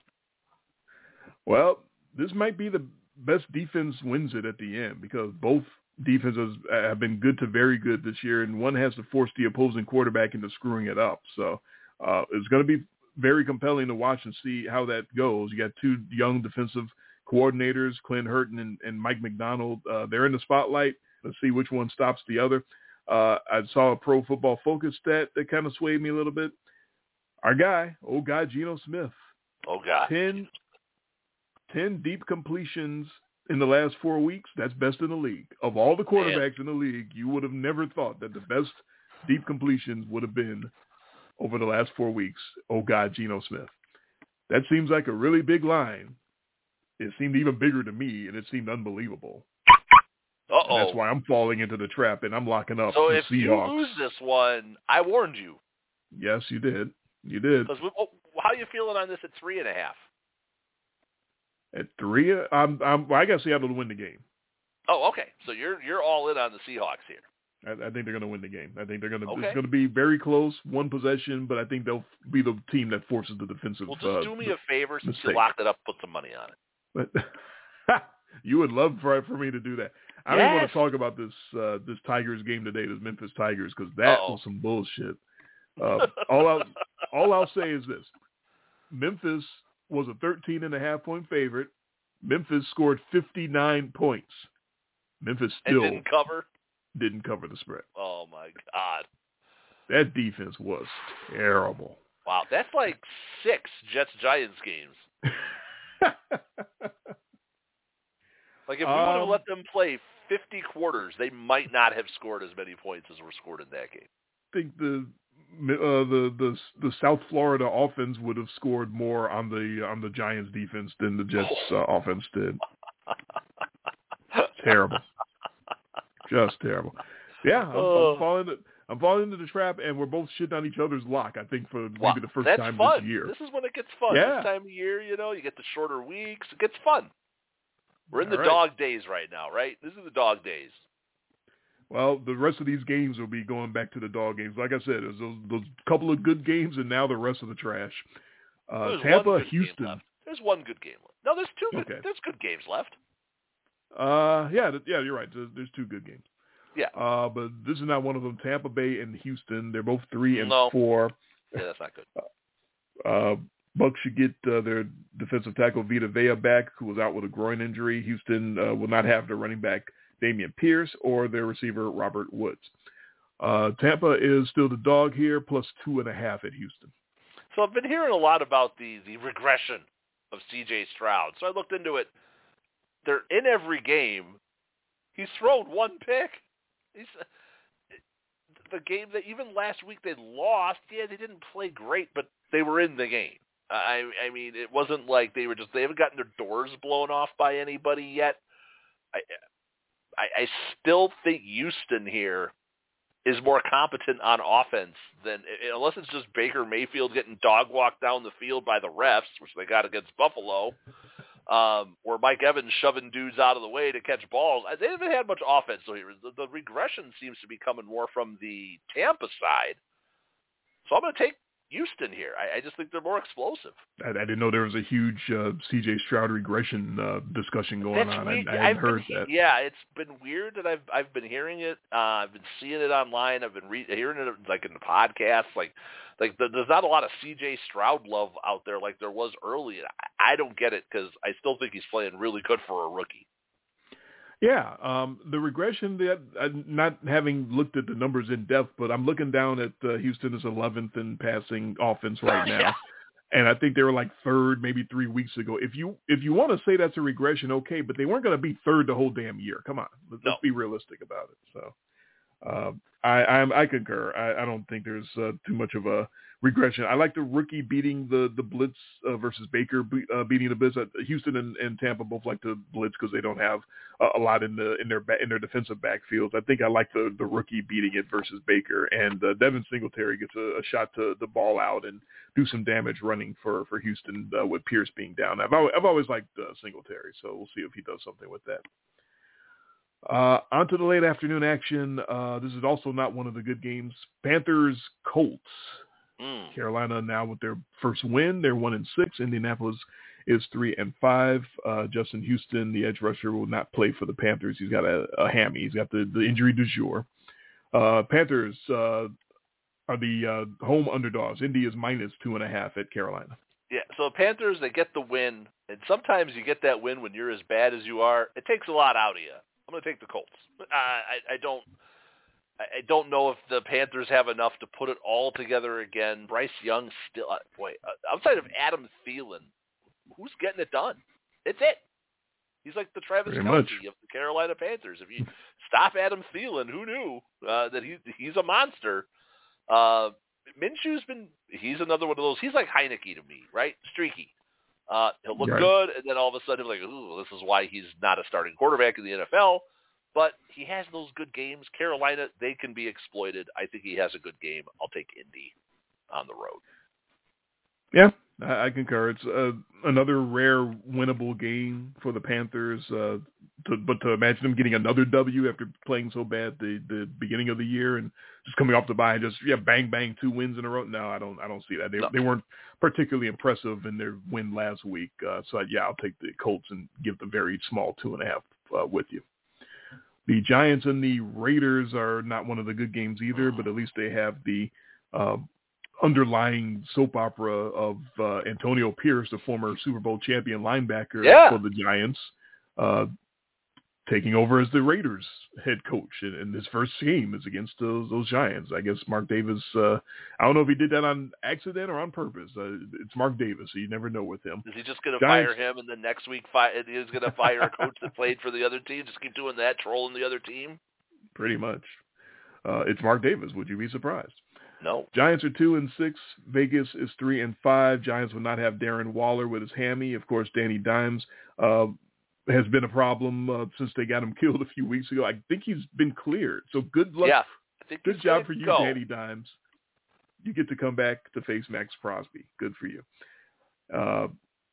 S2: Well, this might be the best defense wins it at the end because both defenses have been good to very good this year, and one has to force the opposing quarterback into screwing it up. So uh, it's going to be very compelling to watch and see how that goes. You got two young defensive coordinators, Clint Hurton and, and Mike Macdonald. Uh, they're in the spotlight. Let's see which one stops the other. Uh, I saw a Pro Football Focus stat that kind of swayed me a little bit. Our guy, old guy Geno Smith,
S4: Oh God.
S2: 10, 10 deep completions in the last four weeks. That's best in the league. Of all the quarterbacks in the league, you would have never thought that the best deep completions would have been over the last four weeks. Oh God, Geno Smith. That seems like a really big line. It seemed even bigger to me, and it seemed unbelievable.
S4: Uh
S2: And that's
S4: oh.
S2: why I'm falling into the trap, and I'm locking up
S4: So
S2: the
S4: if you
S2: Seahawks.
S4: lose this one, I warned you.
S2: Yes, you did. You did.
S4: Because how you feeling on this at three and a half?
S2: At three, I'm, I'm, I got Seattle to win the game.
S4: Oh, okay. So you're you're all in on the Seahawks here.
S2: I, I think they're going to win the game. I think they're going to.
S4: Okay.
S2: It's going to be very close, one possession, but I think they'll be the team that forces the defensive.
S4: Well, just
S2: uh,
S4: do me a favor since you locked it up. Put some money on it.
S2: But [LAUGHS] you would love for for me to do that. I don't want to talk about this uh, this Tigers game today, this Memphis Tigers, because that
S4: Uh-oh.
S2: was some bullshit. Uh, all I'll all I'll say is this: Memphis was a 13 and a half point favorite. Memphis scored 59 points. Memphis
S4: And
S2: still
S4: didn't cover.
S2: didn't cover the spread.
S4: Oh my god!
S2: That defense was terrible.
S4: Wow, that's like six Jets Giants games. [LAUGHS] Like if we would have
S2: Um,
S4: let them play 50 quarters, they might not have scored as many points as were scored in that game.
S2: I think the uh, the the the South Florida offense would have scored more on the on the Giants defense than the Jets [LAUGHS] uh, offense did. Terrible, just terrible. Yeah, I'm,
S4: Oh.
S2: I'm falling. I'm falling into the trap, and we're both shitting on each other's lock. I think for
S4: Wow,
S2: maybe the first
S4: that's
S2: time
S4: fun.
S2: this year.
S4: This is when it gets fun.
S2: Yeah.
S4: This time of year, you know, you get the shorter weeks. It gets fun. We're in the
S2: All right.
S4: dog days right now, right? This is the dog days.
S2: Well, the rest of these games will be going back to the dog games. Like I said, there's those, those couple of good games, and now the rest of the trash. Uh, Tampa,
S4: one good game
S2: Houston.
S4: There's one good game left. No, there's two. Good,
S2: Okay.
S4: There's good games left.
S2: Uh, yeah, th- yeah, you're right. There's, there's two good games.
S4: Yeah.
S2: Uh, but this is not one of them. Tampa Bay and Houston, they're both three and
S4: No.
S2: four.
S4: Yeah, that's not good. [LAUGHS]
S2: Uh, Bucks should get uh, their defensive tackle Vita Vea back, who was out with a groin injury. Houston uh, will not have their running back Dameon Pierce or their receiver Robert Woods. Uh, Tampa is still the dog here, plus two and a half at Houston.
S4: So I've been hearing a lot about the the regression of C.J. Stroud. So I looked into it. They're in every game. He's thrown one pick. He's the game that even last week they lost. Yeah, they didn't play great, but they were in the game. I I mean, it wasn't like they were just they haven't gotten their doors blown off by anybody yet. I I, I still think Houston here is more competent on offense than unless it's just Baker Mayfield getting dog walked down the field by the refs, which they got against Buffalo, um, or Mike Evans shoving dudes out of the way to catch balls. They haven't had much offense, so here the, the regression seems to be coming more from the Tampa side. So I'm going to take Houston here. I, I just think they're more explosive.
S2: I, I didn't know there was a huge uh, C.J. Stroud regression uh, discussion going
S4: That's
S2: on.
S4: weird.
S2: I, I hadn't
S4: I've
S2: heard
S4: been,
S2: that.
S4: Yeah, it's been weird that I've I've been hearing it. Uh, I've been seeing it online. I've been re- hearing it like in the podcasts. Like like the, there's not a lot of C.J. Stroud love out there like there was early. I, I don't get it because I still think he's playing really good for a rookie.
S2: Yeah, um, the regression that uh, not having looked at the numbers in depth, but I'm looking down at uh, Houston is 11th in passing offense right now,
S4: Yeah.
S2: and I think they were like third maybe three weeks ago. If you if you want to say that's a regression, okay, but they weren't going to be third the whole damn year. Come on, let's,
S4: No.
S2: let's be realistic about it. So, uh, I I'm, I concur. I, I don't think there's uh, too much of a regression. I like the rookie beating the the blitz uh, versus Baker be, uh, beating the blitz. Uh, Houston and, and Tampa both like the blitz because they don't have a, a lot in the in their in their defensive backfields. I think I like the the rookie beating it versus Baker and uh, Devin Singletary gets a, a shot to the ball out and do some damage running for for Houston uh, with Pierce being down. I've always, I've always liked uh, Singletary, so we'll see if he does something with that. Uh, on to the late afternoon action. Uh, this is also not one of the good games. Panthers Colts.
S4: Mm.
S2: Carolina now with their first win. They're one and six. Indianapolis is three and five. Uh, Justin Houston, the edge rusher, will not play for the Panthers. He's got a, a hammy. He's got the, the injury du jour. Uh, Panthers uh, are the uh, home underdogs. Indy is minus two and a half at Carolina.
S4: Yeah, so the Panthers they get the win, and sometimes you get that win when you're as bad as you are. It takes a lot out of you. I'm going to take the Colts. Uh, I, I don't. I don't know if the Panthers have enough to put it all together again. Bryce Young still, uh, boy, uh, outside of Adam Thielen, who's getting it done? It's it. He's like the Travis
S2: Pretty
S4: Kelsey
S2: much.
S4: of the Carolina Panthers. If you stop Adam Thielen, who knew uh, that he he's a monster? Uh, Minshew's been he's another one of those. He's like Heinicke to me, right? Streaky. Uh, he'll look
S2: Right.
S4: good, and then all of a sudden, he'll be like, "Ooh, this is why he's not a starting quarterback in the NFL." But he has those good games. Carolina, they can be exploited. I think he has a good game. I'll take Indy on the road.
S2: Yeah, I, concur. It's uh, another rare winnable game for the Panthers. Uh, to, but to imagine them getting another W after playing so bad the the beginning of the year and just coming off the bye and just yeah bang bang two wins in a row. No, I don't I don't see that. They
S4: No.
S2: they weren't particularly impressive in their win last week. Uh, so yeah, I'll take the Colts and give the very small two and a half uh, with you. The Giants and the Raiders are not one of the good games either, but at least they have the uh, underlying soap opera of uh, Antonio Pierce, the former Super Bowl champion linebacker
S4: Yeah.
S2: for the Giants, uh, taking over as the Raiders head coach. And, and his first game is against those, those Giants. I guess Mark Davis. Uh, I don't know if he did that on accident or on purpose. Uh, it's Mark Davis, so you never know with him.
S4: Is he just going to fire him and then next week fi- he's going to fire a coach that played for the other team? Just keep doing that, trolling the other team?
S2: Pretty much. Uh, it's Mark Davis. Would you be surprised?
S4: No.
S2: Giants are two and six. Vegas is three and five. Giants will not have Darren Waller with his hammy. Of course, Danny Dimes uh, has been a problem uh, since they got him killed a few weeks ago. I think he's been cleared. So good luck.
S4: Yeah.
S2: Good job for you,
S4: go.
S2: Danny Dimes. You get to come back to face Maxx Crosby. Good for you. Uh,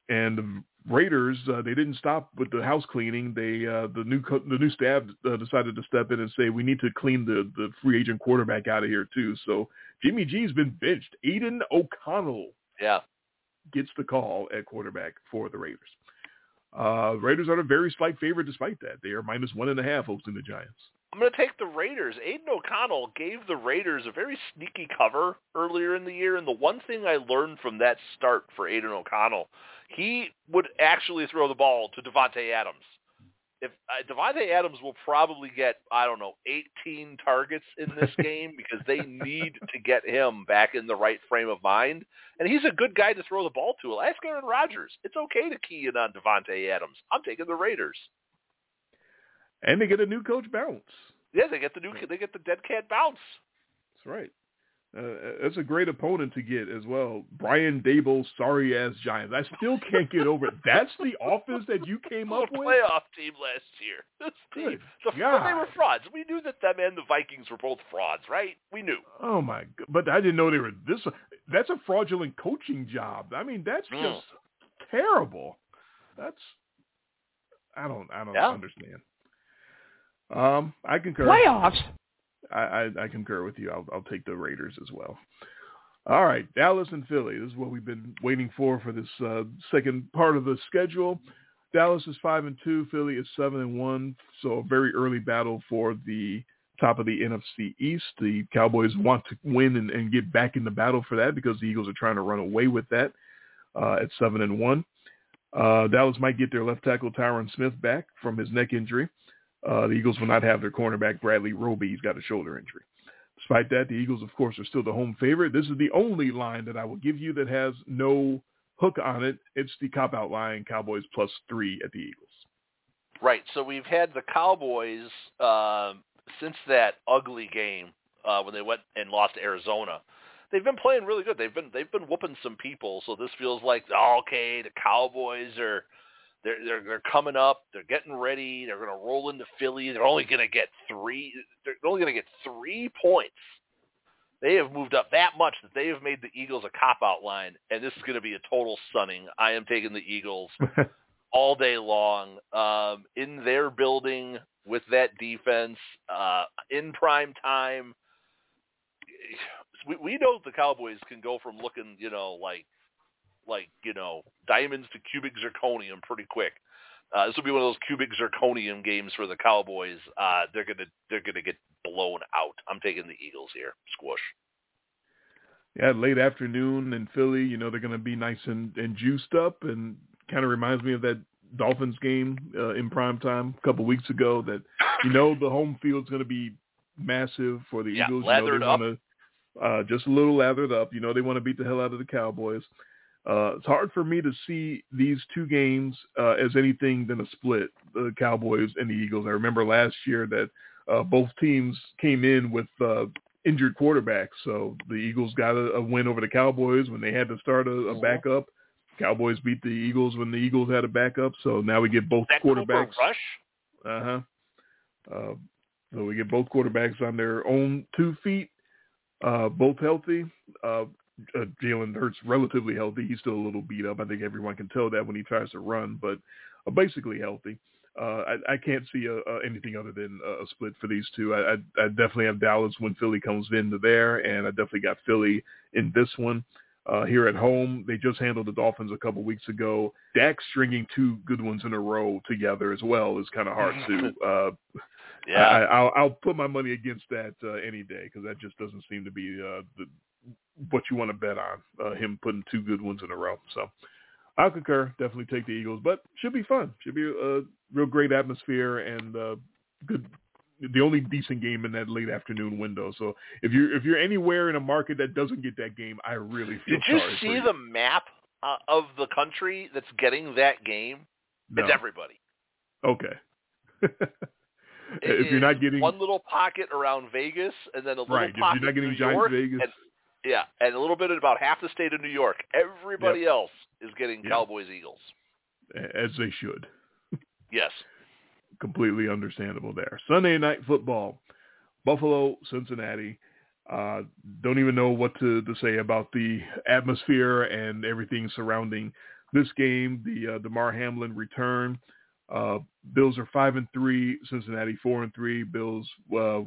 S2: and the Raiders, uh, they didn't stop with the house cleaning. They uh, the new co- the new staff uh, decided to step in and say we need to clean the the free agent quarterback out of here too. So Jimmy G's been benched. Aidan O'Connell
S4: Yeah.
S2: gets the call at quarterback for the Raiders. Uh, Raiders are a very slight favorite despite that. They are minus one and a half hosting the Giants.
S4: I'm going to take the Raiders. Aidan O'Connell gave the Raiders a very sneaky cover earlier in the year, and the one thing I learned from that start for Aidan O'Connell, he would actually throw the ball to Davante Adams. If uh, Davante Adams will probably get, I don't know, 18 targets in this [LAUGHS] game because they need to get him back in the right frame of mind, and he's a good guy to throw the ball to. Ask Aaron Rodgers. It's okay to key in on Davante Adams. I'm taking the Raiders.
S2: And they get a new coach bounce.
S4: Yeah, they get the new, they get the dead cat bounce.
S2: That's right. Uh, that's a great opponent to get as well. Brian Daboll, sorry ass Giants. I still can't get over it. That's the offense that you [LAUGHS] came up
S4: a
S2: with.
S4: playoff team last year. [LAUGHS] This team,
S2: Good
S4: the,
S2: God.
S4: they were frauds. We knew that them and the Vikings were both frauds, right? We knew.
S2: Oh my! God. But I didn't know they were this. That's a fraudulent coaching job. I mean, that's
S4: Mm.
S2: just terrible. That's I don't I don't
S4: Yeah.
S2: understand. Um, I concur.
S7: Playoffs?
S2: I, I, I concur with you. I'll, I'll take the Raiders as well. All right, Dallas and Philly. This is what we've been waiting for for this uh, second part of the schedule. Dallas is five and two. Philly is seven and one. So a very early battle for the top of the NFC East. The Cowboys want to win and, and get back in the battle for that because the Eagles are trying to run away with that uh, at seven and one. Uh, Dallas might get their left tackle Tyron Smith back from his neck injury. Uh, the Eagles will not have their cornerback Bradley Roby. He's got a shoulder injury. Despite that, the Eagles, of course, are still the home favorite. This is the only line that I will give you that has no hook on it. It's the cop-out line, Cowboys plus three at the Eagles.
S4: Right. So we've had the Cowboys um, since that ugly game uh, when they went and lost to Arizona. They've been playing really good. They've been they've been whooping some people. So this feels like oh, okay, the Cowboys are they're they're they're coming up. They're getting ready. They're going to roll into Philly. They're only going to get three. They're only going to get three points. They have moved up that much that they have made the Eagles a cop out line, and this is going to be a total stunning. I am taking the Eagles [LAUGHS] all day long um, in their building with that defense uh, in prime time. We, we know the Cowboys can go from looking, you know, like like you know diamonds to cubic zirconium pretty quick. Uh, this will be one of those cubic zirconium games for the Cowboys. Uh, they're gonna they're gonna get blown out. I'm taking the Eagles here. Squish.
S2: Yeah, late afternoon in Philly, you know, they're going to be nice and, and juiced up and kind of reminds me of that Dolphins game uh, in prime time a couple weeks ago that, you know, the home field's going to be massive for the
S4: Yeah,
S2: Eagles.
S4: lathered
S2: you know, they want to, uh, just a little lathered up. You know, they want to beat the hell out of the Cowboys. Uh, it's hard for me to see these two games uh, as anything than a split, the Cowboys and the Eagles. I remember last year that uh, both teams came in with uh, injured quarterbacks. So the Eagles got a, a win over the Cowboys when they had to start a, a backup. Cowboys beat the Eagles when the Eagles had a backup. So now we get both
S4: That
S2: quarterbacks.
S4: Rush.
S2: Uh-huh. Uh So we get both quarterbacks on their own two feet, uh, both healthy. Uh, uh, Jalen Hurts relatively healthy. He's still a little beat up. I think everyone can tell that when he tries to run, but uh, basically healthy. Uh, I, I can't see a, a, anything other than a split for these two. I, I, I definitely have Dallas when Philly comes into there, and I definitely got Philly in this one. Uh, here at home, they just handled the Dolphins a couple weeks ago. Dak stringing two good ones in a row together as well is kind of hard to. Uh,
S4: Yeah.
S2: I, I'll, I'll put my money against that uh, any day because that just doesn't seem to be uh, the, what you want to bet on. Uh, him putting two good ones in a row. So I'll concur. Definitely take the Eagles, but should be fun. Should be a, real great atmosphere and uh, good. The only decent game in that late afternoon window. So if you're if you're anywhere in a market that doesn't get that game, I really feel
S4: Did you see
S2: you.
S4: the map uh, of the country that's getting that game?
S2: No.
S4: It's everybody.
S2: Okay. [LAUGHS] If you're not getting
S4: one little pocket around Vegas, and then a little
S2: right, if you're not getting
S4: in New
S2: Giants
S4: York,
S2: Vegas,
S4: and, yeah, and a little bit in about half the state of New York. Everybody else is getting
S2: Yep.
S4: Cowboys Eagles.
S2: as they should. [LAUGHS]
S4: Yes.
S2: completely understandable there. Sunday night football, Buffalo, Cincinnati. Uh, don't even know what to, to say about the atmosphere and everything surrounding this game. The uh, Damar Hamlin return. Uh, Bills are five and three. Cincinnati four and three. Bills. Well,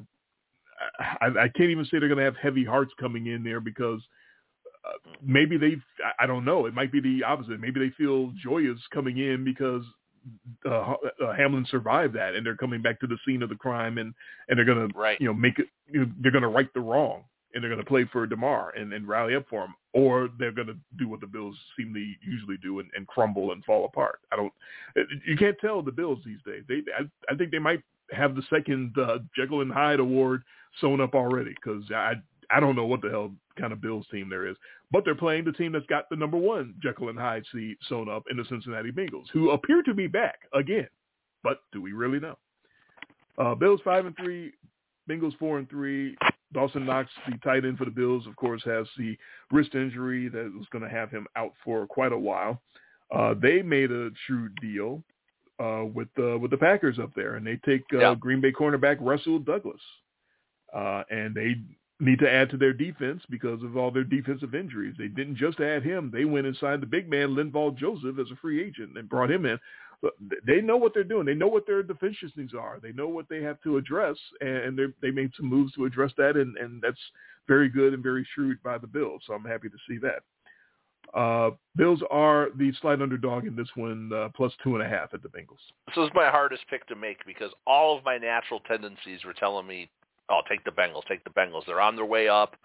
S2: I, I can't even say they're going to have heavy hearts coming in there because uh, maybe they. I don't know. It might be the opposite. Maybe they feel joyous coming in because uh, uh, Hamlin survived that, and they're coming back to the scene of the crime, and and they're gonna
S4: Right.
S2: you know make it. You know, they're gonna right the wrong, and they're gonna play for Damar and, and rally up for him, or they're gonna do what the Bills seem to usually do and, and crumble and fall apart. I don't. You can't tell the Bills these days. They I, I think they might have the second uh, Jekyll and Hyde award sewn up already because I I don't know what the hell kind of Bills team there is. But they're playing the team that's got the number one Jekyll and Hyde seed sewn up in the Cincinnati Bengals, who appear to be back again. But do we really know? Uh, Bills five and three, Bengals four and three. Dawson Knox, the tight end for the Bills, of course, has the wrist injury that was going to have him out for quite a while. Uh, they made a shrewd deal uh, with the with the Packers up there, and they take uh,
S4: Yeah.
S2: Green Bay cornerback Rasul Douglas, uh, and they need to add to their defense because of all their defensive injuries. They didn't just add him; they went and signed the big man Linval Joseph as a free agent and brought him in. They know what they're doing. They know what their deficiencies are. They know what they have to address, and they they made some moves to address that, and and that's very good and very shrewd by the Bills. So I'm happy to see that. Uh, Bills are the slight underdog in this one, uh, plus two and a half at the Bengals.
S4: This was my hardest pick to make because all of my natural tendencies were telling me, "Oh, take the Bengals, take the Bengals. They're on their way up.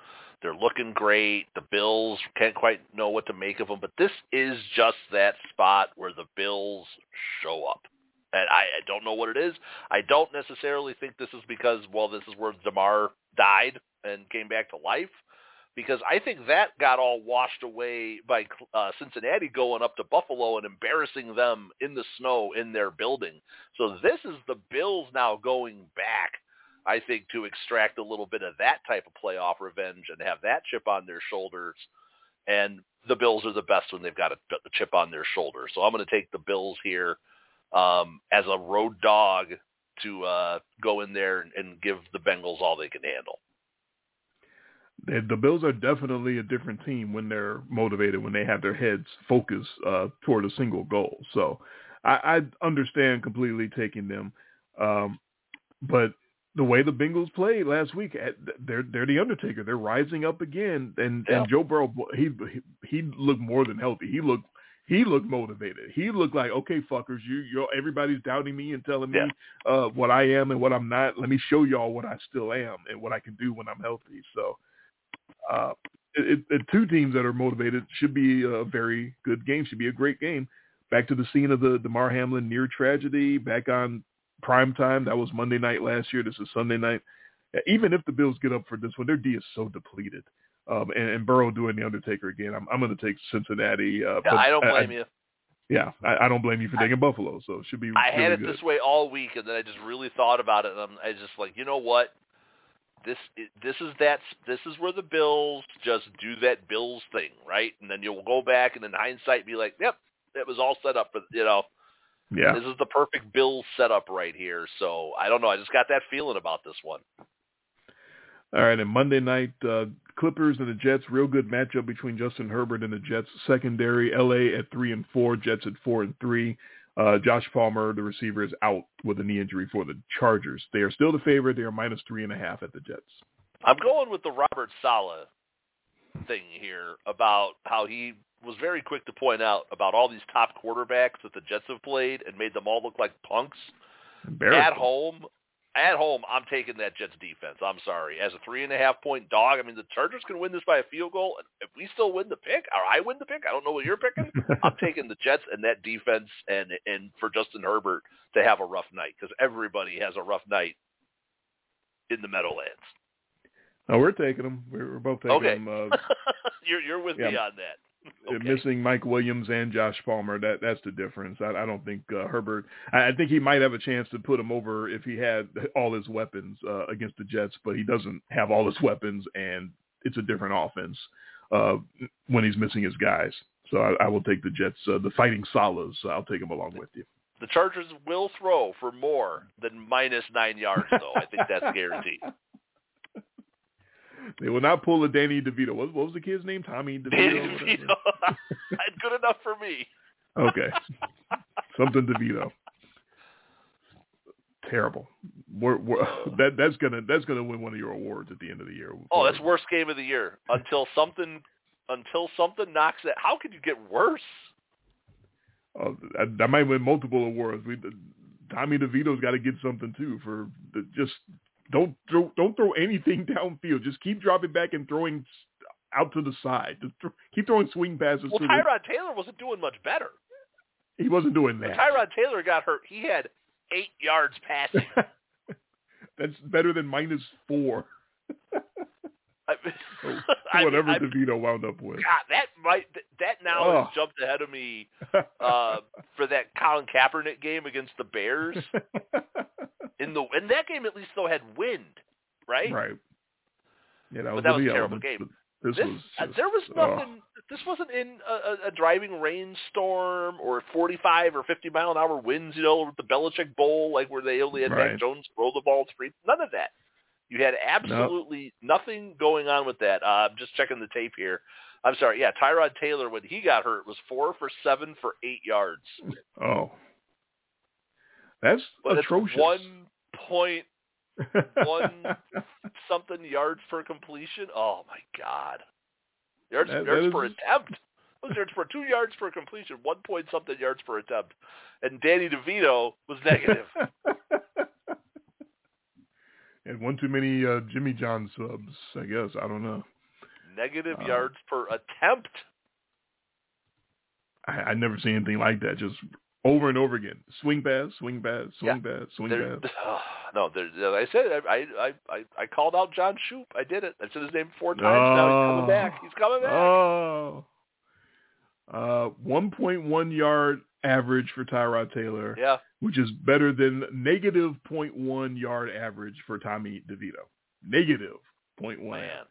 S4: They're looking great. The Bills can't quite know what to make of them, but this is just that spot where the Bills show up." And I, I don't know what it is. I don't necessarily think this is because, well, this is where Damar died and came back to life because I think that got all washed away by uh, Cincinnati going up to Buffalo and embarrassing them in the snow in their building. So this is the Bills now going back, I think, to extract a little bit of that type of playoff revenge and have that chip on their shoulders. And the Bills are the best when they've got a, a chip on their shoulder. So I'm going to take the Bills here um, as a road dog to uh, go in there and, give the Bengals all they can handle.
S2: the the Bills are definitely a different team when they're motivated, when they have their heads focused uh, toward a single goal. So I, I understand completely taking them, um, but the way the Bengals played last week, they're they're the Undertaker. They're rising up again, and
S4: Yeah.
S2: and Joe Burrow he he he looked more than healthy. He looked he looked motivated. He looked like okay, fuckers, you you everybody's doubting me and telling me
S4: Yeah.
S2: uh, what I am and what I'm not. Let me show y'all what I still am and what I can do when I'm healthy. So uh, it, it, two teams that are motivated should be a very good game. Should be a great game. Back to the scene of the Damar Hamlin near tragedy. Back on prime time. That was Monday night last year. This is Sunday night. Even if the Bills get up for this one, their D is so depleted. Um, and, and Burrow doing the Undertaker again. I'm, I'm going to take Cincinnati. Uh,
S4: Yeah, I don't blame you.
S2: Yeah, I, I don't blame you for taking Buffalo. So it should be.
S4: I had it
S2: good.
S4: this way all week, and then I just really thought about it, and I'm, I just like, you know what? This this is that this is where the Bills just do that Bills thing, right? And then you'll go back and in hindsight be like, yep, it was all set up for you know.
S2: Yeah.
S4: This is the perfect Bill setup right here. So I don't know. I just got that feeling about this one.
S2: All right, and Monday night, uh, Clippers and the Jets, real good matchup between Justin Herbert and the Jets. Secondary, LA at three and four, Jets at four and three. Uh, Josh Palmer, the receiver, is out with a knee injury for the Chargers. They are still the favorite. They are minus three and a half at the Jets.
S4: I'm going with the Robert Saleh thing here about how he was very quick to point out about all these top quarterbacks that the Jets have played and made them all look like punks. At home, at home, I'm taking that Jets defense. I'm sorry. As a three and a half point dog, I mean, the Chargers can win this by a field goal. If we still win the pick, or I win the pick, I don't know what you're picking. [LAUGHS] I'm taking the Jets and that defense, and and for Justin Herbert to have a rough night because everybody has a rough night in the Meadowlands.
S2: No, we're taking them. We're, we're both taking
S4: Okay.
S2: them. Uh, [LAUGHS]
S4: you're you're with
S2: Yeah.
S4: me on that. [LAUGHS] Okay.
S2: missing Mike Williams and Josh Palmer. That that's the difference. I, I don't think uh, Herbert. I, I think he might have a chance to put him over if he had all his weapons uh, against the Jets, but he doesn't have all his weapons, and it's a different offense uh, when he's missing his guys. So I, I will take the Jets, uh, the Fighting Salas. I'll take them along with you.
S4: The Chargers will throw for more than minus nine yards, though. I think that's guaranteed. [LAUGHS]
S2: They will not pull a Danny DeVito. What, what was the kid's name? Tommy DeVito.
S4: Danny? DeVito. [LAUGHS] Good enough for me.
S2: Okay. Something DeVito. Terrible. We're, we're, [LAUGHS] that that's gonna that's gonna win one of your awards at the end of the year.
S4: Oh, that's worst game of the year until something until something knocks it. How could you get worse?
S2: Uh, that, might win multiple awards. We Tommy DeVito's got to get something too for the, just don't throw don't throw anything [LAUGHS] downfield. Just keep dropping back and throwing out to the side. Keep throwing swing passes.
S4: Well,
S2: the,
S4: Tyrod Taylor wasn't doing much better.
S2: he wasn't doing
S4: When
S2: that.
S4: Tyrod Taylor got hurt, he had eight yards passing. [LAUGHS]
S2: That's better than minus four. [LAUGHS]
S4: I, mean,
S2: Whatever
S4: I-
S2: DeVito wound up with.
S4: God, that might that now
S2: Oh.
S4: has jumped ahead of me uh, for that Colin Kaepernick game against the Bears. In the in that game, at least though had wind, right?
S2: right. Yeah, that
S4: But
S2: was,
S4: that was a terrible game.
S2: This,
S4: This,
S2: was
S4: uh,
S2: just,
S4: there was nothing. This wasn't in a, a, driving rainstorm or 45 or 50 mile an hour winds. You know, with the Belichick Bowl, like where they only had
S2: Right.
S4: Mac Jones throw the ball free. None of that. You had absolutely nothing going on with that. Uh, I'm just checking the tape here. I'm sorry. Yeah, Tyrod Taylor when he got hurt was four for seven for eight yards. [LAUGHS]
S2: Oh, that's
S4: But
S2: atrocious.
S4: one point one something yards per completion. Oh my god. Yards,
S2: That-
S4: yards
S2: that
S4: per
S2: is-
S4: attempt. Yards per two yards per completion, one point something yards per attempt. And Danny DeVito was negative. [LAUGHS]
S2: and one too many uh, Jimmy John subs. I guess I don't know.
S4: negative
S2: Uh,
S4: yards per attempt.
S2: I, I never seen anything like that. Just over and over again. Swing pass, swing pass, swing pass, swing
S4: There,
S2: pass. [SIGHS]
S4: no, there, I said I, I I I called out John Shoup. I did it. I said his name four times. now he's coming
S2: Oh.
S4: back. He's coming back.
S2: Oh. Uh, 1.1 yard average for Tyrod Taylor,
S4: yeah.
S2: which is better than negative 0.1 yard average for Tommy DeVito. Negative 0.1
S4: Man.
S2: average.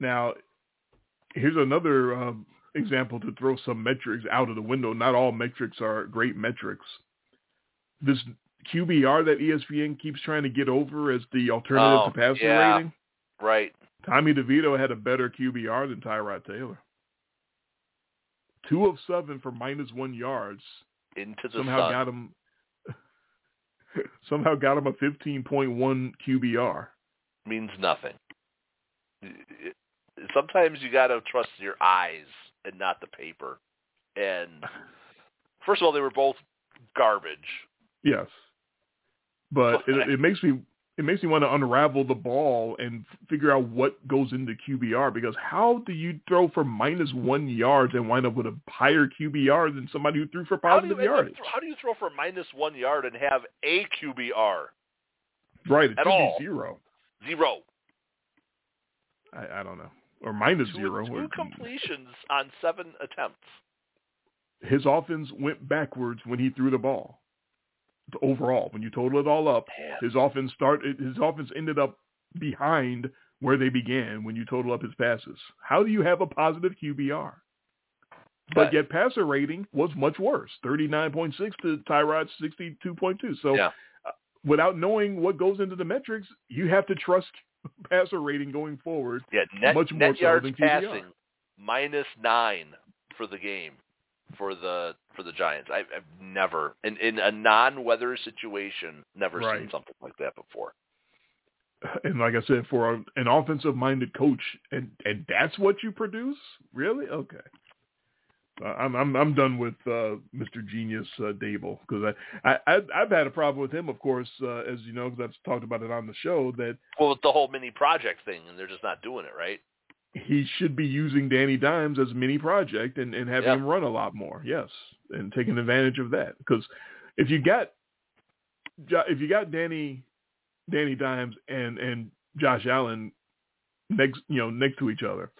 S2: Now, here's another um, example to throw some metrics out of the window. Not all metrics are great metrics. This QBR that ESPN keeps trying to get over as the alternative
S4: Oh,
S2: to passer
S4: yeah.
S2: rating.
S4: Right.
S2: Tommy DeVito had a better QBR than Tyrod Taylor. Two of seven for minus one yards.
S4: Into the
S2: Somehow
S4: sun.
S2: got him. [LAUGHS] somehow got him a fifteen point one QBR.
S4: means nothing. Sometimes you got to trust your eyes and not the paper. And first of all, they were both garbage.
S2: Yes, but it, it makes me it makes me want to unravel the ball and figure out what goes into QBR because how do you throw for minus one yards and wind up with a higher QBR than somebody who threw for
S4: How
S2: positive
S4: up,
S2: yardage?
S4: how do you throw for minus one yard and have a QBR
S2: Right, it
S4: at all?
S2: be zero.
S4: zero?
S2: I, I don't know, or minus
S4: Two,
S2: zero.
S4: two completions on seven attempts.
S2: his offense went backwards when he threw the ball. Overall, when you total it all up, his offense started. His offense ended up behind where they began when you total up his passes. How do you have a positive QBR? But yet passer rating was much worse, thirty nine point six to Tyrod's sixty two point two. So
S4: Yeah.
S2: uh, without knowing what goes into the metrics, you have to trust [LAUGHS] passer rating going forward.
S4: Yeah, net,
S2: much more
S4: net
S2: so
S4: yards passing minus nine for the game for the for the Giants. I, I've never in in a non-weather situation never seen something like that before. [SIGHS]
S2: And like I said, for an offensive-minded coach, and and that's what you produce, really? Okay. Uh, I'm I'm I'm done with uh, Mr. Genius uh, Daboll because I, I I've, had a problem with him, of course, uh, as you know, because I've talked about it on the show that
S4: Well, with the whole mini project thing, and they're just not doing it right.
S2: he should be using Danny Dimes as a mini project and, and having
S4: Yeah.
S2: him run a lot more. Yes, and taking advantage of that because if you got if you got Danny Danny Dimes and and Josh Allen next you know next to each other,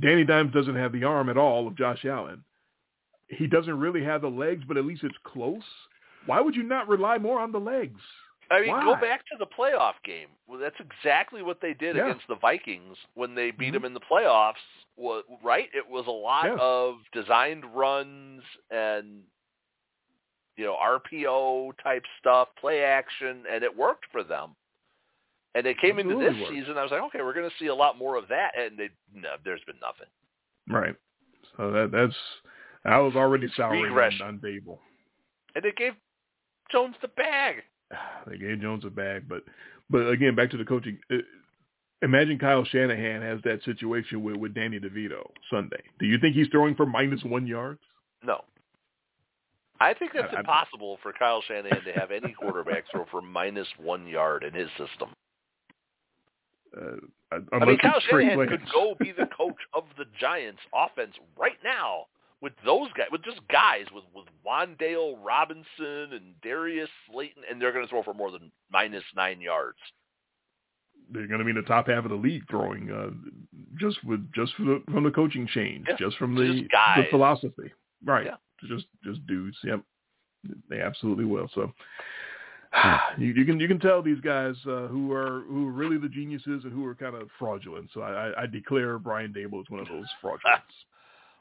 S2: Danny Dimes doesn't have the arm at all of Josh Allen. He doesn't really have the legs, but at least it's close. Why would you not rely more on the legs?
S4: I mean,
S2: Why?
S4: go back to the playoff game. Well, that's exactly what they did
S2: Yeah.
S4: against the Vikings when they beat
S2: Mhm.
S4: them in the playoffs. Wa- Right? It was a lot
S2: Yeah.
S4: of designed runs and you know RPO type stuff, play action, and it worked for them. And they came into this season. I was like, okay, we're going to see a lot more of that, and they, no, there's been nothing.
S2: Right. So that that's I was already souring on, on Daboll.
S4: And they gave Jones the bag. [SIGHS]
S2: they gave Jones a bag, but but again, back to the coaching. Uh, Imagine Kyle Shanahan has that situation with with Danny DeVito Sunday. Do you think he's throwing for minus one yards?
S4: No. I think that's
S2: I- I-
S4: impossible for Kyle Shanahan to have any quarterback throw for minus one yard in his system.
S2: Uh,
S4: I mean, Kyle Shanahan could go be the coach of the Giants offense right now with those guys, with just guys, with with Wan'Dale Robinson and Darius Slayton, and they're going to throw for more than minus nine yards.
S2: They're going to be in the top half of the league throwing uh, just with just from the, from the coaching change,
S4: Yeah,
S2: just from
S4: just
S2: the the philosophy, right?
S4: Yeah.
S2: Just just dudes. Yep, they absolutely will. So. [SIGHS] You, you can you can tell these guys uh, who are who are really the geniuses and who are kind of fraudulent. So I, I, I declare Brian Daboll is one of those [LAUGHS] fraudulents.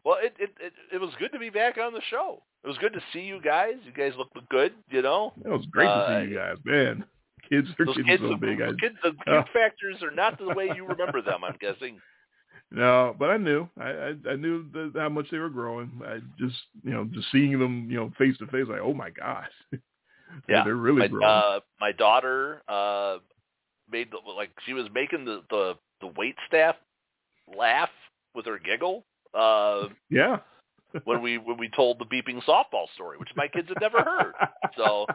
S4: Well, it, it it it was good to be back on the show. It was good to see you guys. You guys look good, you know.
S2: It was great to
S4: Uh,
S2: see you guys, man. [LAUGHS] Kids are getting
S4: kids,
S2: so
S4: the,
S2: big.
S4: The [LAUGHS] kids, the
S2: uh,
S4: cute factors are not the way you remember them. I'm guessing.
S2: no, but I knew I I, I knew that, how much they were growing. I just you know just seeing them you know face to face like oh my gosh, [LAUGHS]
S4: Yeah,
S2: they're really
S4: my,
S2: growing.
S4: uh, my daughter uh, made the, like she was making the the the wait staff laugh with her giggle uh,
S2: yeah.
S4: when we when we told the beeping softball story, which my kids had never heard. So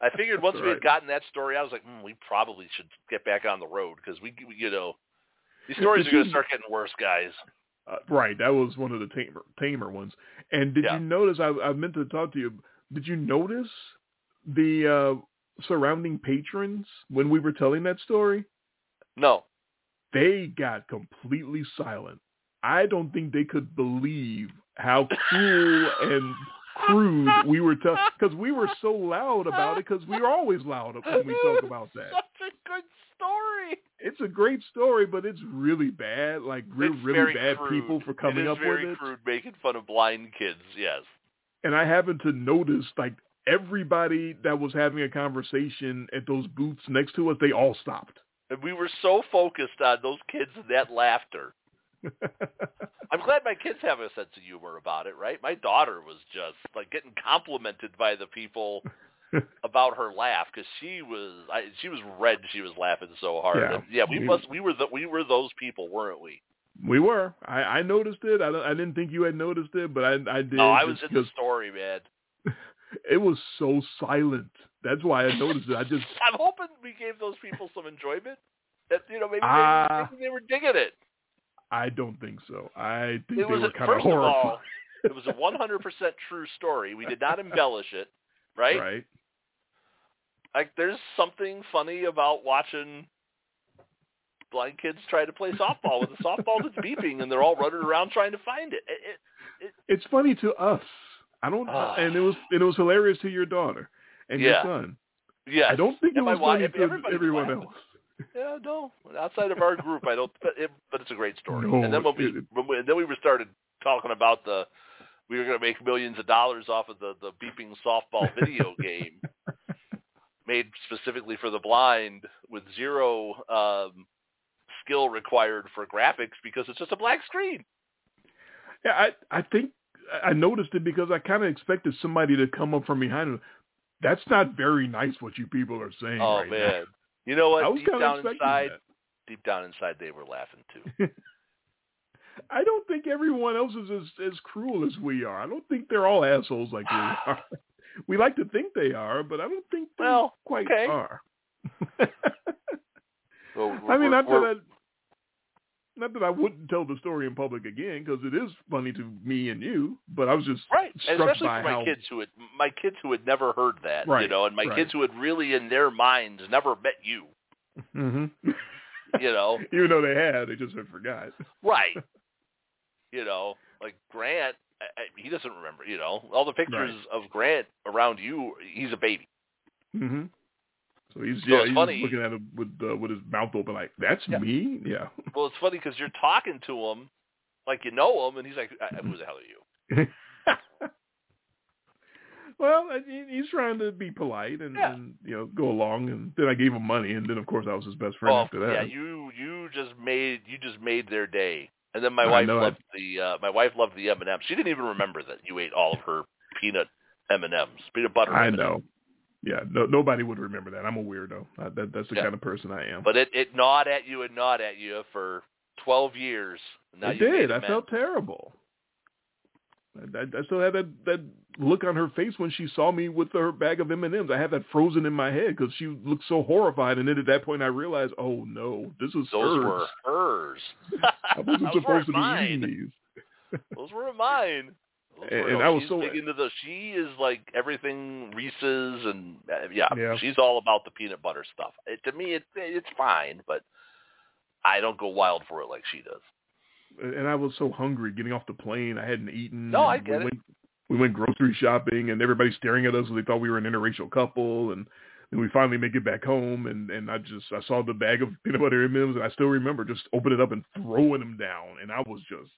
S4: I figured once we had gotten that story, I was like, mm, we probably should get back on the road because we, we you know these stories are going to start getting worse, guys.
S2: Uh, right, that was one of the tamer tamer ones. And did
S4: Yeah.
S2: you notice? I, I meant to talk to you. Did you notice the uh, surrounding patrons when we were telling that story?
S4: No,
S2: They got completely silent. I don't think they could believe how cruel and crude we were telling because we were so loud about it because we were always loud when we talk [LAUGHS] about that.
S4: Such a good story.
S2: It's a great story, but it's really bad. Like we're
S4: It's
S2: really bad
S4: crude.
S2: people for coming
S4: is
S2: up with it.
S4: very crude, making fun of blind kids. Yes.
S2: and I happened to notice like everybody that was having a conversation at those booths next to us, they all stopped.
S4: And we were so focused on those kids and that laughter. [LAUGHS] I'm glad my kids have a sense of humor about it, right? My daughter was just like getting complimented by the people [LAUGHS] about her laugh because she was I, she was red. She was laughing so hard.
S2: Yeah.
S4: And, yeah, we
S2: We-
S4: must we were the, we were those people, weren't we?
S2: we were. I, I noticed it. I, I didn't think you had noticed it, but I, I did.
S4: No, I was in the story, man.
S2: It was so silent. That's why I noticed it. I just [LAUGHS]
S4: I'm hoping we gave those people some enjoyment. That you know maybe,
S2: Ah.
S4: maybe, they were digging it.
S2: I don't think so. I think
S4: It
S2: they
S4: was
S2: were kind of
S4: of
S2: horrified.
S4: all, it was a 100% true story. We did not embellish it, right?
S2: right?
S4: Like, there's something funny about watching blind kids try to play softball with a softball that's beeping, and they're all running around trying to find it. it, it
S2: It's funny to us. I don't,
S4: Ah.
S2: and it was and it was hilarious to your daughter and
S4: Yeah.
S2: your son.
S4: Yeah,
S2: I don't think it
S4: And my
S2: was funny to everyone else.
S4: Yeah, no. Outside of our group, I don't. But, it, but it's a great story.
S2: No,
S4: and then when we,
S2: it-
S4: when we then we were started talking about the we were going to make millions of dollars off of the the beeping softball video [LAUGHS] game. made specifically for the blind with zero um, skill required for graphics because it's just a black screen.
S2: Yeah, I I think I noticed it because I kind of expected somebody to come up from behind. And, That's not very nice what you people are saying.
S4: Oh
S2: right
S4: man, you know
S2: I
S4: what?
S2: was
S4: Deep down inside,
S2: that.
S4: deep down inside, they were laughing too. [LAUGHS]
S2: I don't think everyone else is as, as cruel as we are. I don't think they're all assholes like we [SIGHS] are. We like to think they are, but I don't think they
S4: Well,
S2: quite
S4: okay.
S2: are. [LAUGHS]
S4: Well,
S2: I mean,
S4: we're-
S2: that not that I wouldn't tell the story in public again because it is funny to me and you, but I was just
S4: Right,
S2: struck
S4: especially
S2: by
S4: for my
S2: how
S4: kids who had my kids who had never heard that, you know, and my
S2: right.
S4: kids who had really in their minds never met you,
S2: hmm
S4: you know, [LAUGHS]
S2: even though they had, they just had forgot.
S4: right? [LAUGHS] You know, like Grant, I, I, he doesn't remember. You know, all the pictures of Grant around you, he's a baby.
S2: hmm So he's
S4: So
S2: yeah, he's
S4: funny-
S2: looking at him with uh, with his mouth open like that's
S4: Yeah.
S2: me. Yeah.
S4: Well, it's funny because you're talking to him like you know him, and he's like, "I- "Who the hell are you?" [LAUGHS]
S2: well, he's trying to be polite and,
S4: Yeah.
S2: and you know go along, and then I gave him money, and then of course I was his best friend
S4: Well,
S2: after that.
S4: yeah, you you just made you just made their day. And then my
S2: I
S4: wife
S2: know, I-
S4: loved the uh, my wife loved the M and M's. She didn't even remember that you ate all of her peanut M and M's, peanut butter.
S2: I
S4: M&Ms.
S2: know. Yeah, no, nobody would remember that. I'm a weirdo. Uh, that, that's the
S4: Yeah.
S2: kind of person I am.
S4: But it it gnawed at you and gnawed at you for twelve years. Now
S2: I
S4: you
S2: did. I felt terrible. I, I, I still had that that look on her face when she saw me with her bag of M and M's. I had that frozen in my head because she looked so horrified. And then at that point, I realized, oh no, this is
S4: Those
S2: hers.
S4: were hers. [LAUGHS]
S2: I wasn't supposed to be eating these. [LAUGHS]
S4: Those were mine.
S2: And- I was
S4: she's
S2: so-
S4: big into the. She is like everything Reese's and uh, yeah,
S2: Yeah.
S4: she's all about the peanut butter stuff. It, to me, it, it's fine, but I don't go wild for it like she does.
S2: And I was so hungry getting off the plane. I hadn't eaten.
S4: No, I get
S2: we
S4: it.
S2: Went, we went grocery shopping, and everybody staring at us. and They thought we were an interracial couple, and then we finally make it back home, and and I just I saw the bag of peanut butter M&Ms, and I still remember just opening it up and throwing them down, and I was just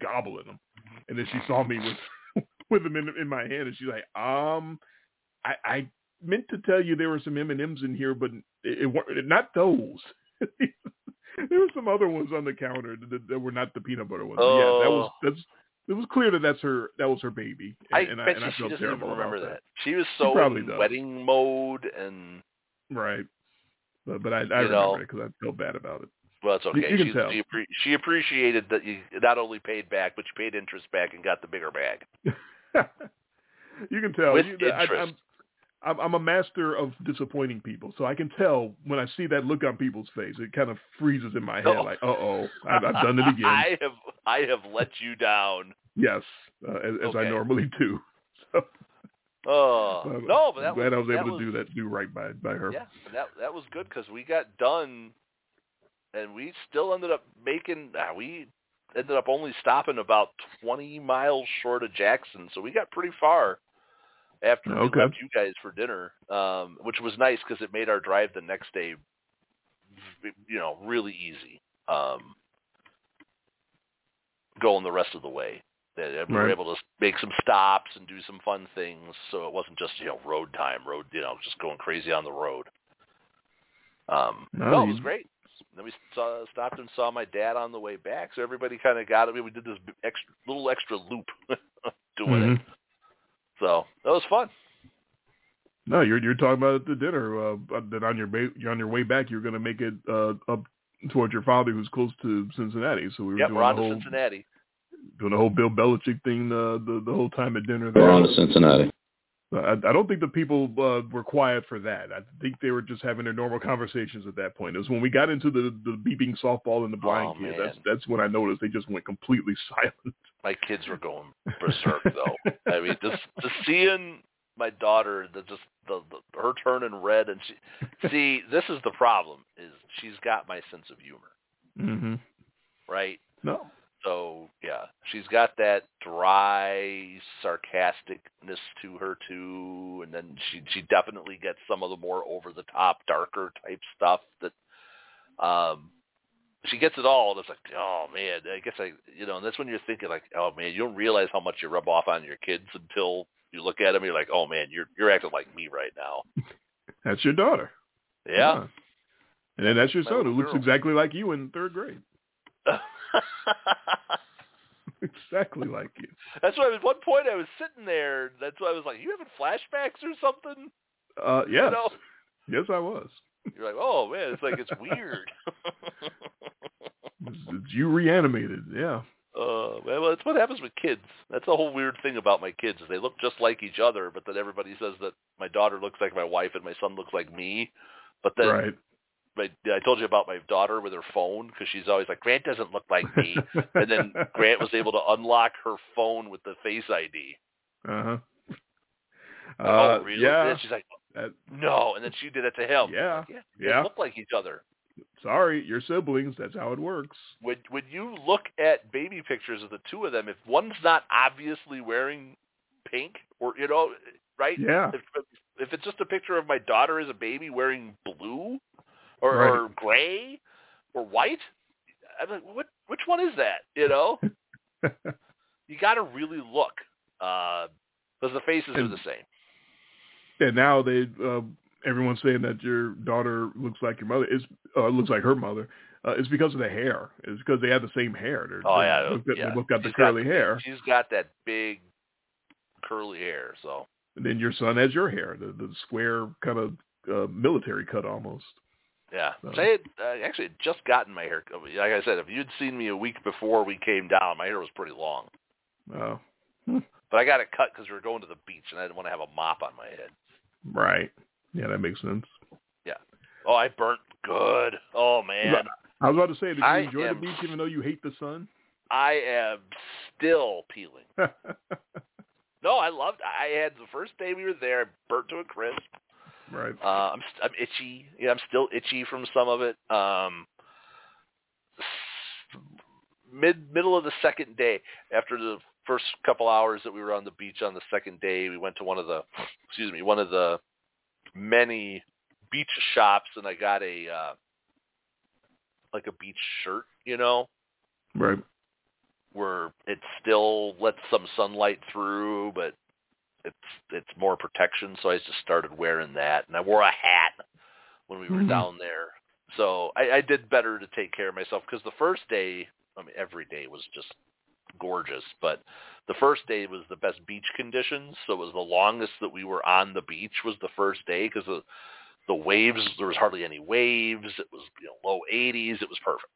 S2: gobbling them. And then she saw me with [LAUGHS] with them in in my hand, and she's like, um, I I meant to tell you there were some M&Ms in here, but it, it weren't not those. [LAUGHS] there were some other ones on the counter that, that were not the peanut butter ones. But Yeah, that was
S4: Oh.
S2: that's. It was clear that that's her. That was her baby. And,
S4: I
S2: and
S4: bet
S2: I, and
S4: you
S2: I
S4: she
S2: felt
S4: doesn't even remember
S2: about
S4: that. She was so
S2: probably
S4: in
S2: does.
S4: wedding mode, and
S2: Right. But but I, I
S4: You know.
S2: remember it because I felt bad about it.
S4: well, it's okay.
S2: you can
S4: She's-
S2: tell.
S4: She, appre- she appreciated that you not only paid back, but you paid interest back and got the bigger bag. [LAUGHS]
S2: you can tell.
S4: With
S2: You-
S4: interest.
S2: I'm, I'm I'm a master of disappointing people, so I can tell when I see that look on people's face. It kind of freezes in my head,
S4: Oh.
S2: like, uh oh, I've, I've [LAUGHS] done it again.
S4: I have I have let you down.
S2: yes, uh, as, as I normally do. [LAUGHS] So,
S4: Oh
S2: I'm
S4: no, but that
S2: I'm glad
S4: was,
S2: I was able to do that, do right by by her.
S4: Yeah, that that was good because we got done, and we still ended up making. Uh, we ended up only stopping about twenty miles short of Jackson, so we got pretty far after
S2: Okay.
S4: we left you guys for dinner, um, which was nice because it made our drive the next day, you know, really easy. Um, going the rest of the way. That we were
S2: Right.
S4: able to make some stops and do some fun things, so it wasn't just you know road time, road you know just going crazy on the road. Um,
S2: No,
S4: no, it was great. Then we saw, stopped and saw my dad on the way back, so everybody kind of got it. We did this extra, little extra loop [LAUGHS] doing it,
S2: Mhm.
S4: So that was fun.
S2: No, you're you're talking about at the dinner uh, that on your ba- you're on your way back, you're going to make it uh, up towards your father, who's close to Cincinnati. So we were
S4: Yep,
S2: doing
S4: we're on
S2: the
S4: to
S2: whole
S4: Cincinnati.
S2: doing the whole Bill Belichick thing uh, the the whole time at dinner.
S8: We're
S2: There.
S8: on to Cincinnati.
S2: I, I don't think the people uh, were quiet for that. I think they were just having their normal conversations at that point. It was when we got into the the beeping softball and the blind
S4: Oh,
S2: kid. That's that's when I noticed they just went completely [LAUGHS] silent.
S4: My kids were going berserk though. I mean, just just seeing my daughter, the just the, the her turning red, and she see this is the problem is she's got my sense of humor,
S2: mm-hmm.
S4: right?
S2: No.
S4: So yeah, she's got that dry sarcasticness to her too, and then she she definitely gets some of the more over the top, darker type stuff that um she gets it all. And it's like, oh man, I guess I you know, and that's when you're thinking like, oh man, you don't realize how much you rub off on your kids until you look at them. You're like, oh man, you're you're acting like me right now. [LAUGHS]
S2: That's your daughter.
S4: Yeah.
S2: And then that's your
S4: My
S2: son who looks exactly like you in third grade. [LAUGHS] [LAUGHS] exactly like you.
S4: that's why at one point I was sitting there. That's why I was like, "You having flashbacks or something?"
S2: Uh, yes.
S4: You know?
S2: Yes, I was.
S4: You're like, "Oh man, it's like it's weird."
S2: It's, you reanimated. Yeah.
S4: Uh, well, that's what happens with kids. That's the whole weird thing about my kids. Is they look just like each other, but then everybody says that my daughter looks like my wife and my son looks like me. But then
S2: right.
S4: My, I told you about my daughter with her phone because she's always like, Grant doesn't look like me. and then [LAUGHS] Grant was able to unlock her phone with the Face ID.
S2: Uh-huh. [LAUGHS] Uh
S4: oh, really?
S2: Yeah.
S4: And she's like, no. And then she did it to him.
S2: Yeah.
S4: Like, yeah. They
S2: Yeah.
S4: look like each other.
S2: Sorry, your siblings. That's how it works.
S4: When when you look at baby pictures of the two of them, if one's not obviously wearing pink or you know, right?
S2: Yeah.
S4: If if it's just a picture of my daughter as a baby wearing blue or,
S2: Right.
S4: or gray or white, I'm like, what which one is that? You know, [LAUGHS] you got to really look because the faces are the same.
S2: and now they uh, everyone's saying that your daughter looks like your mother is uh, looks like her mother. Uh, it's because of the hair. It's because they have the same hair. They're,
S4: Oh yeah,
S2: got,
S4: yeah.
S2: they both got the
S4: She's got
S2: curly hair.
S4: She's got that big curly hair. So
S2: And then your son has your hair, the, the square kind of uh, military cut almost.
S4: Yeah,
S2: So-
S4: I had uh, actually had just gotten my hair. cut. Like I said, if you'd seen me a week before we came down, my hair was pretty long.
S2: Oh, [LAUGHS]
S4: But I got it cut because we were going to the beach, and I didn't want to have a mop on my head.
S2: right. Yeah, that makes sense. Yeah.
S4: Oh, I burnt good. Oh man,
S2: I was about to say, did you
S4: I
S2: enjoy
S4: am-
S2: the beach even though you hate the sun?
S4: I am still peeling. [LAUGHS] No, I loved. I had the first day we were there, I burnt to a crisp.
S2: Right.
S4: Uh, I'm st- I'm itchy. Yeah, I'm still itchy from some of it. Um, mid middle of the second day, after the first couple hours that we were on the beach on the second day, we went to one of the excuse me one of the many beach shops, and I got a uh, like a beach shirt, you know,
S2: Right.
S4: where it still lets some sunlight through, but it's it's more protection. So I just started wearing that, and I wore a hat when we were
S2: Mhm.
S4: down there. So I, I did better to take care of myself because the first day, I mean, every day was just gorgeous, but the first day was the best beach conditions. So it was the longest that we were on the beach was the first day because the the waves there was hardly any waves. It was you know low 80s. It was perfect.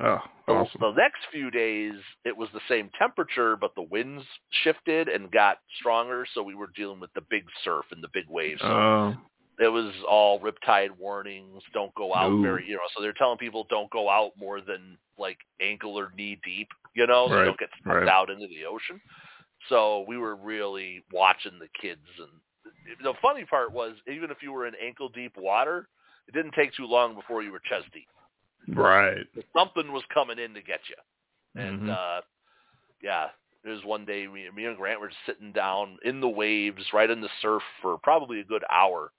S2: Oh,
S4: The-
S2: awesome.
S4: The next few days, it was the same temperature, but the winds shifted and got stronger, so we were dealing with the big surf and the big waves. So
S2: Oh,
S4: it was all riptide warnings, don't go out
S2: Ooh.
S4: very, you know, so they're telling people don't go out more than like ankle or knee deep, you know, so
S2: Right,
S4: don't get sucked
S2: right.
S4: out into the ocean. So we were really watching the kids and the funny part was even if you were in ankle deep water, it didn't take too long before you were chest deep
S2: right. [LAUGHS]
S4: something was coming in to get you. And
S2: Mhm.
S4: uh yeah, there was one day me, me and Grant were sitting down in the waves, right in the surf for probably a good hour,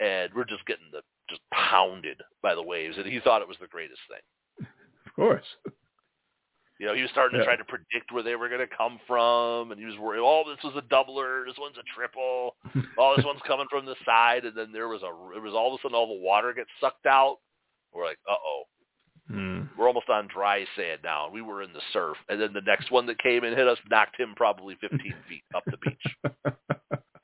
S4: and we're just getting the just pounded by the waves, and he thought it was the greatest thing.
S2: Of course.
S4: You know, he was starting to try to predict where they were going to come from, and he was worried. Oh, this was a doubler. This one's a triple. Oh, this one's coming from the side, and then there was a. It was all of a sudden all the water gets sucked out. We're like, uh oh.
S2: Hmm.
S4: we're almost on dry sand now. and We were in the surf, and then the next one that came and hit us knocked him probably 15 [LAUGHS] feet up the beach.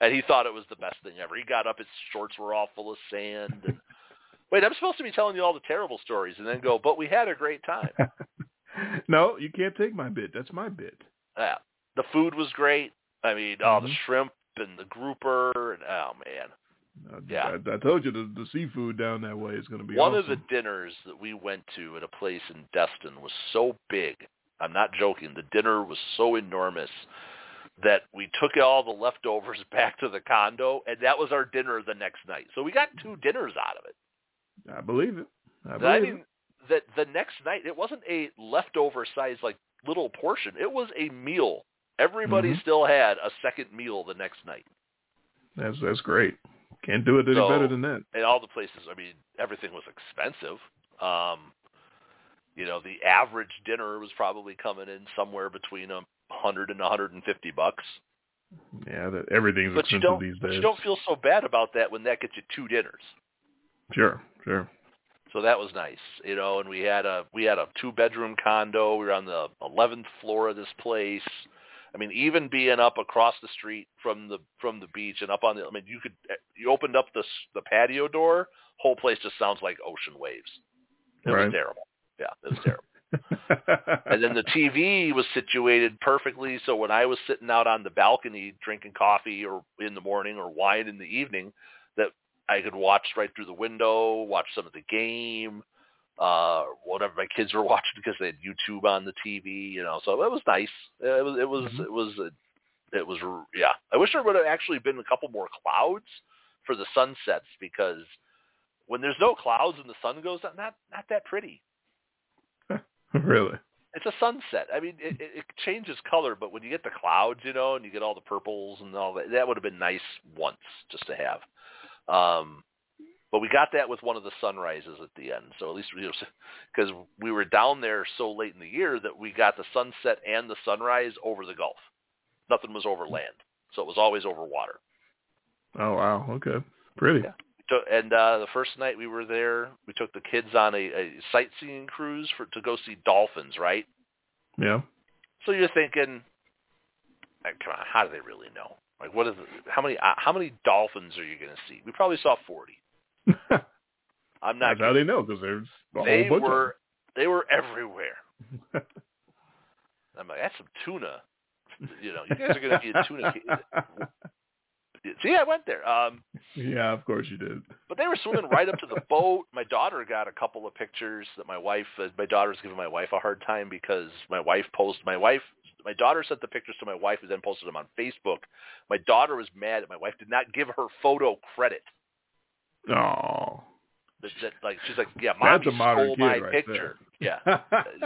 S4: And he thought it was the best thing ever. He got up, his shorts were all full of sand. And [LAUGHS] wait, I'm supposed to be telling you all the terrible stories, and then go, but we had a great time. [LAUGHS]
S2: no, you can't take my bit. That's my bit.
S4: Yeah, the food was great. I mean, oh, the
S2: Mhm.
S4: shrimp and the grouper, and oh man,
S2: Uh,
S4: Yeah.
S2: I, I told you the, the seafood down that way is going to be
S4: one
S2: awesome.
S4: of the dinners that we went to at a place in Destin was so big. I'm not joking. The dinner was so enormous that we took all the leftovers [LAUGHS] back to the condo, and that was our dinner the next night. So we got two dinners out of it.
S2: I believe it. I
S4: I
S2: believe
S4: mean, that the next night it wasn't a leftover size like little portion. It was a meal. Everybody
S2: Mhm.
S4: still had a second meal the next night.
S2: That's that's great. Can't do it any
S4: So-
S2: better than that.
S4: and all the places i mean everything was expensive um you know the average dinner was probably coming in somewhere between a hundred and a hundred and fifty bucks
S2: Yeah, that everything's
S4: But you
S2: expensive
S4: don't,
S2: these
S4: but you don't feel so bad about that when that gets you two dinners.
S2: Sure, sure.
S4: So that was nice, you know. And we had a we had a two bedroom condo. We were on the eleventh floor of this place. I mean, even being up across the street from the from the beach and up on the, I mean, you could eh, you opened up the s- the patio door, whole place just sounds like ocean waves. It
S2: Right.
S4: was terrible. Yeah, it was terrible. [LAUGHS] and then the TV was situated perfectly. So when I was sitting out on the balcony drinking coffee or in the morning or wine in the evening, that I could watch right through the window, watch some of the game, uh, whatever my kids were [LAUGHS] watching because they had YouTube on the TV. You know, so it was nice. It was it was
S2: Mhm.
S4: it was it was yeah. I wish there would have actually been a couple more clouds for the sunsets because when there's no clouds and the sun goes out, not not that pretty [LAUGHS]
S2: really?
S4: it's a sunset. I mean, it, it, it changes color, but when you get the clouds, you know, and you get all the purples and all that, that would have been nice once just to have. Um, but we got that with one of the sunrises at the end, so at least we because we were down there so late in the year that we got the sunset and the sunrise over the Gulf. Nothing was over land, so it was always over water.
S2: Oh wow. Okay. Pretty.
S4: Yeah. And uh, the first night we were there, we took the kids on a, a sightseeing cruise for to go see dolphins, right?
S2: Yeah.
S4: So you're thinking, come on, how do they really know? Like, what is it, how many uh, how many dolphins are you going to see? We probably saw forty. [LAUGHS] I'm not.
S2: That's how they know because there's a
S4: they
S2: whole bunch
S4: were they were everywhere. [LAUGHS] I'm like, that's some tuna. You know, you guys are going to be a tuna. [LAUGHS] See, I went there. Um,
S2: yeah, of course you did.
S4: but they were swimming right up to the boat. My daughter got a couple of pictures that my wife, uh, my daughter's giving my wife a hard time because my wife posted, my wife, my daughter sent the pictures to my wife who then posted them on Facebook. My daughter was mad that my wife did not give her photo credit.
S2: Oh.
S4: That, like she's like, yeah,
S2: That's
S4: mommy
S2: a
S4: stole my
S2: right
S4: picture. Yeah, [LAUGHS]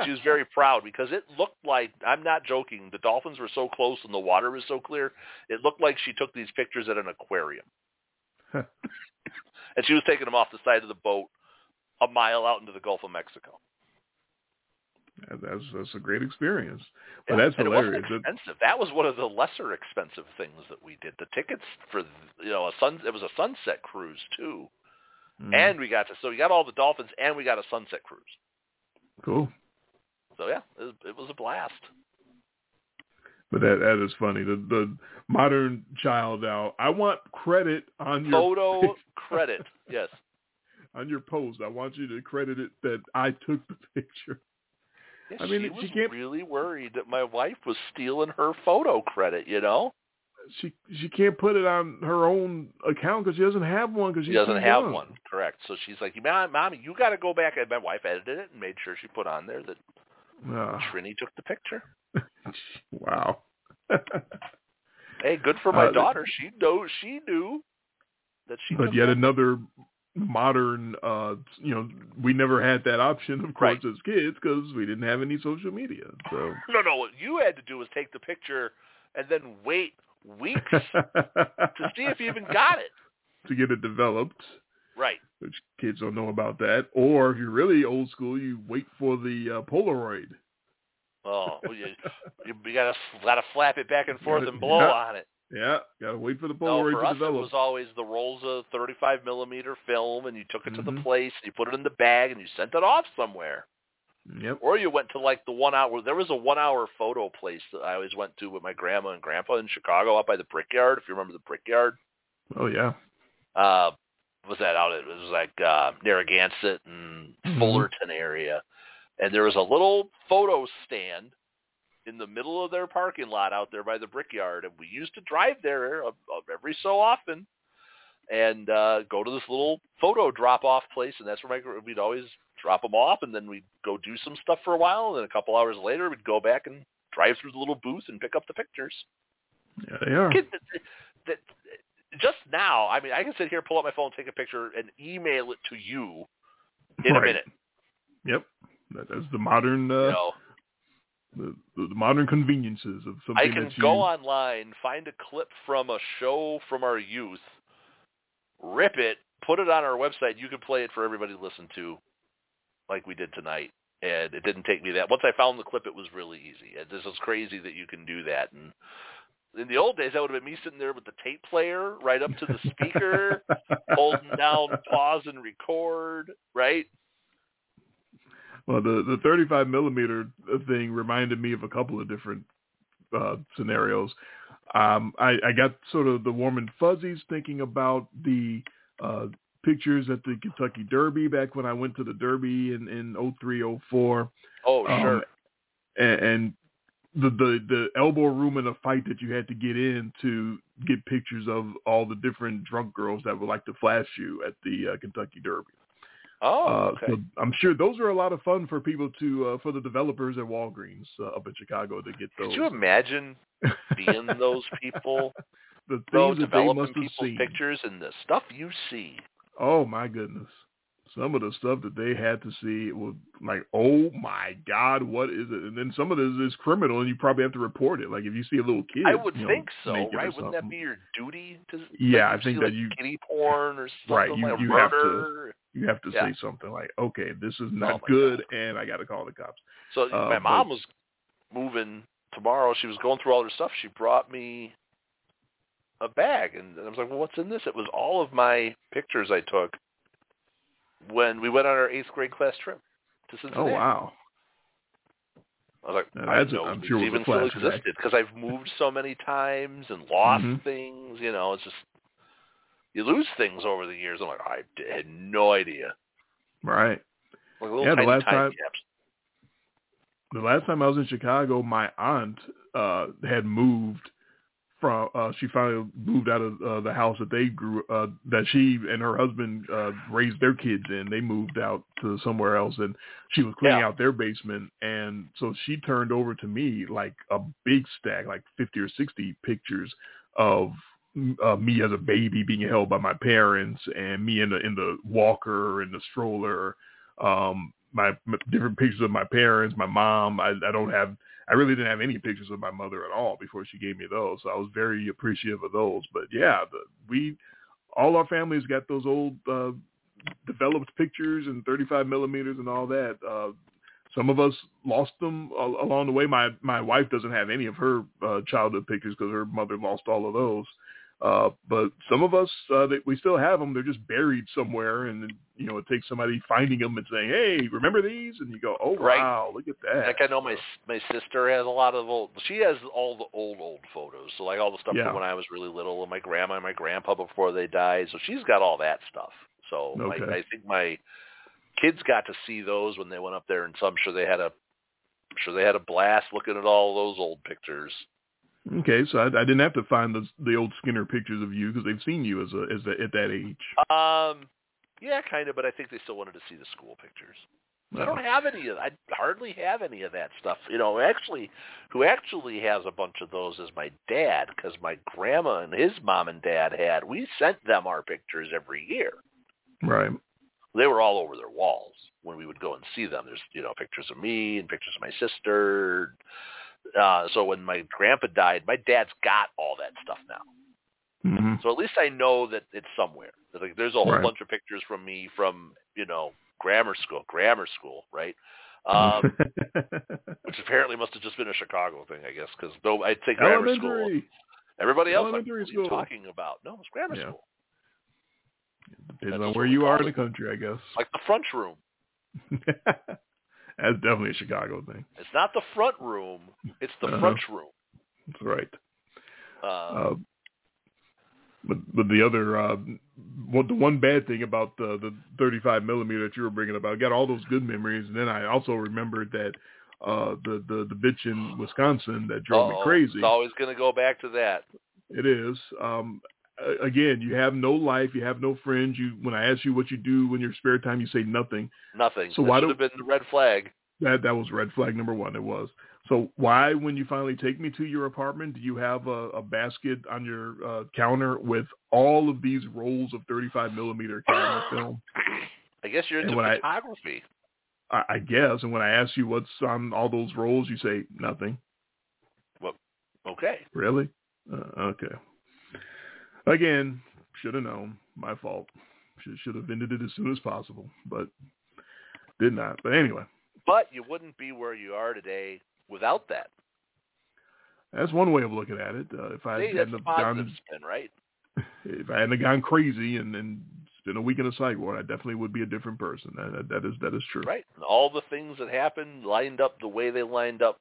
S4: she was very proud because it looked like I'm not joking. The dolphins were so close and the water was so clear. It looked like she took these pictures at an aquarium, and she was taking them off the side of the boat a mile out into the Gulf of Mexico.
S2: That's that's a great experience. But
S4: Yeah,
S2: that's hilarious.
S4: Expensive. That was one of the lesser expensive things that we did. The tickets for you know a sun it was a sunset cruise too,
S2: Mm,
S4: and we got to so we got all the dolphins and we got a sunset cruise.
S2: cool.
S4: So yeah, it was, it was a blast.
S2: But that that is funny. The the modern child now. I want credit on your
S4: Photo [LAUGHS] credit, yes.
S2: on your post. I want you to credit it that I took the [LAUGHS] picture.
S4: Yeah,
S2: I mean,
S4: she was
S2: can't-
S4: really worried that my wife was stealing her photo credit. You know,
S2: She she can't put it on her own account because she doesn't have one. Because
S4: she doesn't have one. Correct. So she's like, "Mom, mommy, you got to go back." And my wife edited it and made sure she put on there that
S2: Ah,
S4: Trini took the picture. [LAUGHS]
S2: wow.
S4: Hey, good for [LAUGHS] my
S2: Uh,
S4: daughter. She knows. She knew that she.
S2: but yet another modern uh you know we never had that option of course
S4: Right.
S2: as kids because we didn't have any social media so
S4: No, no. What you had to do was take the picture and then wait weeks [LAUGHS] to see if you even got it.
S2: to get it developed
S4: Right.
S2: which kids don't know about that or if you're really old school you wait for the uh, polaroid
S4: Oh, well, you, you, you gotta gotta flap it back and forth
S2: Gotta- [LAUGHS]
S4: and blow
S2: yeah.
S4: on it.
S2: Yeah gotta wait for the Polaroid No,
S4: for
S2: to
S4: us
S2: develop
S4: it was always the rolls of 35 millimeter film, and you took it to the place, and you put it in the bag, and you sent it off somewhere.
S2: yep
S4: Or you went to like the one hour. There was a one hour photo place that I always went to with my grandma and grandpa in Chicago, up by the Brickyard. If you remember the Brickyard,
S2: oh yeah
S4: uh, was that out? It was like uh, Narragansett and
S2: Mhm.
S4: Fullerton area, and there was a little photo stand in the middle of their parking lot out there by the Brickyard, and we used to drive there uh, uh, every so often and uh, go to this little photo drop off place, and that's where my we'd always drop them off, and then we'd go do some stuff for a while, and then a couple hours later we'd go back and drive through the little booth and pick up the pictures.
S2: yeah they are
S4: that, that, just now, I mean, I can sit here, pull up my phone, take a picture, and email it to you in a minute.
S2: yep that's the modern uh
S4: You know,
S2: the, the modern conveniences of something
S4: I can
S2: that you
S4: go online, find a clip from a show from our youth, rip it, put it on our website. You can play it for everybody to listen to, like we did tonight. And it didn't take me that. Once I found the clip, it was really easy. And This is crazy that you can do that. And in the old days, that would have been me sitting there with the tape player right up to the speaker, [LAUGHS] holding down pause and record, right?
S2: Well, the the 35 millimeter thing reminded me of a couple of different uh, scenarios. Um, I, I got sort of the warm and fuzzies thinking about the uh, pictures at the Kentucky Derby back when I went to the Derby in in 03, 04.
S4: Oh,
S2: Um,
S4: sure.
S2: and, and the, the the elbow room in a fight that you had to get in to get pictures of all the different drunk girls that would like to flash you at the uh, Kentucky Derby.
S4: Oh,
S2: Uh, so I'm sure those are a lot of fun for people to uh, for the developers at Walgreens uh, up in Chicago to get those.
S4: Could you imagine being [LAUGHS] those people?
S2: the things that they must have
S4: people's
S2: seen.
S4: pictures and the stuff you see.
S2: Oh my goodness. Some of the stuff that they had to see was like, oh my God, what is it? And then some of this is criminal and you probably have to report it. Like if you see a little kid.
S4: I would
S2: you know,
S4: think so, right? Wouldn't that be your duty? To,
S2: Yeah,
S4: like,
S2: I think
S4: see,
S2: that
S4: like,
S2: you-
S4: kitty porn or something
S2: Right, you-
S4: like
S2: you have to- You have to
S4: Yeah.
S2: say something like, okay, this is
S4: Oh
S2: not
S4: my
S2: good and I got to call the cops.
S4: So
S2: Uh,
S4: my
S2: but-
S4: mom was moving tomorrow. She was going through all her stuff. She brought me a bag, and I was like, "Well, what's in this?" It was all of my pictures I took when we went on our eighth grade class trip to
S2: Oh, wow.
S4: I was like,
S2: now,
S4: I know
S2: I'm sure it
S4: even still existed because I've moved so many times and lost
S2: Mhm.
S4: things. You know, it's just you lose things over the years. I'm like, I had no idea.
S2: Right.
S4: Like
S2: Yeah, the last
S4: time caps.
S2: the last time I was in Chicago, my aunt uh had moved from uh she finally moved out of uh, the house that they grew uh that she and her husband uh raised their kids in. They moved out to somewhere else and she was cleaning
S4: Yeah.
S2: out their basement and so she turned over to me like a big stack like 50 or 60 pictures of uh, me as a baby being held by my parents and me in the in the walker and the stroller um my m- different pictures of my parents, my mom. I, I don't have, I really didn't have any pictures of my mother at all before she gave me those. So I was very appreciative of those. But yeah, the, we, all our families got those old uh, developed pictures and 35 millimeters and all that. Uh, some of us lost them along the way. My my wife doesn't have any of her uh, childhood pictures because her mother lost all of those. Uh, but some of us, uh, that we still have them. They're just buried somewhere, and you know, it takes somebody finding them and saying, "Hey, remember these?" And you go, "Oh
S4: Right.
S2: wow, look at that."
S4: Like I know my my sister has a lot of old. She has all the old old photos. So like all the stuff
S2: Yeah.
S4: from when I was really little, and my grandma and my grandpa before they died. So she's got all that stuff. So
S2: Okay.
S4: I think my kids got to see those when they went up there, and so I'm sure they had a, I'm sure they had a blast looking at all those old pictures.
S2: Okay, so I, I didn't have to find the the old Skinner pictures of you because they've seen you as a as a, at that age.
S4: Um, yeah, kind of, but I think they still wanted to see the school pictures. I don't have any of. I hardly have any of that stuff. You know, actually, who actually has a bunch of those is my dad, because my grandma and his mom and dad had. We sent them our pictures every year.
S2: Right.
S4: They were all over their walls when we would go and see them. There's you know pictures of me and pictures of my sister. Uh, so when my grandpa died, my dad's got all that stuff now.
S2: hmm
S4: So at least I know that it's somewhere. Like there's a whole
S2: Right.
S4: bunch of pictures from me from you know grammar school, grammar school, right? Um, [LAUGHS] which apparently must have just been a Chicago thing, I guess, because though I'd say grammar school, everybody else, like,
S2: Elementary
S4: what are you talking about? No, it's grammar
S2: Yeah.
S4: school,
S2: Depends
S4: That's
S2: on where you are in the country, I guess.
S4: like the French room. [LAUGHS]
S2: That's definitely a Chicago thing.
S4: It's not the front room; it's the
S2: Uh-huh.
S4: front room.
S2: That's right.
S4: Uh,
S2: Uh, but but the other uh, what the one bad thing about the the 35 millimeter that you were bringing up, I got all those good memories, and then I also remembered that uh, the the the bitch in Wisconsin that drove me
S4: uh-oh.
S2: crazy.
S4: It's always going to go back to that.
S2: It is. Um, again, you have no life, you have no friends. You when I ask you what you do in your spare time, you say nothing.
S4: Nothing.
S2: So
S4: that
S2: why
S4: should have been the red flag.
S2: That that was red flag number one. It was. So why, when you finally take me to your apartment, do you have a, a basket on your uh, counter with all of these rolls of 35 millimeter camera [COUGHS] film?
S4: I guess you're into photography.
S2: I, I guess. And when I ask you what's on all those rolls, you say nothing.
S4: Okay.
S2: Really? Uh, okay. Again, should have known. My fault. Should should have ended it as soon as possible, but did not. But anyway,
S4: But you wouldn't be where you are today without that.
S2: That's one way of looking at it. Uh, if I
S4: See,
S2: hadn't gone,
S4: spin, right?
S2: if I hadn't gone crazy and and spent a week in a psych ward, I definitely would be a different person. That, that, that is that is true.
S4: Right. And all the things that happened lined up the way they lined up.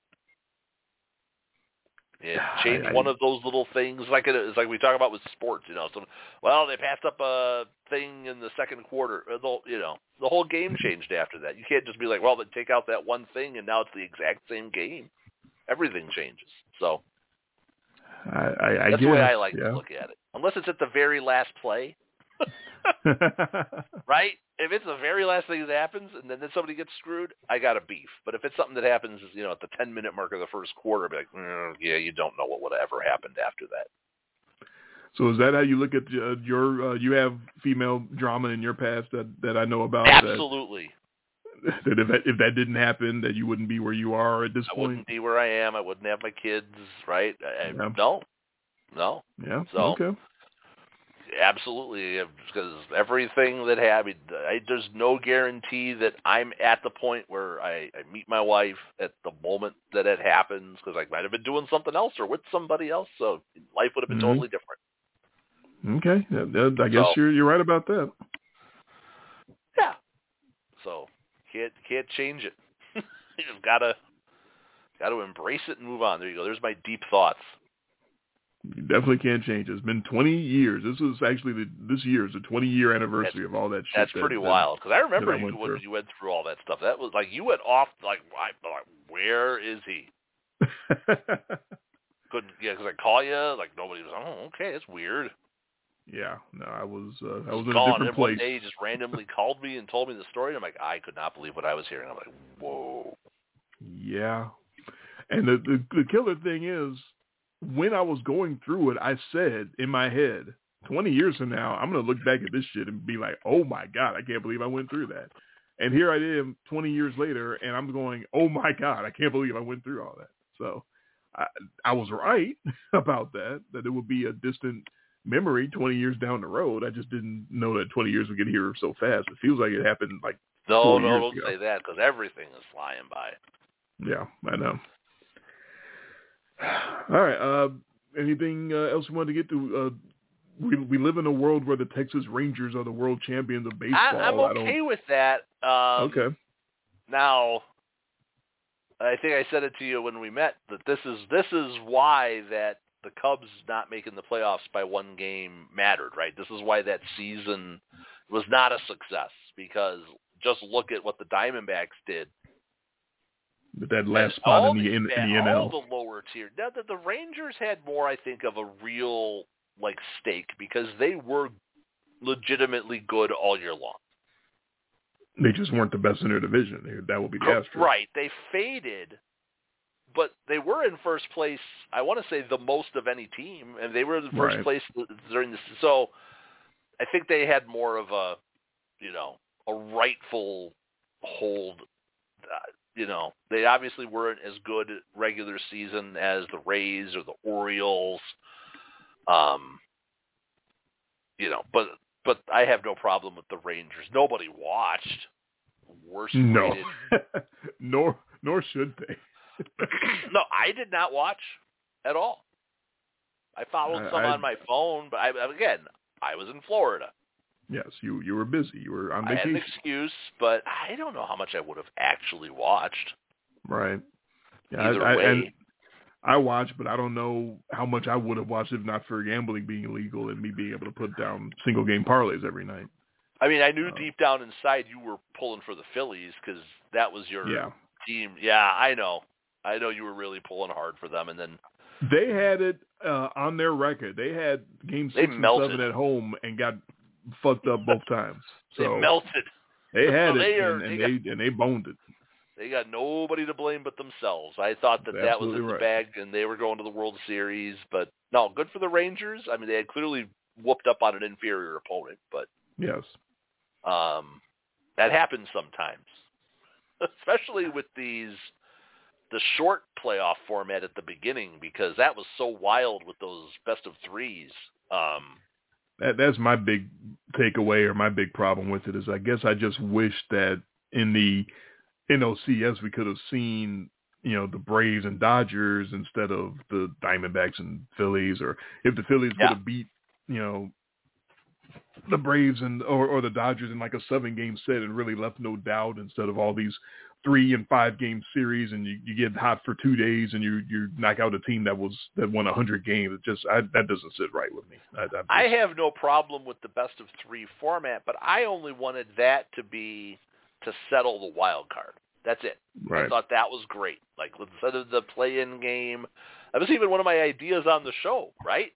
S4: It
S2: I-
S4: changed
S2: I-
S4: one of those little things, like it, it's like we talk about with sports. You know, so well they passed up a thing in the second quarter. uh, The, you know, the whole game [LAUGHS] changed after that. You can't just be like, well, then take out that one thing, and now it's the exact same game. Everything changes. So
S2: I, I, I
S4: that's
S2: guess,
S4: the way I like
S2: yeah.
S4: to look at it. Unless it's at the very last play, [LAUGHS] right? If it's the very last thing that happens and then, then somebody gets screwed, I got a beef. But if it's something that happens, you know, at the 10 minute mark of the first quarter, I'd be like, mm, yeah, you don't know what would have ever happened after that.
S2: so is that how you look at uh, your? Uh, you have female drama in your past that that I know about.
S4: Absolutely. [LAUGHS]
S2: That, if that if that didn't happen, that you wouldn't be where you are at this
S4: I
S2: point.
S4: I wouldn't be where I am. I wouldn't have my kids, right? I, I-
S2: Yeah.
S4: No, no,
S2: Yeah.
S4: So-
S2: okay.
S4: Absolutely. Because everything that happened, I, there's no guarantee that I'm at the point where I, I meet my wife at the moment that it happens. Because I might have been doing something else or with somebody else, so life would have been
S2: Mhm.
S4: totally different.
S2: Okay. I guess
S4: So-
S2: you're you're right about that.
S4: Yeah. So can't can't change it. [LAUGHS] you just gotta gotta embrace it and move on. There you go. There's my deep thoughts.
S2: You definitely can't change. it. It's been 20 years. This is actually the this year is the 20 year anniversary of all that shit.
S4: That's
S2: that-
S4: pretty
S2: that-
S4: wild because I remember you
S2: went
S4: when
S2: through.
S4: you went through all that stuff. That was like you went off like, I, like where is he? [LAUGHS] Couldn't yeah, because I call you like nobody was. Oh, okay, it's weird.
S2: yeah. No, I was uh, I was in a different
S4: and one
S2: place.
S4: day he just randomly [LAUGHS] called me and told me the story. And I'm like, I could not believe what I was hearing. I'm like, whoa.
S2: Yeah. And the, the the killer thing is, when I was going through it, I said in my head, 20 years from now, I'm gonna look back at this shit and be like, oh my god, I can't believe I went through that. And here I am, 20 years later, and I'm going, oh my god, I can't believe I went through all that. So, I I was right [LAUGHS] about that. That it would be a distant memory 20 years down the road. I just didn't know that 20 years would get here so fast. It feels like it happened like,
S4: No, no, don't
S2: ago.
S4: say that because everything is flying by.
S2: yeah, I know. All right. Uh, anything uh, else you wanted to get to? Uh, we we live in a world where the Texas Rangers are the world champions of baseball.
S4: I, I'm
S2: I
S4: okay with that. Um,
S2: okay.
S4: Now, I think I said it to you when we met that this is this is why that the Cubs not making the playoffs by one game mattered, right? This is why that season was not a success because just look at what the Diamondbacks did.
S2: That last spot
S4: all
S2: in the in, in the NL.
S4: all the lower tier. Now, the, the Rangers had more, I think, of a real like stake because they were legitimately good all year long.
S2: They just weren't the best in their division. That would be the asterisk.
S4: Right. They faded, but they were in first place. I want to say the most of any team, and they were in first
S2: Right.
S4: place during this. So I think they had more of a, you know, a rightful hold. Uh, You know, they obviously weren't as good regular season as the Rays or the Orioles. Um, you know, but but I have no problem with the Rangers. Nobody watched. Worst
S2: No. [LAUGHS] nor nor should they. [LAUGHS]
S4: no, I did not watch at all. I followed some
S2: I-
S4: on my phone, but I, again, I was in Florida.
S2: Yes, you you were busy. You were on vacation.
S4: I had an excuse, but I don't know how much I would have actually watched.
S2: Right. Yeah,
S4: Either
S2: I, I,
S4: way,
S2: and I watched, but I don't know how much I would have watched if not for gambling being legal and me being able to put down single game parlays every night.
S4: I mean, I knew
S2: Oh.
S4: deep down inside you were pulling for the Phillies because that was your
S2: Yeah.
S4: team. Yeah, I know. I know you were really pulling hard for them, and then
S2: They had it uh, on their record. They had game six and seven at home and got fucked up both times. [LAUGHS]
S4: they
S2: So
S4: melted.
S2: they [LAUGHS] had
S4: So they
S2: it
S4: are-
S2: and, and
S4: they
S2: they and they boned it.
S4: They got nobody to blame but themselves. I thought that that was in the
S2: right.
S4: bag, and they were going to the World Series. But no, good for the Rangers. I mean, they had clearly whooped up on an inferior opponent, but
S2: Yes.
S4: um, that happens sometimes, [LAUGHS] especially with these the short playoff format at the beginning because that was so wild with those best of threes. Um,
S2: That that's my big takeaway or my big problem with it is I guess I just wish that in the NLCS we could have seen you know the Braves and Dodgers instead of the Diamondbacks and Phillies, or if the Phillies
S4: Yeah.
S2: could have beat you know the Braves and or, or the Dodgers in like a seven game set and really left no doubt instead of all these three and five game series and you, you get hot for two days and you you knock out a team that was that won a hundred games. It just I, that doesn't sit right with me. I, I'm
S4: I have no problem with the best of three format, but I only wanted that to be to settle the wild card. That's it. I thought that was great. Like instead of the play-in game, that was even one of my ideas on the show. Right?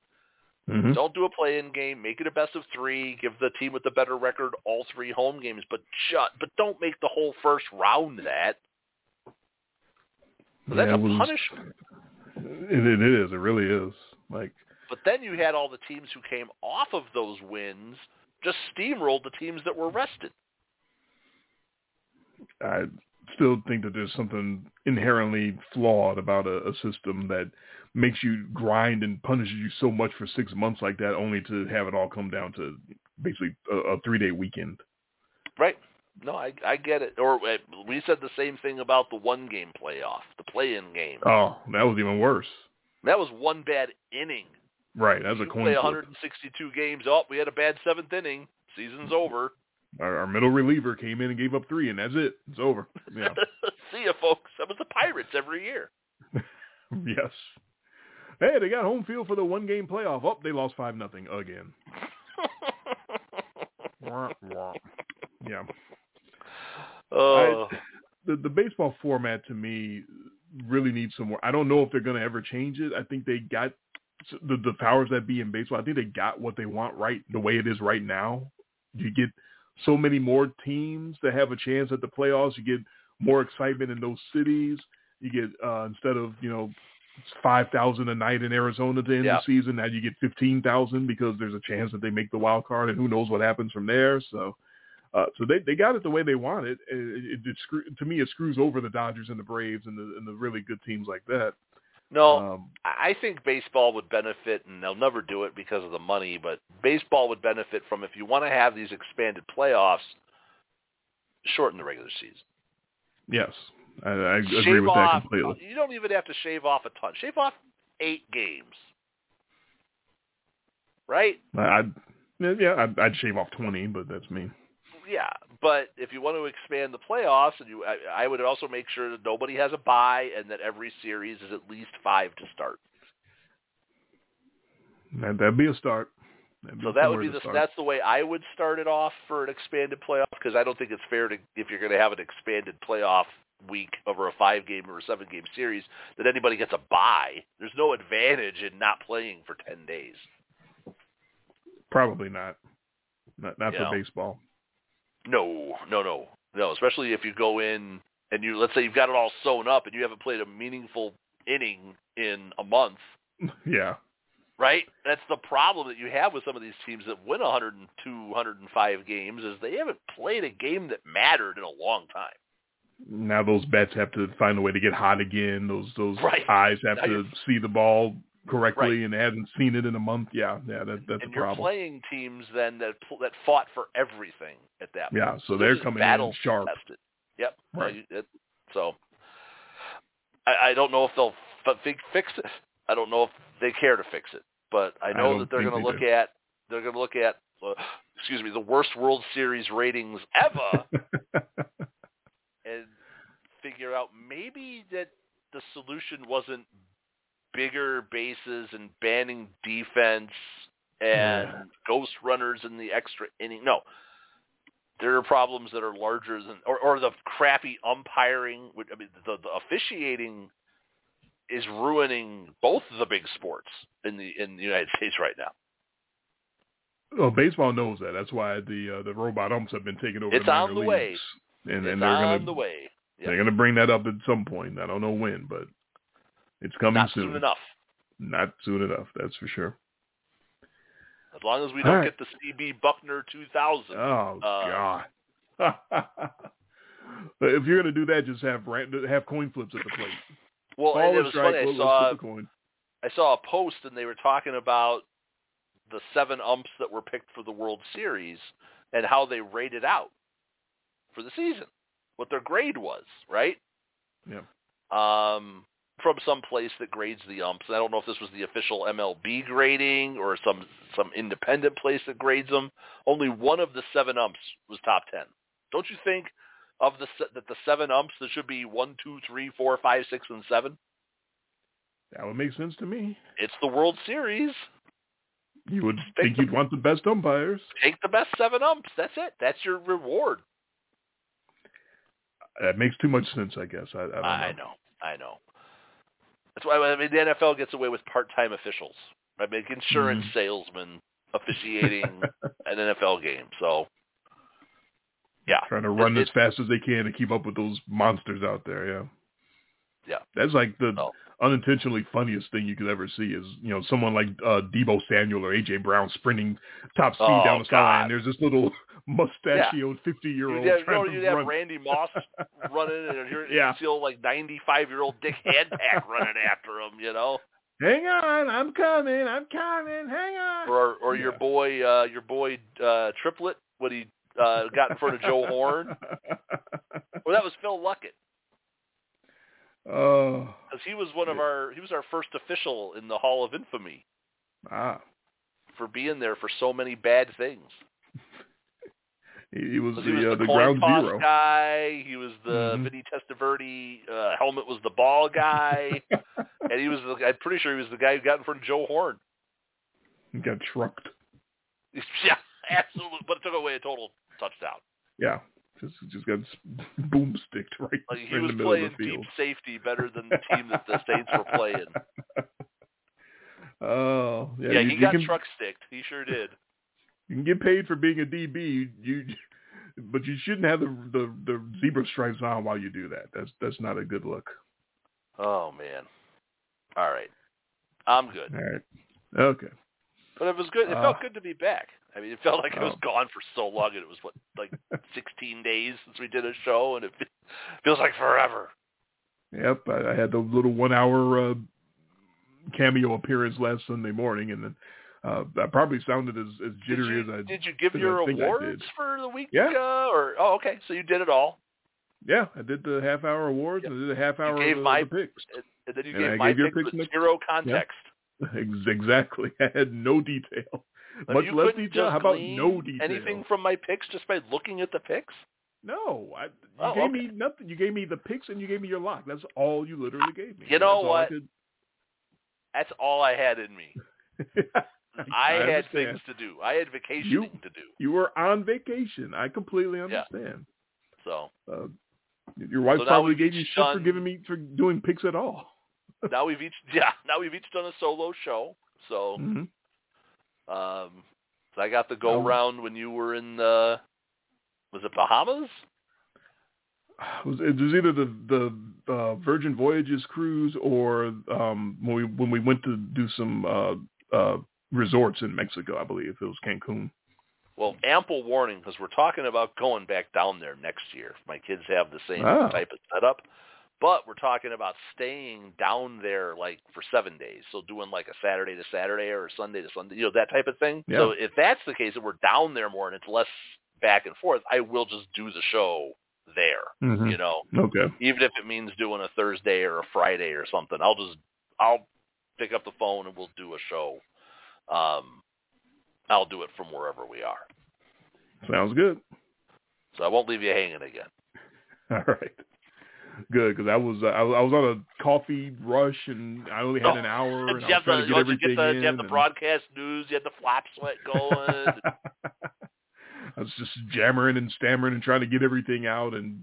S2: Mhm.
S4: Don't do a play-in game. Make it a best of three. Give the team with the better record all three home games. But shut. But don't make the whole first round that. But that's
S2: Yeah,
S4: a
S2: was-
S4: punishment.
S2: It, it is. It really is. Like
S4: But then you had all the teams who came off of those wins just steamrolled the teams that were rested.
S2: I still think that there's something inherently flawed about a, a system that makes you grind and punishes you so much for six months like that, only to have it all come down to basically a, a three day weekend.
S4: Right. No, I I get it. Or uh, we said the same thing about the one game playoff, the play-in game.
S2: Oh, that was even worse.
S4: That was one bad inning.
S2: Right, that was a
S4: You
S2: coin
S4: play
S2: flip.
S4: 162 games. Oh, we had a bad seventh inning. Season's [LAUGHS] over.
S2: Our, our middle reliever came in and gave up three, and that's it. It's over. Yeah. [LAUGHS]
S4: See ya, folks. That was the Pirates every year. [LAUGHS]
S2: yes. Hey, they got home field for the one game playoff. Oh, they lost five nothing again. [LAUGHS] Wah, wah. Yeah.
S4: Oh,
S2: the the baseball format to me really needs some more. I don't know if they're going to ever change it. I think they got the the powers that be in baseball. I think they got what they want right the way it is right now. You get so many more teams that have a chance at the playoffs. You get more excitement in those cities. You get uh, instead of you know five thousand a night in Arizona at the end of the season, now you get fifteen thousand because there's a chance that they make the wild card, and who knows what happens from there. So. Uh, so they, they got it the way they want it. It, it, it screw, to me, it screws over the Dodgers and the Braves and the and the really good teams like that.
S4: no.
S2: Um,
S4: I think baseball would benefit, and they'll never do it because of the money. But baseball would benefit from if you want to have these expanded playoffs, shorten the regular season.
S2: yes, I, I agree with
S4: off.
S2: that completely.
S4: You don't even have to shave off a ton. Shave off eight games, right?
S2: I'd, yeah, I'd, I'd shave off twenty, but that's me.
S4: Yeah, but if you want to expand the playoffs, and you, I, I would also make sure that nobody has a bye, and that every series is at least five to start.
S2: That, that'd be a start.
S4: So that would be the that's the way I would start it off for an expanded playoff because I don't think it's fair to if you're going to have an expanded playoff week over a five game or a seven game series that anybody gets a bye. There's no advantage in not playing for ten days.
S2: probably not. Not not
S4: Yeah.
S2: for baseball.
S4: No, no, no, no. Especially if you go in and you let's say you've got it all sewn up and you haven't played a meaningful inning in a month, [LAUGHS]
S2: yeah,
S4: right? That's the problem that you have with some of these teams that win 102, 105 games is they haven't played a game that mattered in a long time.
S2: Now those bats have to find a way to get hot again. Those those
S4: Right.
S2: eyes have
S4: Now
S2: to see the ball correctly,
S4: Right.
S2: and they haven't seen it in a month. Yeah, yeah, that, that's
S4: and
S2: a
S4: you're
S2: problem.
S4: playing teams then that that fought for everything at that point.
S2: Yeah, so
S4: This
S2: they're coming in sharp.
S4: tested. Yep.
S2: Right.
S4: it- so I, I don't know if they'll f- fi- fix it. I don't know if they care to fix it, but I
S2: I
S4: know
S2: don't
S4: that they're going to look
S2: do.
S4: at they're going to look at uh, excuse me the worst World Series ratings ever and [LAUGHS] figure out maybe that the solution wasn't bigger bases and banning defense and
S2: Yeah.
S4: ghost runners in the extra inning. No. There are problems that are larger than or, or the crappy umpiring. I mean the, the officiating is ruining both of the big sports in the in the United States right now.
S2: Well, baseball knows that. That's why the uh, the robot umps have been taking over.
S4: It's
S2: the
S4: on the way.
S2: and
S4: it's
S2: and they're
S4: on
S2: gonna
S4: the way. Yeah.
S2: they're gonna bring that up at some point. I don't know when, but it's coming soon.
S4: Not
S2: soon.
S4: soon enough.
S2: Not soon enough. That's for sure.
S4: As long as we
S2: All
S4: don't
S2: right.
S4: get the CB Bucknor 2000.
S2: Oh
S4: Uh,
S2: God. [LAUGHS] If you're gonna do that, just have have coin flips at the plate.
S4: well,
S2: Ball
S4: and it was
S2: strike,
S4: funny. I saw
S2: let's flip a coin.
S4: I saw a post and they were talking about the seven umps that were picked for the World Series and how they rated out for the season, what their grade was, right?
S2: Yeah.
S4: um, from some place that grades the umps. I don't know if this was the official MLB grading or some some independent place that grades them. Only one of the seven umps was top ten. Don't you think of the that the seven umps there should be one, two, three, four, five, six, and seven?
S2: That would make sense to me.
S4: It's the World Series.
S2: You would
S4: Take
S2: think
S4: the-
S2: you'd want the best umpires.
S4: Take the best seven umps. That's it. That's your reward.
S2: That makes too much sense, I guess. I, I don't know.
S4: I know. I know. That's why I mean the NFL gets away with part-time officials. I mean, insurance
S2: Mhm.
S4: salesmen officiating [LAUGHS] an NFL game. So, yeah,
S2: Trying to run
S4: It-
S2: as fast as they can to keep up with those monsters out there. Yeah.
S4: Yeah.
S2: That's like the
S4: Oh.
S2: Unintentionally funniest thing you could ever see is you know someone like uh, Deebo Samuel or AJ Brown sprinting top speed
S4: Oh,
S2: down the sideline. There's this little [LAUGHS] mustachioed fifty year
S4: You'd
S2: old
S4: have, you
S2: trying
S4: know,
S2: to
S4: you'd have. Randy Moss [LAUGHS] running, and you're
S2: Yeah.
S4: you feel like 95-year-old Dick Hadpack running after him. You know,
S2: Hang on, I'm coming, I'm coming, hang on.
S4: or or your boy, uh, your boy uh, Triplette what he uh, got in front of Joe Horn. [LAUGHS] Well, that was Phil Luckett.
S2: Oh,
S4: because he was one of our he was our first official in the Hall of Infamy
S2: ah,
S4: for being there for so many bad things. [LAUGHS]
S2: he, he was the
S4: he was
S2: uh,
S4: the,
S2: the ground zero.
S4: guy. He was the
S2: Mhm.
S4: Vinny Testaverde uh, helmet was the ball guy, [LAUGHS] and he was the, I'm pretty sure he was the guy who got in front of Joe Horn.
S2: He got trucked. [LAUGHS]
S4: yeah, absolutely, but it took away a total touchdown.
S2: Yeah, just just got [LAUGHS] boomsticked right
S4: Like he was
S2: the middle of
S4: playing deep safety better than the team that the Saints were playing. [LAUGHS]
S2: Oh, yeah,
S4: Yeah,
S2: you,
S4: he
S2: you
S4: got
S2: can,
S4: truck sticked. He sure did.
S2: You can get paid for being a DB, you, but you shouldn't have the, the the zebra stripes on while you do that. That's that's not a good look.
S4: Oh man. All right, I'm good.
S2: All right, okay.
S4: But it was good. It
S2: Uh,
S4: felt good to be back. I mean, it felt like I was
S2: oh.
S4: gone for so long, and it was what like [LAUGHS] 16 days since we did a show, and it feels like forever.
S2: Yep, I, I had the little one hour uh, cameo appearance last Sunday morning, and then uh, I probably sounded as, as jittery
S4: you,
S2: as I
S4: did Did you give your awards for the week?
S2: Yeah.
S4: Uh, or oh, okay, so you did it all,
S2: Yeah, I did the half hour awards
S4: Yep.
S2: and I did a half hour
S4: gave
S2: of,
S4: my-
S2: the picks.
S4: and, then you
S2: And
S4: gave
S2: I
S4: my
S2: gave
S4: picks
S2: picks
S4: with zero context. [LAUGHS]
S2: Ex- exactly. [LAUGHS] I had no detail.
S4: I
S2: Much less detail. How about no detail?
S4: Anything from my picks just by looking at the picks?
S2: No, I, you
S4: Oh,
S2: gave
S4: okay.
S2: me nothing. You gave me the picks and you gave me your lock. That's all you literally gave me.
S4: You know
S2: That's I
S4: what?
S2: could-
S4: That's all I had in me. [LAUGHS] I, had
S2: understand.
S4: things to do. I had vacationing
S2: You-
S4: to do.
S2: You were on vacation. I completely
S4: Yeah.
S2: understand.
S4: So
S2: Uh, your wife
S4: So
S2: probably gave you shit for giving me for doing picks at all.
S4: now we've each [LAUGHS] yeah now we've each done a solo show. So
S2: hmm
S4: um, so I got the go round when you were in the was it Bahamas?
S2: It was, it was either the the uh, Virgin Voyages cruise or um, when we when we went to do some uh, uh, resorts in Mexico. I believe it was Cancun.
S4: Well, ample warning because we're talking about going back down there next year. My kids have the same
S2: Ah.
S4: type of setup, but we're talking about staying down there like for seven days. So doing like a Saturday to Saturday or a Sunday to Sunday, you know, that type of thing.
S2: Yeah.
S4: So if that's the case, if we're down there more and it's less back and forth, I will just do the show there.
S2: Mhm.
S4: You know,
S2: Okay.
S4: even if it means doing a Thursday or a Friday or something, I'll just I'll pick up the phone and we'll do a show. Um, I'll do it from wherever we are.
S2: Sounds good.
S4: So I won't leave you hanging again. [LAUGHS]
S2: All right. Good, because I was uh, I, was- I was on a coffee rush and I only had an hour. And
S4: you have the,
S2: to get
S4: once you
S2: everything
S4: get the,
S2: in.
S4: you have the broadcast news, you had the flap sweat going. [LAUGHS]
S2: I was just jammering and stammering and trying to get everything out, and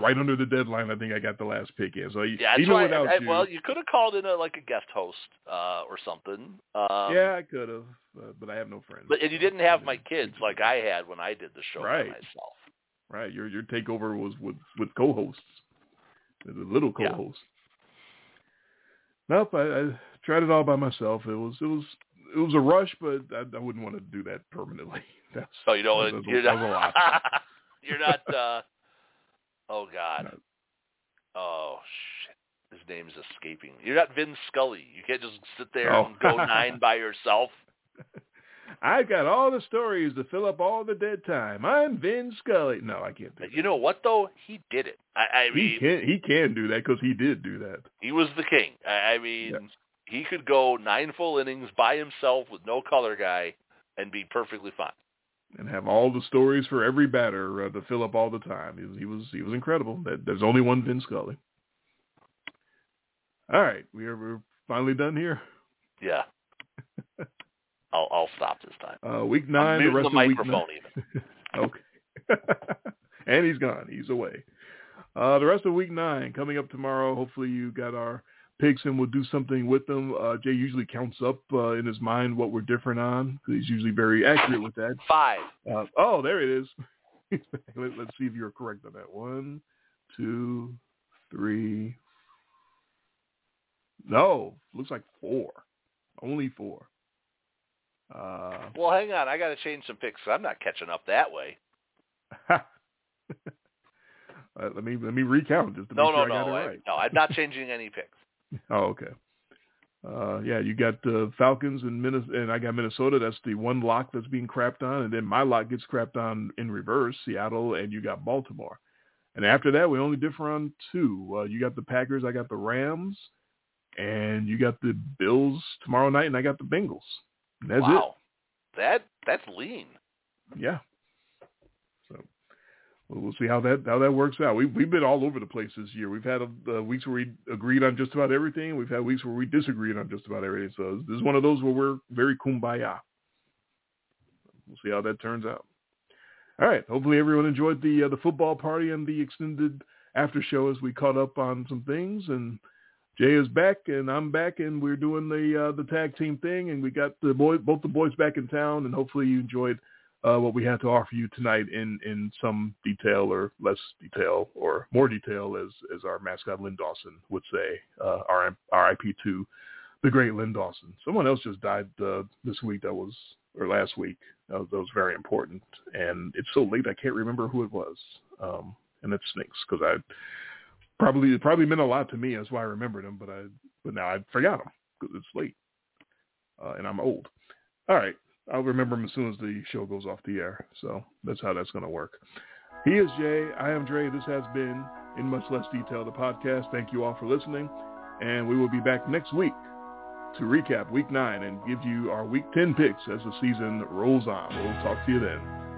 S2: right under the deadline, I think I got the last pick in. So
S4: yeah,
S2: even
S4: why.
S2: without
S4: I,
S2: you,
S4: well, you could have called in a, like a guest host uh, or something. Um,
S2: yeah, I could have, uh, but I have no friends.
S4: But and you didn't have my kids like I had when I did the show
S2: Right.
S4: myself.
S2: Right, your your takeover was with with co-hosts, the little
S4: Yeah.
S2: co-host. Nope, I, I tried it all by myself. It was it was it was a rush, but I, I wouldn't want to do that permanently. [LAUGHS] That's
S4: So you know,
S2: that was
S4: you're
S2: that was a
S4: not.
S2: lot. [LAUGHS]
S4: you're not. Uh, oh God.
S2: No.
S4: Oh shit. His name's escaping. You're not Vin Scully. You can't just sit there
S2: Oh.
S4: and go nine by [LAUGHS] yourself.
S2: I got all the stories to fill up all the dead time. I'm Vin Scully. No, I can't do that.
S4: You know what though? He did it. I, I
S2: He
S4: mean,
S2: can he can do that because he did do that.
S4: he was the king. I, I mean,
S2: Yeah.
S4: he could go nine full innings by himself with no color guy and be perfectly fine.
S2: and have all the stories for every batter uh, to fill up all the time. He was he was, he was incredible. That there's only one Vin Scully. All right, we are we're finally done here.
S4: Yeah. I'll I'll stop this time.
S2: Uh, week nine, the
S4: muting
S2: rest
S4: the
S2: of week
S4: microphone
S2: nine.
S4: even. [LAUGHS]
S2: okay. [LAUGHS] and he's gone. He's away. Uh, the rest of week nine coming up tomorrow. Hopefully you got our picks and we'll do something with them. Uh, Jay usually counts up uh, in his mind what we're different on. He's usually very accurate with that.
S4: Five.
S2: Uh, oh, there it is. [LAUGHS] Let, let's see if you're correct on that. One, two, three. No, looks like four. Only four. Uh,
S4: Well, hang on. I got to change some picks. I'm not catching up that way. [LAUGHS]
S2: uh, let me let me recount just to
S4: No,
S2: make sure
S4: no,
S2: I got
S4: no.
S2: it
S4: I,
S2: right.
S4: no, I'm not changing any picks. [LAUGHS]
S2: Oh, okay. Uh, yeah, you got the Falcons and Minnesota, and I got Minnesota. That's the one lock that's being crapped on, and then my lock gets crapped on in reverse, Seattle, and you got Baltimore. And after that, we only differ on two. Uh, you got the Packers, I got the Rams, and you got the Bills tomorrow night, and I got the Bengals. That's
S4: wow. That that's lean.
S2: Yeah. So we'll we'll see how that how that works out. We've we've been all over the place this year. We've had uh, weeks where we agreed on just about everything. We've had weeks where we disagreed on just about everything. So this is one of those where we're very kumbaya. We'll see how that turns out. All right. Hopefully everyone enjoyed the uh, the football party and the extended after show as we caught up on some things. And Jay is back and I'm back and we're doing the uh, the tag team thing and we got the boy both the boys back in town and hopefully you enjoyed uh, what we had to offer you tonight in, in some detail or less detail or more detail, as as our mascot Len Dawson would say. Uh, R.I.P. to the great Len Dawson. Someone else just died uh, this week. That was or last week. Uh, that was very important, and it's so late I can't remember who it was. Um, and it stinks because I probably it probably meant a lot to me. That's why I remembered him, but I but now I forgot him because it's late, uh, and I'm old. All right. I'll remember him as soon as the show goes off the air. So that's how that's going to work. He is Jay. I am Dre. This has been, in much less detail, the podcast. Thank you all for listening. And we will be back next week to recap week nine and give you our week 10 picks as the season rolls on. We'll talk to you then.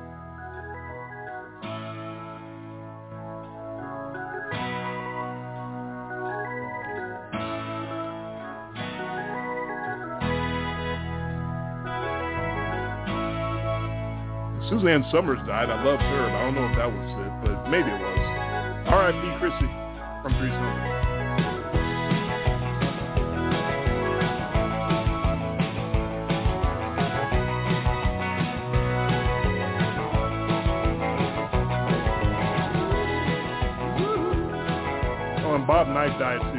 S2: Suzanne Somers died. I loved her, I don't know if that was it, but maybe it was. R.I.P. Chrissy from Three. Oh, Bob Knight died